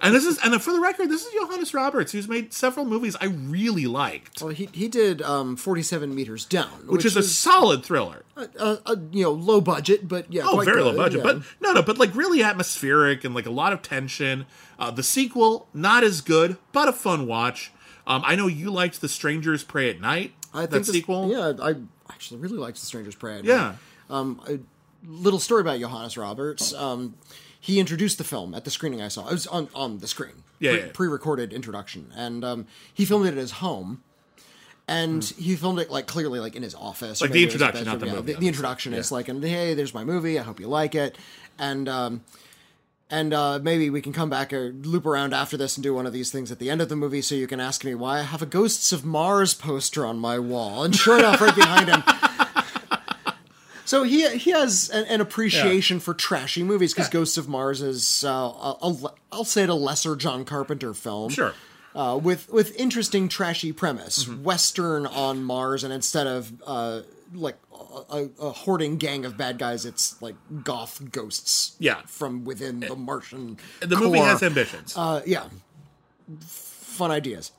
And this is and for the record, this is Johannes Roberts, who's made several movies I really liked, Well, he he did um, forty seven meters down, which, is a solid thriller. a, a, a, you know low budget, but yeah, Oh, very low budget, yeah. but no, no, but like really atmospheric and like a lot of tension. Uh, the sequel not as good, but a fun watch. Um, I know you liked The Strangers Prey at Night. I that think this- sequel. Yeah, I actually really liked The Stranger's Prey. At Night. Yeah. Um, a little story about Johannes Roberts. Um, he introduced the film at the screening I saw. It was on, on the screen. Yeah, pre- yeah. Pre-recorded introduction. And um, he filmed it at his home. And he filmed it like clearly like in his office. Like the introduction, not the. Yeah, movie, The, the introduction is like, and, hey, there's my movie. I hope you like it. And um, And uh, maybe we can come back or loop around after this and do one of these things at the end of the movie so you can ask me why I have a Ghosts of Mars poster on my wall. And sure enough, right behind him. So he he has an, an appreciation Yeah. for trashy movies because Yeah. Ghosts of Mars is uh, a, a, I'll say it a lesser John Carpenter film Sure. uh, with with interesting trashy premise, Mm-hmm. Western on Mars, and instead of uh, like a, a hoarding gang of bad guys, it's like goth ghosts. Yeah. from within the Martian. The movie has ambitions. uh, yeah, fun ideas,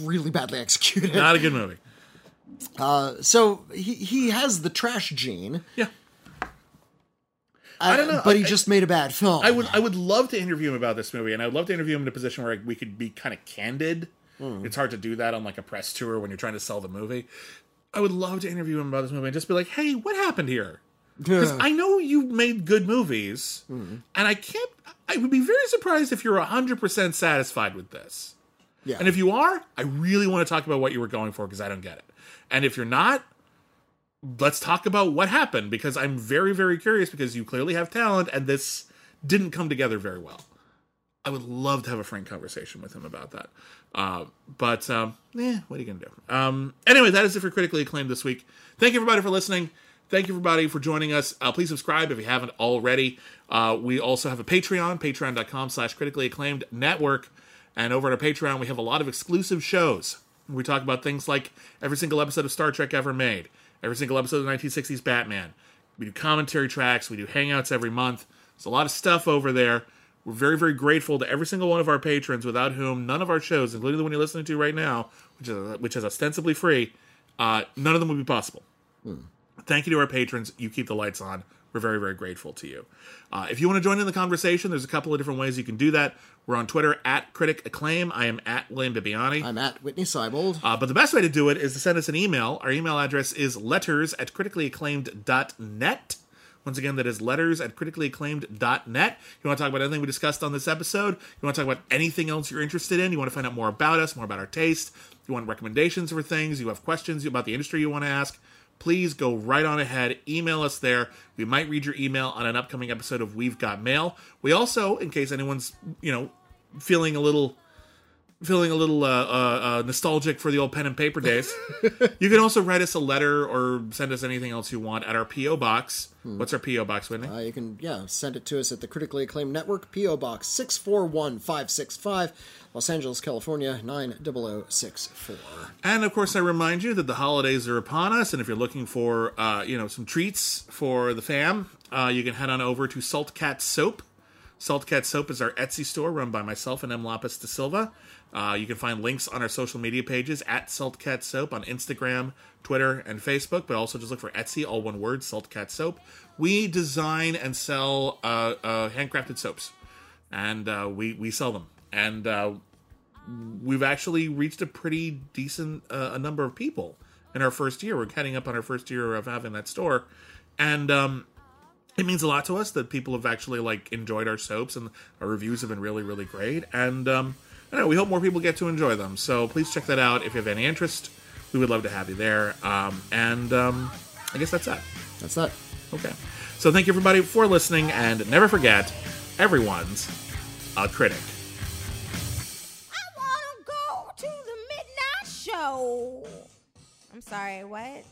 really badly executed. Not a good movie. So he he has the trash gene. Yeah. I don't know, but he I- just made a bad film. I would I would love to interview him about this movie, and I would love to interview him in a position where we could be kind of candid. Hmm. It's hard to do that on like a press tour when you're trying to sell the movie. I would love to interview him about this movie and just be like, "Hey, what happened here?" Because I know you made good movies, Hmm. and I can't. I would be very surprised if you're hundred percent satisfied with this. yeah. And if you are, I really want to talk about what you were going for because I don't get it. And if you're not, let's talk about what happened because I'm very, very curious because you clearly have talent and this didn't come together very well. I would love to have a frank conversation with him about that. Uh, but, um, eh, what are you going to do? Um, anyway, that is it for Critically Acclaimed this week. Thank you, everybody, for listening. Thank you, everybody, for joining us. Uh, please subscribe if you haven't already. Uh, we also have a Patreon, patreon.com slash critically acclaimed network. And over at our Patreon, we have a lot of exclusive shows. We talk about things like every single episode of Star Trek ever made, every single episode of the 1960s Batman. We do commentary tracks, we do hangouts every month. There's a lot of stuff over there. We're very, very grateful to every single one of our patrons, without whom none of our shows, including the one you're listening to right now, which is which is ostensibly free, uh, none of them would be possible. Thank you to our patrons. You keep the lights on. We're very, very grateful to you. Uh, if you want to join in the conversation, there's a couple of different ways you can do that. We're on Twitter at Critic Acclaim. I am at William Bibbiani. I'm at Witney Seibold. Uh, but the best way to do it is to send us an email. Our email address is letters at criticallyacclaimed.net. Once again, that is letters at criticallyacclaimed.net. You want to talk about anything we discussed on this episode? You want to talk about anything else you're interested in? You want to find out more about us, more about our taste? You want recommendations for things? You have questions about the industry you want to ask? Please go right on ahead. Email us there. We might read your email on an upcoming episode of We've Got Mail. We also, in case anyone's, you know, feeling a little feeling a little uh, uh, uh, nostalgic for the old pen and paper days, you can also write us a letter or send us anything else you want at our PO box. What's our PO box, Witney? Uh, you can, yeah, send it to us at the Critically Acclaimed Network, P.O. Box 641565, Los Angeles, California, 90064. and of course, I remind you that the holidays are upon us, and if you're looking for uh, you know some treats for the fam, uh, you can head on over to Salt Cat Soap. Salt Cat Soap is our Etsy store run by myself and M. Lapis de Silva. Uh, you can find links on our social media pages at Salt Cat Soap on Instagram, Twitter, and Facebook, but also just look for Etsy, all one word, Salt Cat Soap. We design and sell uh, uh, handcrafted soaps, and uh, we, we sell them. And uh, we've actually reached a pretty decent uh, a number of people in our first year. We're heading up on our first year of having that store, and um, it means a lot to us that people have actually like enjoyed our soaps, and our reviews have been really, really great. And um, I know, we hope more people get to enjoy them. So please check that out if you have any interest. We would love to have you there. Um, and um, I guess that's that. That's that. Okay. So thank you everybody for listening, and never forget, everyone's a critic. I'm sorry, what?